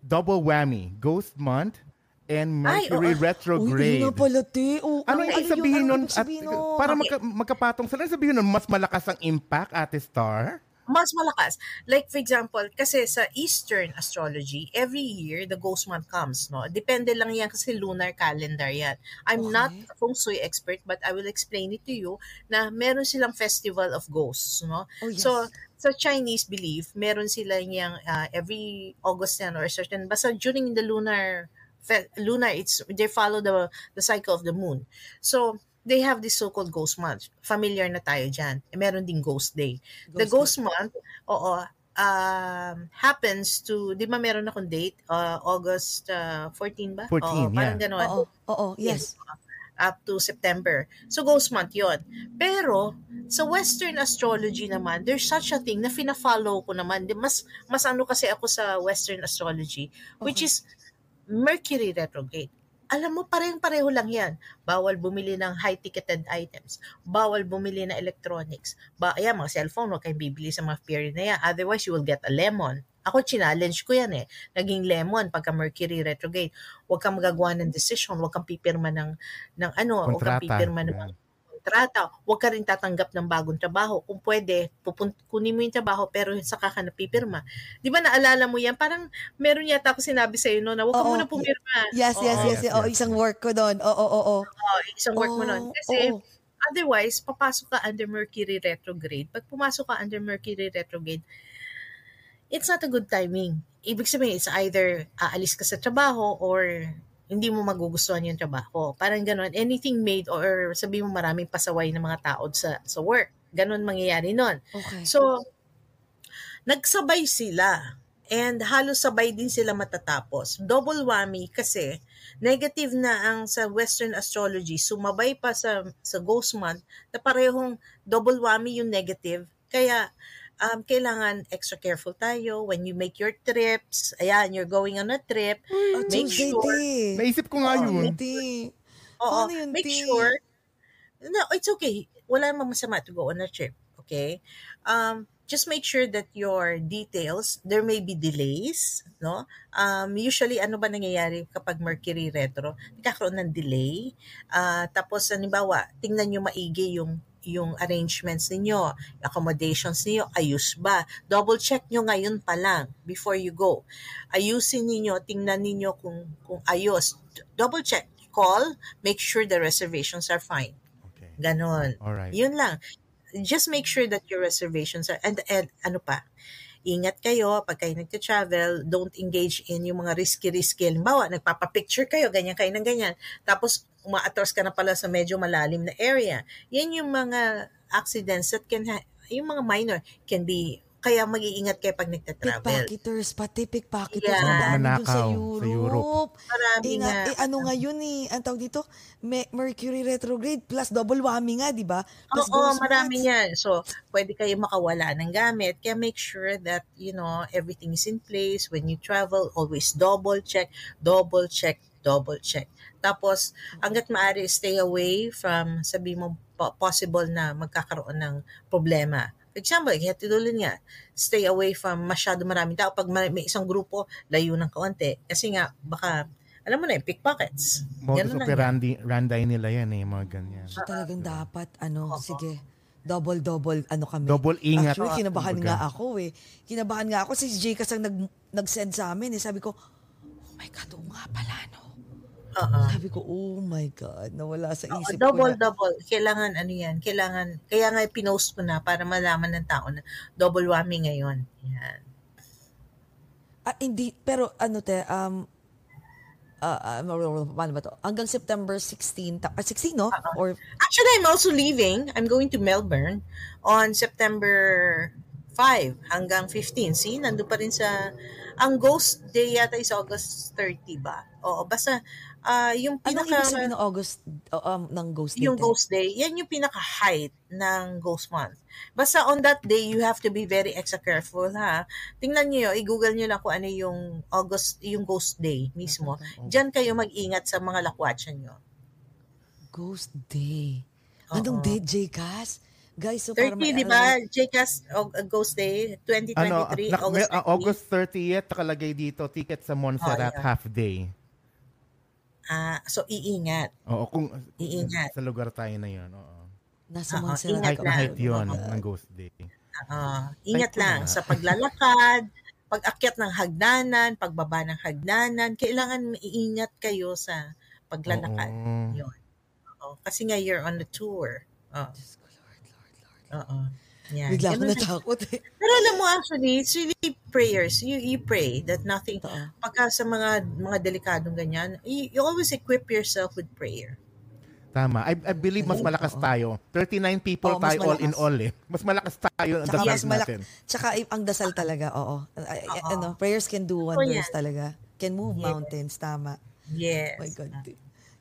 S2: double whammy, Ghost Month and
S4: Ay,
S2: Mercury
S4: oo.
S3: Uy,
S2: retrograde.
S3: yun nga pala, te. Oh,
S2: ano
S3: ay,
S2: yung
S3: yun,
S2: sabihin
S3: ano
S2: nun? At,
S3: sabihin nun?
S2: para
S4: Okay.
S2: magka, magkapatong sila, sabihin nun, mas malakas ang impact, Ate Star?
S4: Mas malakas. Like for example, kasi sa Eastern astrology, every year the ghost month comes, no? Depende lang yan kasi lunar calendar yan. I'm not
S3: Okay.
S4: a feng shui expert but I will explain it to you na meron silang festival of ghosts, no?
S3: Oh, yes.
S4: So sa Chinese belief, meron sila yung uh, every August yan or certain basta during the lunar lunar it's they follow the the cycle of the moon. So they have this so-called ghost month. Familiar na tayo dyan. Eh, meron ding ghost day. the
S3: Ghost
S4: ghost month, oo, um, happens to, di ba meron akong date? Uh, August uh, 14 ba?
S2: 14,
S4: Oo, parang
S2: yeah.
S4: ganon.
S3: Oo, oo, yes.
S4: Up to September. So, ghost month yon. Pero, sa Western astrology naman, there's such a thing na fina-follow ko naman. Di- Mas, mas ano kasi ako sa Western astrology, which
S3: Okay.
S4: is Mercury retrograde. Alam mo, parehong-pareho lang yan. Bawal bumili ng high-ticketed items. Bawal bumili ng electronics. Ba, ayan, mga cellphone, huwag kayong bibili sa mga period na yan. Otherwise, you will get a lemon. Ako, challenge ko yan eh. Naging lemon pagka Mercury retrograde. Huwag kang magagawa ng decision. Huwag kang pipirma ng, ng ano. Huwag kang
S2: Kontrata.
S4: pipirma ng
S2: Yeah.
S4: Kontrata. Huwag ka rin tatanggap ng bagong trabaho. Kung pwede, pupun- kunin mo yung trabaho pero saka ka napipirma. Di ba naalala mo yan? Parang meron yata ako sinabi sa'yo no, na huwag ka
S3: Oo.
S4: muna pumirma.
S3: Yes, yes,
S4: Oo.
S3: yes. yes. Oh, isang work ko doon. Oo, oo, oo.
S4: Oo, isang work mo nun.
S3: Oo,
S4: Kasi
S3: oo.
S4: otherwise, papasok ka under Mercury retrograde. Pag pumasok ka under Mercury retrograde, it's not a good timing. Ibig sabihin, it's either aalis ka sa trabaho or hindi mo magugustuhan yung trabaho. Parang ganun. Anything made or sabi mo maraming pasaway ng mga tao sa, sa work. Ganun mangyayari nun.
S3: Okay.
S4: So, nagsabay sila. And halos sabay din sila matatapos. Double whammy kasi negative na ang sa Western astrology, sumabay pa sa, sa ghost month na parehong double whammy yung negative. Kaya, um, kailangan extra careful tayo when you make your trips. Ayan, you're going on a trip.
S3: Oh,
S4: make sure
S3: te.
S2: Naisip ko nga
S4: Oo,
S2: yun.
S3: Te.
S4: Oo,
S3: yun,
S4: make
S3: T?
S4: sure. No, it's okay. Wala namang masama to go on a trip. Okay? Um, just make sure that your details, there may be delays, no? Um, usually, ano ba nangyayari kapag Mercury retro? Nagkakaroon ng delay. Ah, tapos, halimbawa, tingnan nyo maigi yung yung arrangements ninyo, accommodations niyo, ayos ba? Double check nyo ngayon pa lang before you go. Ayusin niyo, tingnan niyo kung kung ayos. Double check, call, make sure the reservations are fine.
S2: Okay.
S4: Ganon.
S2: Alright.
S4: Yun lang. Just make sure that your reservations are, and, and ano pa, ingat kayo pag kayo nagta-travel, don't engage in yung mga risky-risky. Halimbawa, nagpapapicture kayo, ganyan kayo ng ganyan. Tapos, umaatras ka na pala sa medyo malalim na area. Yan yung mga accidents that can, ha- yung mga minor can be, kaya mag-iingat kayo pag nagta-travel.
S3: Pickpocketers, pati pickpocketers.
S4: Yeah.
S3: Ang dami sa
S2: Manakaw sa
S3: Europe.
S2: Europe.
S4: Marami
S3: Eh, nga,
S4: nga.
S3: eh, ano ngayon eh, ang tawag dito, Me- Mercury retrograde plus double whammy nga, di ba? Plus
S4: Oo,
S3: ghost
S4: marami
S3: months.
S4: yan. So, pwede kayo makawala ng gamit. Kaya make sure that, you know, everything is in place. When you travel, always double check, double check, double check. Tapos, hanggat maaari, stay away from, sabi mo, po- possible na magkakaroon ng problema. For example, katulad nga, stay away from masyado maraming tao. Pag may isang grupo, layo ng kaunti. Kasi nga, baka, alam mo na, yung pickpockets.
S2: Modus operandi randay nila yan eh, mga ganyan.
S3: So, talagang dapat, ano, sige, double-double, ano kami.
S2: Double ingat.
S3: Actually, kinabahan
S2: Kumbaga.
S3: nga ako eh. Kinabahan nga ako. Si Jay kasi nag, nag-send sa amin eh. Sabi ko, oh my God, oo nga pala, no?
S4: Oo.
S3: Sabi ko, oh my God, nawala sa
S4: Oo,
S3: isip
S4: double,
S3: ko na.
S4: double. Kailangan, ano yan, kailangan, kaya nga pinost ko na para malaman ng tao na double whammy ngayon. Yan.
S3: Ah, hindi, pero ano te, um, ah, ah, paano ba to? Hanggang September 16, ta- ah, 16, no? Or,
S4: Actually, I'm also leaving. I'm going to Melbourne on September 5 hanggang 15. See, nandun pa rin sa, ang ghost day yata is August 30 ba? Oo, basta, ah yung
S3: anong
S4: pinaka,
S3: ibig sabihin ng August, uh, um, ng ghost
S4: yung
S3: date?
S4: ghost day, yan yung pinaka-height ng ghost month. Basta on that day, you have to be very extra careful, ha? Tingnan nyo, i-google nyo lang kung ano yung August, yung ghost day mismo. Diyan kayo mag-ingat sa mga lakwatsan nyo.
S3: Ghost day. Anong date, J-Cas? Guys, so para
S4: 30,
S3: may
S4: di
S3: ano
S4: ba? JCAS o- uh, Ghost Day, 2023,
S2: Ano,
S4: August
S2: may- ah,
S4: 30.
S2: August 30th, nakalagay dito, ticket sa Montserrat
S4: Oh, yeah.
S2: half day.
S4: Ah, so, iingat.
S2: Oo, kung
S4: Iingat.
S2: sa lugar tayo na yun. Oo.
S3: Nasa
S4: Oo,
S3: Montserrat
S4: ingat
S2: Height na height yun
S4: Oo.
S2: ng ghost day.
S4: Ah, ingat
S2: Ay,
S4: lang sa paglalakad, pag-akyat ng hagdanan, pagbaba ng hagdanan, kailangan maiingat kayo sa paglalakad.
S2: Oo.
S4: Yun. Oo, kasi nga you're on the tour. Oo. Oo. Yan.
S3: Bigla ako
S4: lang.
S3: natakot eh.
S4: Pero alam mo actually, it's really prayers. You you pray that nothing
S3: Totoo.
S4: pagka sa mga mga delikadong ganyan, you, you always equip yourself with prayer.
S2: Tama. I, I believe mas malakas tayo. 39 people
S3: Oo, mas
S2: tayo all in
S3: malakas.
S2: all eh. Mas malakas tayo ang
S3: Tsaka
S2: dasal
S3: mas malak
S2: natin.
S3: Tsaka ang dasal talaga, oo. Ay, ay,
S4: Oo.
S3: Ano, prayers can do wonders
S4: yan.
S3: talaga. Can move
S4: Yes.
S3: mountains, tama.
S4: Yes.
S3: My God.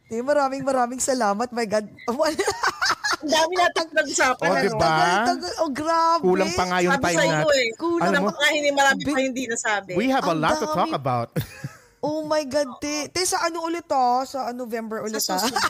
S3: Di, maraming maraming salamat. My God.
S4: Ang dami natin pag-usapan.
S2: Oh,
S4: ano?
S2: diba?
S3: Tagal. Oh, grabe.
S2: Kulang pa nga yung
S4: Sabi
S2: time
S4: sa'yo
S2: natin.
S4: eh.
S3: Kulang.
S2: Alam mo,
S4: Baka hindi marami pa hindi nasabi.
S2: we have a
S3: Ang
S2: lot to talk about.
S3: Oh my God, te. Te, sa ano ulit ah? Sa November ulit
S4: Sa
S3: ah?
S4: susunod.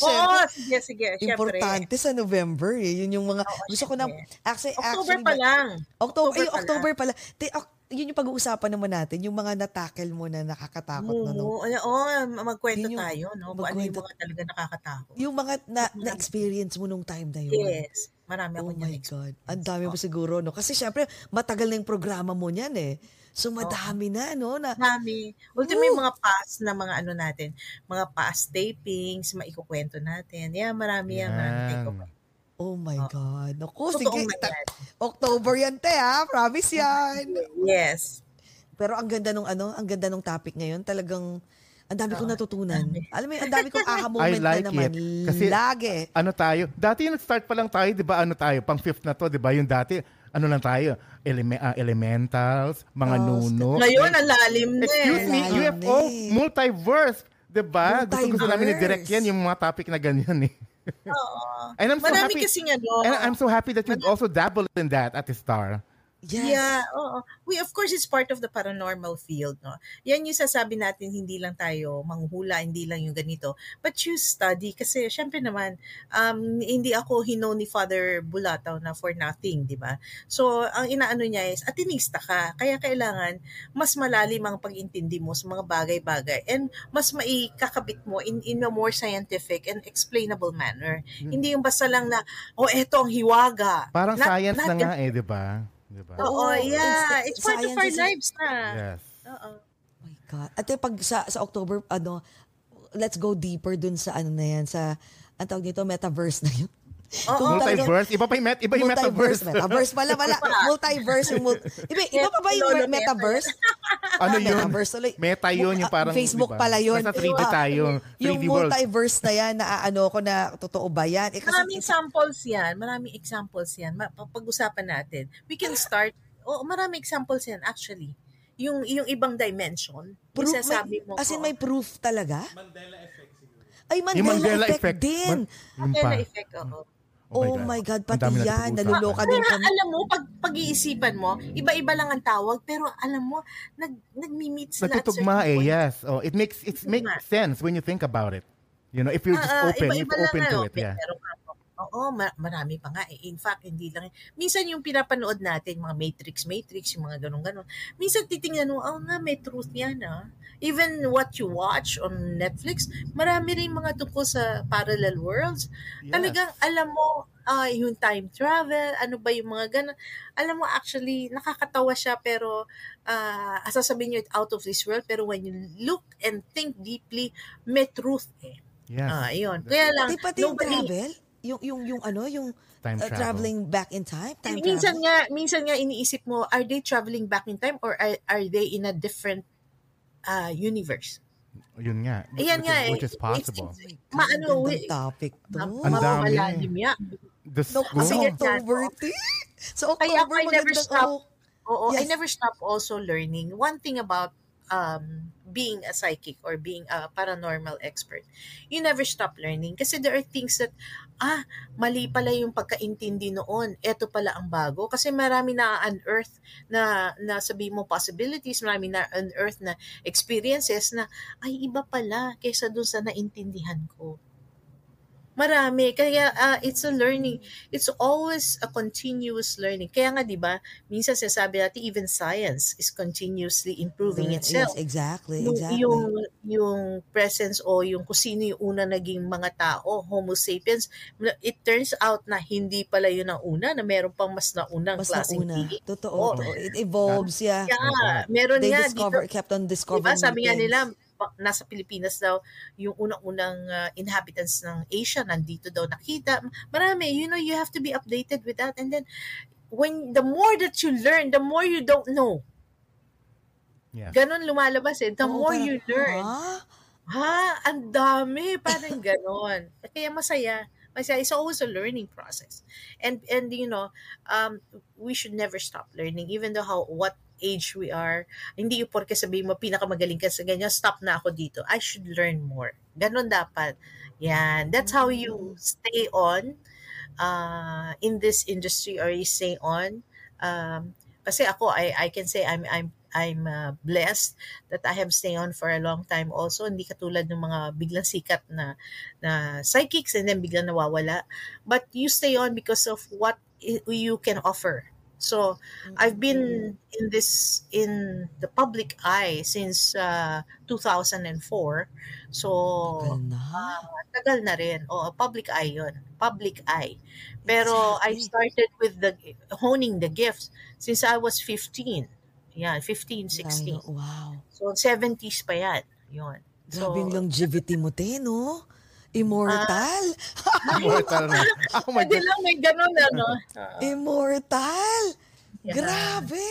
S4: Oo,
S3: Syempre,
S4: sige, sige. Syempre.
S3: importante sa November eh. Yun yung mga,
S4: Oo,
S3: gusto ko na,
S4: syempre.
S3: actually,
S4: October
S3: actually,
S4: pa lang.
S3: October, ay,
S4: pa
S3: October pala. Te, yun yung pag-uusapan naman natin, yung mga natakel mo na nakakatakot na, no?
S4: Oo, ano, oh, magkwento
S3: Yun yung-
S4: tayo, no? Kung ano yung mga talaga nakakatakot.
S3: Yung mga na, na-experience mo nung time na yun.
S4: Yes. Marami
S3: Oh
S4: ako
S3: my
S4: niyan.
S3: God. Ang dami mo siguro, no? Kasi syempre, matagal na yung programa mo niyan eh. So, madami na, no? Na,
S4: Marami. Ultimo yung mga past na mga ano natin, mga past tapings, maikukwento natin. Yeah, marami yan. Marami
S2: Yan.
S3: Oh my God. Naku,
S4: Totoo
S3: sige. ta-
S4: yan.
S3: October yan, te, ha? Promise yan.
S4: Yes.
S3: Pero ang ganda nung ano, ang ganda nung topic ngayon. Talagang, ang dami kong natutunan. Alam mo, ang dami kong aha moment
S2: like
S3: na naman.
S2: it. Kasi-
S3: Lagi.
S2: ano tayo, dati yung start pa lang tayo, di ba, ano tayo, pang fifth na to, di ba, yung dati, ano lang tayo, eleme- ah, elementals, mga
S3: Oh,
S2: nuno.
S4: Ngayon, ang lalim na
S2: Excuse
S4: eh.
S2: me,
S3: Lalim
S2: UFO,
S3: eh.
S2: multiverse, di ba? Gusto, gusto namin ni
S3: Multiverse.
S2: yan, yung mga topic na ganyan eh.
S4: Oo.
S2: And I'm so
S4: Marami
S2: happy,
S4: kasing ano.
S2: and I'm so happy that you've also dabbled in that at the Star.
S3: Yes.
S4: Yeah, oo. We of course it's part of the paranormal field, no. Yan yung sasabi natin hindi lang tayo manghuhula, hindi lang yung ganito. But you study kasi syempre naman um hindi ako hino ni Father Bulataw na for nothing, di ba? So ang inaano niya is atinista ka. Kaya kailangan mas malalim ang pag-intindi mo sa mga bagay-bagay and mas maikakabit mo in in a more scientific and explainable manner. Hindi yung basta lang na oh eto ang hiwaga.
S2: Parang
S4: Not-
S2: science
S4: not
S2: na nga eh, di ba? Di ba?
S4: Oo, yeah.
S3: it's-
S4: It's part of our lives na.
S2: Yes.
S4: Oo.
S3: Oh my God. At yung pag sa, sa October, ano, let's go deeper dun sa ano na yan, sa, ang tawag nito, metaverse na yun. Talagang-
S2: Multiverse? Iba pa yung, met, iba yung metaverse.
S3: Metaverse pala, wala. Multiverse yung mul- iba, iba pa ba yung metaverse?
S2: ano
S3: Ah,
S2: yun?
S3: Metaverse tuloy.
S2: Meta yun, yung parang,
S3: Facebook
S2: di ba?
S3: pala yun.
S2: Basta 3D
S3: Ah,
S2: tayo. 3D
S3: Yung
S2: world.
S3: multiverse na yan, na ano ko na, totoo ba yan? Eh, kasi,
S4: Maraming samples yan. Maraming examples yan. Ma- pag-usapan natin. We can start. Oh, maraming examples yan actually. Yung yung ibang dimension.
S3: proof,
S4: yung sasabi
S3: may,
S4: mo.
S3: as in
S4: oo.
S3: may proof talaga? Ay, Mandela,
S2: Yung Mandela
S3: effect,
S2: effect.
S3: din.
S2: Man-
S4: Mandela
S2: pa.
S4: effect, oo.
S3: Oh, my God,
S2: Ang
S3: pati yan. Naluloka din kami.
S4: alam mo, pag pag-iisipan mo, iba-iba lang ang tawag, pero alam mo, nag, nag-meet sila at
S2: Natutugma
S4: certain
S2: eh,
S4: point.
S2: yes. Oh, it makes it makes sense when you think about it. You know, if you're just
S4: Ah, ah,
S2: open, if
S4: iba-iba
S2: open to
S4: oh.
S2: it, yeah.
S4: Pero Oo, ma- marami pa nga. eh. In fact, hindi lang. Minsan yung pinapanood natin, mga Matrix, Matrix, yung mga ganun-ganun. Minsan titingnan mo, oh nga, may truth yan ah. Even what you watch on Netflix, marami rin mga tungkol sa parallel worlds.
S2: Yes.
S4: Talagang alam mo, ah, yung time travel, ano ba yung mga ganun. Alam mo, actually, nakakatawa siya, pero uh, sasabihin nyo, it's out of this world, pero when you look and think deeply, may truth eh.
S2: Yes.
S4: Ah, yun. Kaya lang,
S3: Pati, pati yung
S4: nobody-
S3: travel, yung, yung, yung ano, yung
S2: Time
S3: uh,
S2: travel.
S3: traveling back in time, time
S4: minsan
S3: travel.
S4: nga, minsan nga iniisip mo, are they traveling back in time or are, are they in a different uh, universe?
S2: Yun nga.
S4: Ayan
S2: which,
S4: nga
S2: is,
S4: eh.
S2: which is possible.
S4: It's- Maano,
S3: Gandang
S4: we-
S3: topic to.
S2: Ang dami. The
S3: No, kasi
S2: school.
S3: October, te. Sa
S4: Kaya
S3: October,
S4: I never stop.
S3: oh,
S4: Oo, I
S3: Yes.
S4: never stop also learning. One thing about um, being a psychic or being a paranormal expert, you never stop learning. Kasi there are things that, ah, mali pala yung pagkaintindi noon. Ito pala ang bago. Kasi marami na unearth na, na sabi mo possibilities, marami na unearth na experiences na, ay, iba pala kaysa dun sa naintindihan ko. Marami. Kaya ah, it's a learning. It's always a continuous learning. Kaya nga, di ba, minsan sinasabi natin, even science is continuously improving
S3: yes,
S4: itself.
S3: exactly,
S4: Yung,
S3: exactly.
S4: yung, yung presence o yung kung sino yung una naging mga tao, Homo sapiens, it turns out na hindi pala yun ang una, na meron pang mas naunang
S3: Mas
S4: klaseng
S3: nauna.
S4: being.
S3: Totoo.
S4: Oo.
S3: totoo. It evolves, yeah.
S4: Yeah, meron
S3: They
S4: nga
S3: discover,
S4: dito.
S3: kept on discovering
S4: Diba, sabi nga nila, nasa Pilipinas daw, yung unang-unang uh, inhabitants ng Asia, nandito daw nakita. Marami, you know, you have to be updated with that. And then, when the more that you learn, the more you don't know.
S2: Yeah.
S4: Ganon lumalabas eh. The
S3: Oo,
S4: more you learn.
S3: Ha?
S4: Ha? Ang dami. Parang ganon. Kaya masaya. Masaya. It's always a learning process. And, and you know, um, we should never stop learning. Even though how, what age we are. Hindi yung porke sabihin mo, pinakamagaling ka sa ganyan, stop na ako dito. I should learn more. Ganon dapat. Yan. That's how you stay on uh, in this industry or you stay on. Um, kasi ako, I, I can say I'm, I'm I'm uh, blessed that I have stayed on for a long time also. Hindi katulad ng mga biglang sikat na, na psychics and then biglang nawawala. But you stay on because of what you can offer. So, I've been in this, in the public eye since uh, 2004. So,
S3: Tagal na.
S4: ah, tagal na rin. O, public eye yun. Public eye. Pero I
S3: Exactly.
S4: started with the honing the gifts since I was 15. Yan, 15, 16.
S3: Layo. Wow.
S4: So, 70s pa yan. Yun. So,
S3: Grabe yung longevity mo, te, no? Immortal.
S2: Immortal na. Oh my
S4: Hindi
S2: God.
S4: lang may ganun, ano.
S3: Immortal.
S4: Yeah.
S3: Grabe.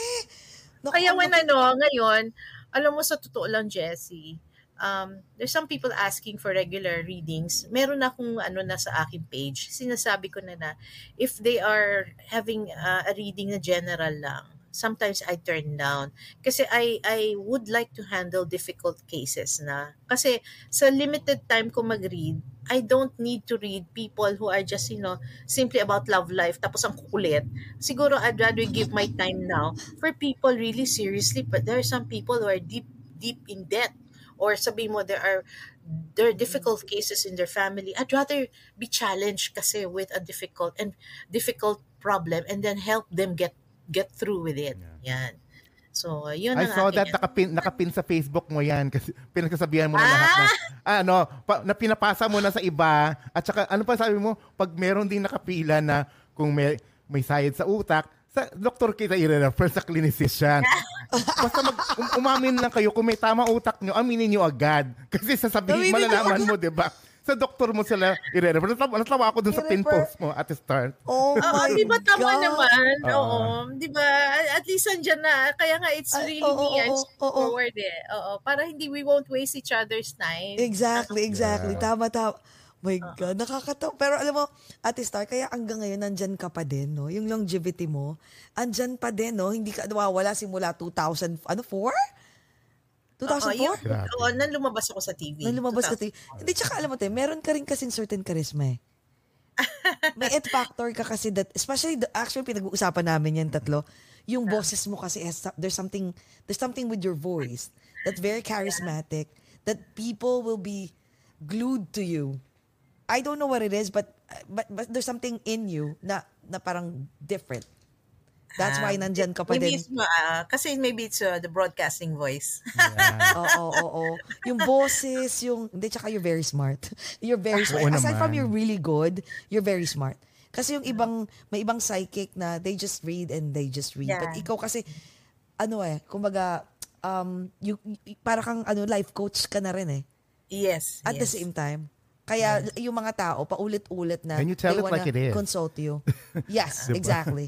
S3: Naku,
S4: Kaya when ano, ngayon, alam mo sa totoo lang, Jessie, um, there's some people asking for regular readings. Meron akong ano na sa aking page. Sinasabi ko na na, if they are having uh, a reading na general lang, sometimes I turn down. Kasi I, I would like to handle difficult cases na. Kasi sa limited time ko mag-read, I don't need to read people who are just, you know, simply about love life tapos ang kukulit. Siguro I'd rather give my time now for people really seriously but there are some people who are deep deep in debt or sabi mo there are there are difficult cases in their family. I'd rather be challenged kasi with a difficult and difficult problem and then help them get get through with it. Yan. So, yun
S2: I saw that nakapin, nakapin sa Facebook mo yan kasi pinagsasabihan mo na lahat na, ano, pa, na pinapasa mo na sa iba at saka ano pa sabi mo, pag meron ding nakapila na kung may, may sayad sa utak, sa doktor kita i-refer sa clinicist Basta mag, um- umamin lang kayo kung may tama utak nyo, aminin nyo agad. Kasi sasabihin, malalaman mo, di ba? Sa doktor mo sila i-refer. Natawa, natawa ako dun sa pin post mo at the start.
S3: Oh my
S4: di ba tama
S3: God.
S4: naman?
S2: Oo.
S4: Oo. Di ba? At least andyan na. Kaya nga, it's really
S3: oo,
S4: me. I'm
S3: oo, oo.
S4: forward eh. Oo. Para hindi, we won't waste each other's time.
S3: Exactly, exactly.
S2: Yeah.
S3: Tama, tama. My God, nakakatawa. Pero alam mo, Ate Star, kaya hanggang ngayon nandyan ka pa din, no? Yung longevity mo, andyan pa din, no? Hindi ka nawawala simula 2000, ano, 4?
S4: Oo,
S3: 2004?
S4: yun,
S2: Grabe.
S4: oo, nang lumabas ako sa TV.
S3: Nang lumabas ka
S4: 2000.
S3: tayo. Hindi, tsaka alam mo, te, meron ka rin kasing certain charisma eh. May it factor ka kasi that, especially, the, actually, pinag-uusapan namin yan tatlo, yung boses mo kasi, has, some- there's something, there's something with your voice that's very charismatic, that people will be glued to you. I don't know what it is, but, but, but there's something in you na, na parang different. That's why
S4: Ah,
S3: nandyan ka pa
S4: maybe
S3: din.
S4: It's, ah, kasi maybe it's uh, the broadcasting voice.
S3: Oo, oo, oo. Yung boses, yung... Hindi, tsaka you're very smart. You're very smart.
S2: Oo
S3: Aside from
S2: naman.
S3: you're really good, you're very smart. Kasi yung ibang, may ibang psychic na they just read and they just read. But
S4: Yeah.
S3: ikaw kasi, ano eh, kumbaga, um, you, para kang ano, life coach ka na rin eh.
S4: yes.
S3: At the
S4: yes.
S3: same time. Kaya yung mga tao, paulit-ulit na
S2: Can you tell
S3: they
S2: it like it is?
S3: consult you. Yes,
S2: Diba?
S3: exactly.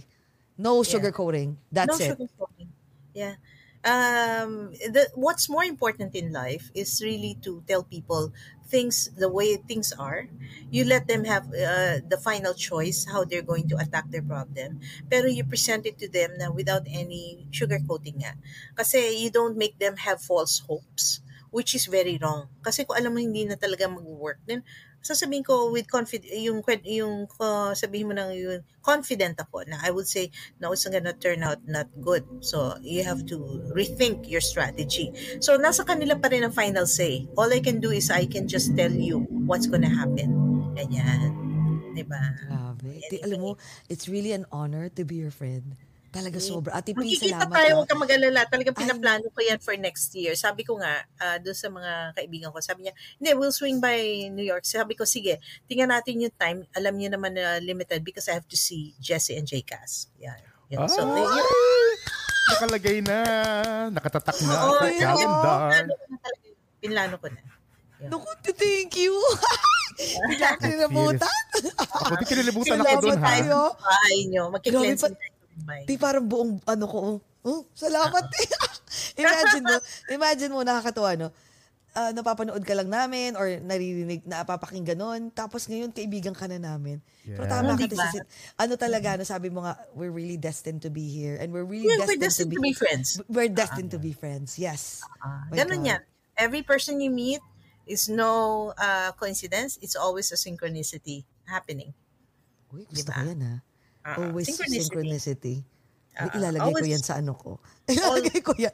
S3: No sugarcoating. That's
S4: no
S3: it.
S4: sugarcoating. Yeah. Um, the, what's more important in life is really to tell people things the way things are. You let them have uh, the final choice how they're going to attack their problem. Pero you present it to them na without any sugarcoating nga. Kasi you don't make them have false hopes which is very wrong. Kasi kung alam mo hindi na talaga mag-work, then sasabihin ko with confid yung yung uh, sabihin mo nang yun confident ako na I would say no it's gonna turn out not good. So you have to rethink your strategy. So nasa kanila pa rin ang final say. All I can do is I can just tell you what's gonna happen. Ganyan di ba
S3: Grabe. Di, alam mo, it's really an honor to be your friend. Talaga sobra. Ate P,
S4: Magkikita
S3: salamat.
S4: tayo,
S3: ah.
S4: huwag kang mag-alala. Talagang pinaplano ko yan for next year. Sabi ko nga, uh, doon sa mga kaibigan ko, sabi niya, hindi, we'll swing by New York. Sabi ko, sige, tingnan natin yung time. Alam niyo naman na limited because I have to see Jesse and JCas. Yan. Yan. So,
S2: Ay!
S4: yun.
S2: Nakalagay na. Nakatatak na
S4: Oo,
S2: sa calendar.
S4: Pinlano ko na talaga. Pinlano ko na.
S3: Naku, thank you. Bigla ko ninabutan.
S2: Ako din kinilibutan ako dun ha.
S3: tayo.
S4: Bahay niyo. Magki-cleansing
S3: Grabe
S4: tayo bahay.
S3: Di parang buong ano ko. oh. Oh, salamat. imagine mo, imagine mo nakakatuwa no. Ah, napapanood ka lang namin or naririnig na papakinggan nun. Tapos ngayon, kaibigan ka na namin. Pero
S2: Yeah.
S3: tama
S4: Oh,
S3: ka,
S4: diba?
S3: Tessie. Ano talaga, no, sabi mo nga, we're really destined to be here. And we're really
S4: We're
S3: destined,
S4: destined to be friends.
S3: We're destined to be friends. Yes.
S4: Ah,
S3: My
S4: ganun
S3: God.
S4: yan. Every person you meet is no uh, coincidence. It's always a synchronicity happening.
S3: Uy, gusto
S4: Diba?
S3: ko yan ha.
S4: Ah,
S3: Always synchronicity.
S4: synchronicity.
S3: Uy,
S4: Ah,
S3: ilalagay ko
S4: always-
S3: yan sa ano ko. ilalagay ko yan.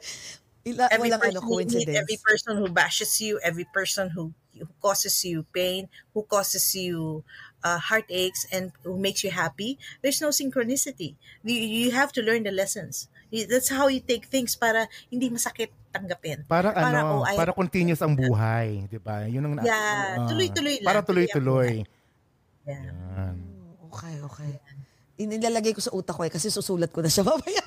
S3: Ila,
S4: every
S3: walang
S4: person
S3: ano,
S4: you meet,
S3: coincidence.
S4: every person who bashes you, every person who, who causes you pain, who causes you uh, heartaches, and who makes you happy, there's no synchronicity. You, you have to learn the lessons. That's how you take things para hindi masakit tanggapin.
S2: Parang
S4: Para,
S2: ano,
S4: oh, I-
S2: para continuous ang buhay, 'di ba? Yun ang
S4: Yeah,
S2: ah,
S4: tuloy-tuloy lang.
S2: Para tuloy-tuloy.
S4: Yeah.
S2: Yan.
S3: Okay, okay. Inilalagay ko sa utak ko eh kasi susulat ko na siya mamaya.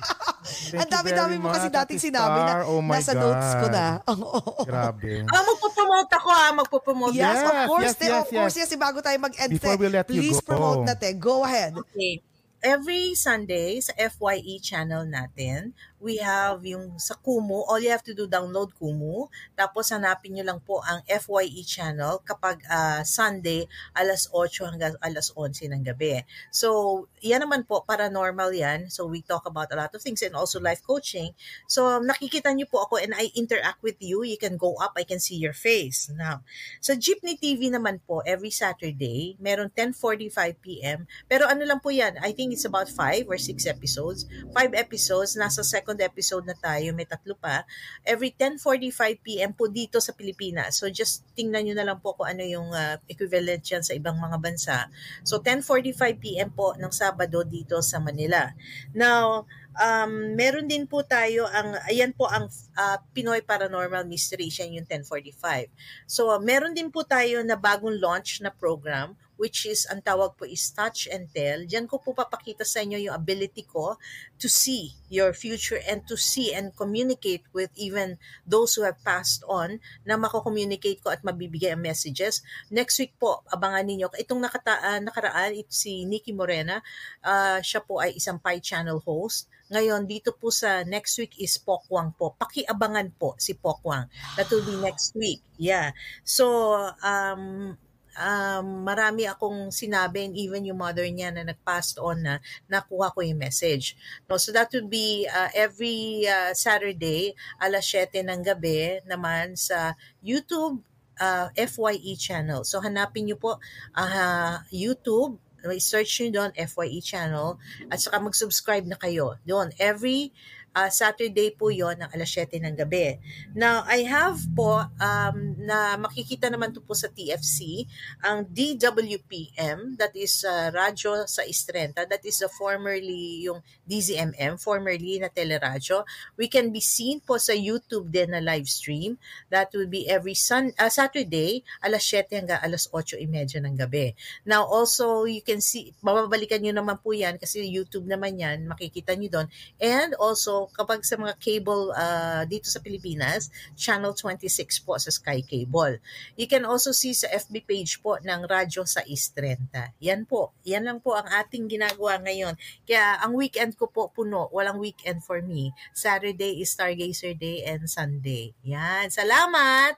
S3: Ang
S2: you
S3: dami-dami mo kasi dating sinabi na.
S2: Oh
S3: nasa notes ko
S2: God.
S3: na. Oo.
S2: Grabe.
S4: Ah, magpo-promote ako ah, magpo-promote.
S3: Yes,
S2: Yes,
S3: of course.
S2: yes,
S3: te,
S2: yes,
S3: of course,
S2: yes.
S3: yes. Bago tayo mag-end,
S2: Before
S3: te,
S2: we let you
S3: please
S2: go.
S3: promote na, te. Go ahead.
S4: Okay. every Sunday sa FYE channel natin, we have yung sa Kumu. All you have to do, download Kumu. Tapos hanapin nyo lang po ang FYE channel kapag ah, Sunday, alas 8 hanggang alas 11 ng gabi. So, yan naman po, paranormal yan. So, we talk about a lot of things and also life coaching. So, nakikita nyo po ako and I interact with you. You can go up, I can see your face. Now, sa Jeepney TV naman po, every Saturday, meron 10.45pm. Pero ano lang po yan, I think it's about 5 or 6 episodes. 5 episodes, nasa second episode na tayo, may tatlo pa. Every 10.45pm po dito sa Pilipinas. So just tingnan nyo na lang po kung ano yung ah, equivalent yan sa ibang mga bansa. So 10.45pm po ng Sabado dito sa Manila. Now, um, meron din po tayo ang, ayan po ang ah, Pinoy Paranormal Mystery, siya yung 1045. So, meron din po tayo na bagong launch na program which is, ang tawag po is Touch and Tell. Diyan ko po papakita sa inyo yung ability ko to see your future and to see and communicate with even those who have passed on na mako-communicate ko at mabibigay ang messages. Next week po, abangan ninyo. Itong nakata- ah, nakaraan, ito si Nikki Morena. Ah, siya po ay isang Pi Channel host. Ngayon, dito po sa next week is Pokwang po. Pakiabangan po si Pokwang. That will be next week. Yeah. So, um, um, marami akong sinabi and even yung mother niya na nag-passed on na nakuha ko yung message. No, so that would be uh, every uh, Saturday alas 7 ng gabi naman sa YouTube uh, FYE channel. So hanapin niyo po uh, YouTube search nyo doon, FYE channel, at saka mag-subscribe na kayo doon. Every uh, Saturday po yon ng alas 7 ng gabi. Now, I have po, um, na makikita naman to po sa TFC, ang DWPM, that is uh, Radyo sa Istrenta, that is a formerly yung DZMM, formerly na teleradyo. We can be seen po sa YouTube din na live stream. That will be every sun, uh, Saturday, alas 7 hanggang alas 8.30 ng gabi. Now, also, you can see, mababalikan nyo naman po yan kasi YouTube naman yan, makikita nyo doon. And also, kapag sa mga cable uh, dito sa Pilipinas, Channel 26 po sa Sky Cable. You can also see sa FB page po ng Radyo sa Istrenta. Yan po. Yan lang po ang ating ginagawa ngayon. Kaya ang weekend ko po puno. Walang weekend for me. Saturday is Stargazer Day and Sunday. Yan. Salamat!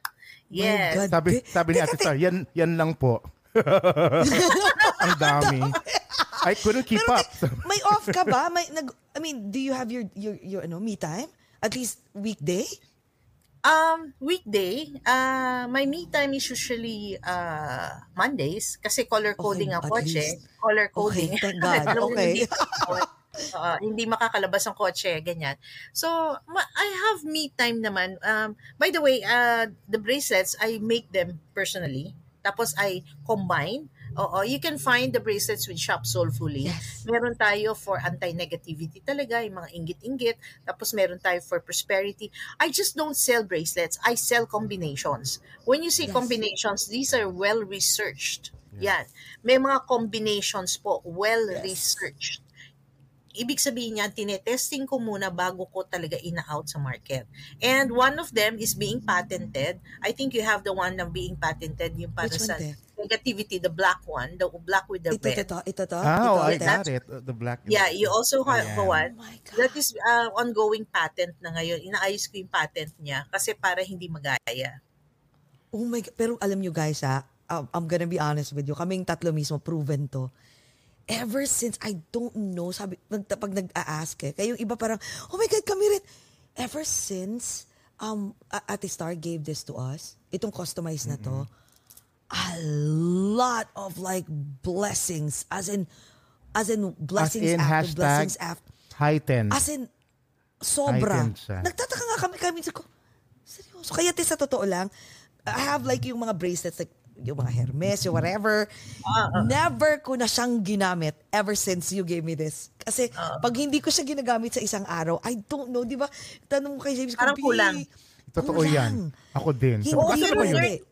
S4: Yes.
S2: Sabi, sabi ni Ate Star, yan, yan lang po. Ang dami. I couldn't keep
S3: Pero
S2: up.
S3: may off ka ba? May nag I mean, do you have your your your ano, me time? At least weekday?
S4: Um, weekday, uh, my me time is usually uh, Mondays kasi color coding
S3: Okay,
S4: ang kotse.
S3: least.
S4: Color coding.
S3: Okay, thank God. Okay.
S4: hindi, uh, hindi makakalabas ang kotse, ganyan. So, ma- I have me time naman. Um, by the way, uh, the bracelets, I make them personally. Tapos I combine. Oo, you can find the bracelets with Shop Soulfully.
S3: Yes.
S4: Meron tayo for anti-negativity talaga, yung mga inggit-inggit. Tapos meron tayo for prosperity. I just don't sell bracelets. I sell combinations. When you say
S3: Yes.
S4: combinations, these are well-researched. Yan. May mga combinations po, well-researched. Ibig sabihin niyan, tinetesting ko muna bago ko talaga ina-out sa market. And one of them is being patented. I think you have the one na being patented, yung para
S3: Which
S4: sa negativity, the black one, the black with the
S3: Ito,
S4: red.
S3: ito, ito, ito.
S2: Ah, oh, I
S3: ito.
S2: got it. The black.
S4: Yeah, you also have
S2: Ayan.
S4: one.
S3: Oh my God.
S4: That is uh, ongoing patent na ngayon. Inaayos ko yung patent niya kasi para hindi magaya.
S3: Oh my God. Pero alam nyo guys ha, um, I'm gonna be honest with you. Kaming tatlo mismo, proven to. Ever since, I don't know, sabi, nag, pag nag-a-ask eh, kayong iba parang, oh my God, kami rin. Ever since, um, Ate Star gave this to us, itong customized na to, a lot of like blessings, as in, as in blessings
S2: in
S3: after
S2: hashtag
S3: blessings after.
S2: Heighten.
S3: As in, sobra.
S2: Heightened.
S3: Nagtataka nga kami kami. Sabi ko, seryoso. Kaya te, sa totoo lang, I have like yung mga bracelets, like yung mga Hermes, yung whatever. Never ko na siyang ginamit ever since you gave me this. Kasi pag hindi ko siya ginagamit sa isang araw, I don't know, di ba? Tanong mo kay James,
S4: Parang
S3: "Bi,
S4: kulang."
S2: Totoo yan. Ako din.
S3: Hindi
S2: So,
S4: pero
S3: yun.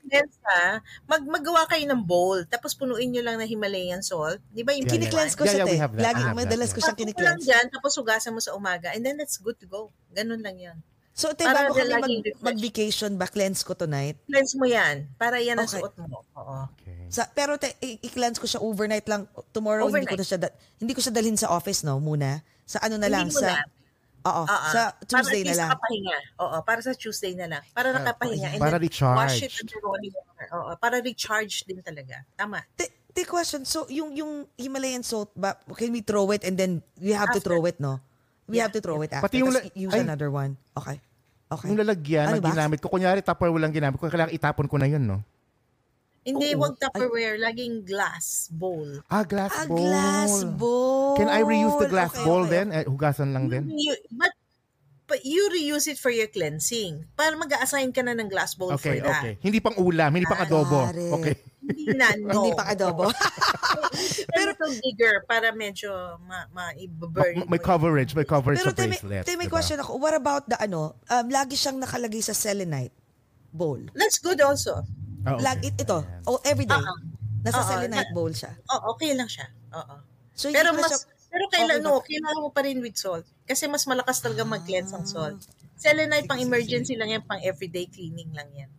S4: ha, mag magawa kayo ng bowl, tapos punuin nyo lang ng Himalayan salt. Di ba yung
S2: Yeah, yeah.
S3: Kiniklens ko
S2: Yeah,
S3: siya,
S2: yeah,
S3: te.
S2: that.
S3: Lagi, madalas
S2: yeah.
S3: ko siyang
S4: lang
S3: kiniklens.
S4: dyan, tapos hugasan mo sa umaga, and then that's good to go. Ganun lang yan.
S3: So, te,
S4: Para
S3: bago kami mag, mag-vacation ba, cleanse ko tonight?
S4: Cleanse mo yan. Para yan ang
S3: Okay.
S4: suot mo. Oo.
S2: Okay.
S3: Sa, pero te, i-cleanse ko siya overnight lang. Tomorrow, hindi ko na
S4: Overnight.
S3: siya, da- hindi ko siya dalhin sa office, no, muna. Sa ano na
S4: Hindi
S3: lang,
S4: mo
S3: sa,
S4: na.
S3: oo,
S4: Oo.
S3: sa Tuesday
S4: para at
S3: na
S4: least
S3: lang.
S4: nakapahinga. Oo, para sa Tuesday na lang. Para nakapahinga. And
S2: Para recharge.
S4: Wash it under running water. Oo, para recharge din talaga. Tama.
S3: Te, te, question, so yung, yung Himalayan salt ba, can we throw it and then we have to
S4: After.
S3: throw it, no? We have to throw it after.
S2: Pati yung la-
S3: use
S2: ay.
S3: another one. Okay. Okay.
S2: Yung lalagyan
S3: Ano
S2: na
S3: ba?
S2: ginamit ko, kunyari Tupperware lang ginamit ko, kailangan itapon ko na yun, no?
S4: Hindi,
S3: Oo.
S4: wag Tupperware. Laging glass bowl.
S2: Ah, glass
S3: A
S2: bowl.
S3: glass bowl.
S2: Can I reuse the glass
S3: Okay,
S2: bowl
S3: okay,
S2: then? Eh, hugasan lang din?
S4: You, but, but you reuse it for your cleansing. Para mag-assign ka na ng glass bowl for
S2: Okay,
S4: that.
S2: okay. Hindi pang ulam, hindi pang
S3: Ah,
S2: adobo.
S3: it.
S2: Okay.
S4: Hindi na, no.
S3: Hindi pa adobo.
S4: Pero ito bigger para medyo ma, ma i-burn.
S2: Ma- may coverage, may coverage
S3: Pero
S2: sa
S3: te, may,
S2: bracelet.
S3: te, may
S2: diba?
S3: question ako. What about the ano? Um, lagi siyang nakalagay sa selenite bowl.
S4: That's good also.
S2: Ah, okay.
S3: Lag, it, ito. Oh, every day.
S4: Oo.
S3: Nasa
S4: Oo,
S3: selenite bowl siya.
S4: Oh, okay lang siya. Oo.
S3: So,
S4: Pero mas
S3: siya-
S4: pero kailan
S3: Okay,
S4: no, kailangan mo pa rin with salt kasi mas malakas talaga mag-cleanse ang salt. Selenite pang emergency lang yan, pang everyday cleaning lang yan.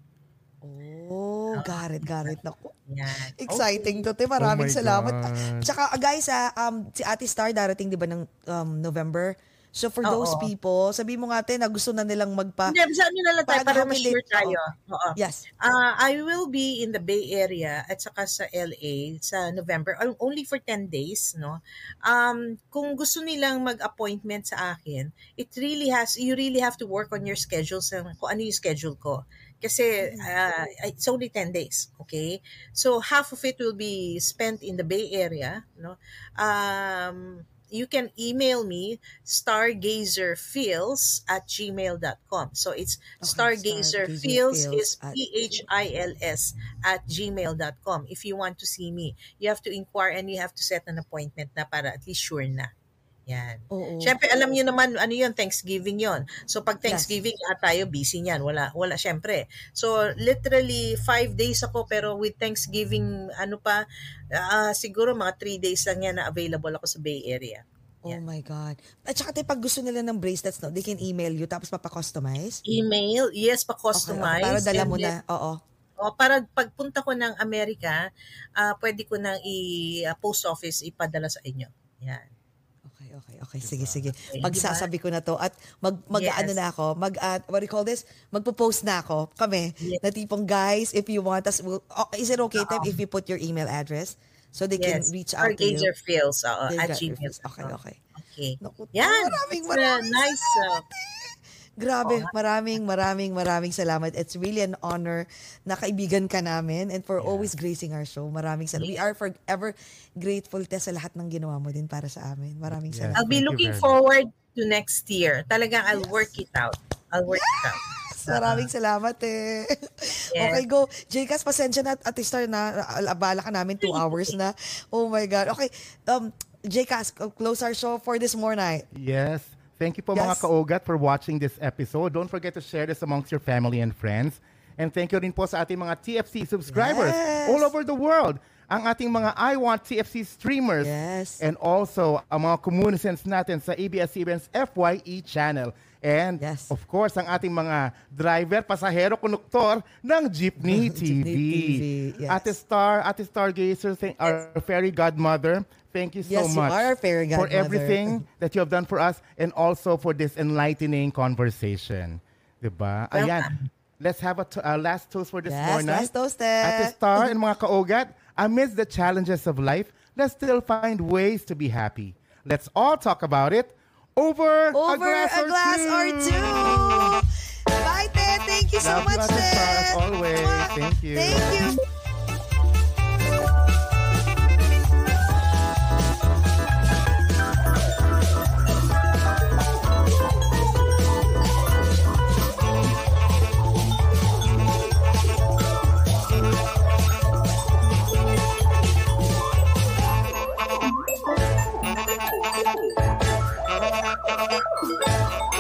S3: Oh, got it, got it. Naku.
S4: Yan.
S3: Exciting to, te. Maraming
S2: Oh
S3: salamat.
S2: God.
S3: Tsaka, uh, guys, ah, um, si Ate Star darating, di ba, ng um, November? So, for those
S4: Oo.
S3: people, sabi mo nga, te, na gusto na nilang magpa...
S4: Hindi, sa ano na lang tayo para ma-sure tayo. Oo.
S3: Yes.
S4: Uh, I will be in the Bay Area at saka sa LA sa November only for 10 days no. Um kung gusto nilang mag-appointment sa akin, it really has you really have to work on your schedule sa kung ano yung schedule ko. Kasi uh, it's only 10 days, okay? So half of it will be spent in the Bay Area, no. Um you can email me stargazerfeels at gmail.com. So it's stargazerfeels is
S3: stargazerfeels at
S4: P-H-I-L-S at gmail.com if you want to see me. You have to inquire and you have to set an appointment na para at least sure na. Yan.
S3: Oo.
S4: Siyempre, alam niyo naman, ano yun, Thanksgiving yon So, pag Thanksgiving, ah, tayo, busy niyan. Wala, wala, syempre. So, literally, five days ako, pero with Thanksgiving, ano pa, ah, siguro mga three days lang yan na available ako sa Bay Area.
S3: Oh my God. At saka, te, pag gusto nila ng bracelets, no, they can email you tapos papakustomize?
S4: Email, yes,
S3: Okay,
S4: pa-customize.
S3: okay. Para dala mo na. Oo.
S4: O, para pagpunta ko ng Amerika, ah, pwede ko nang i-post office ipadala sa inyo. Yan.
S3: Okay, okay. Sige, sige. Pagsasabi ko na to at mag, mag
S4: Yes.
S3: ano na ako, mag, uh, what do you call this? Magpo-post na ako, kami,
S4: Yes.
S3: na tipong, guys, if you want us, we'll, oh, is it okay, Tep, if you put your email address so they can
S4: yes.
S3: reach out to you?
S4: Stargazer Fields, oo,
S3: They
S4: at
S3: your
S4: Gmail.
S3: Okay, okay.
S4: Okay.
S3: Naku,
S4: Yan.
S3: maraming,
S4: It's a
S3: maraming
S4: nice, uh,
S3: Grabe, maraming, maraming, maraming salamat. It's really an honor na kaibigan ka namin and for always gracing our show. Maraming salamat. We are forever grateful te sa lahat ng ginawa mo din para sa amin. Maraming
S2: Yes.
S3: salamat.
S4: I'll be looking forward to next year. Talagang I'll work it out. I'll work it out.
S3: Maraming salamat eh. Okay, go. Jcas, pasensya na at start na abala ka namin two hours na. Oh my God. Okay, um, Jcas, close our show for this more night.
S2: Yes. Thank you po
S3: Yes.
S2: mga kaugat for watching this episode. Don't forget to share this amongst your family and friends. And thank you rin po sa ating mga TFC subscribers
S3: Yes.
S2: all over the world. Ang ating mga I Want TFC streamers.
S3: Yes.
S2: And also ang mga communicants natin sa ABS-CBN's FYE channel. And
S3: Yes.
S2: of course, ang ating mga driver, pasahero, konuktor ng Jeepney TV.
S3: Jeepney TV, yes.
S2: Ate Star, Ate Stargazer, thank- our fairy godmother, thank you so
S3: Yes, you
S2: much
S3: our fairy
S2: for everything that you have done for us and also for this enlightening conversation. Diba? Ayan. Let's have a to- uh, last toast for this
S3: Yes,
S2: morning.
S3: last toast, eh.
S2: At the star and mga kaugat, amidst the challenges of life, let's still find ways to be happy. Let's all talk about it over,
S3: Over
S2: a glass, or, two.
S3: or two. Bye, Ted. Thank you so
S2: Love
S3: much,
S2: Ted.
S3: Te.
S2: Star, as always. Thank you.
S3: Thank you. Oh,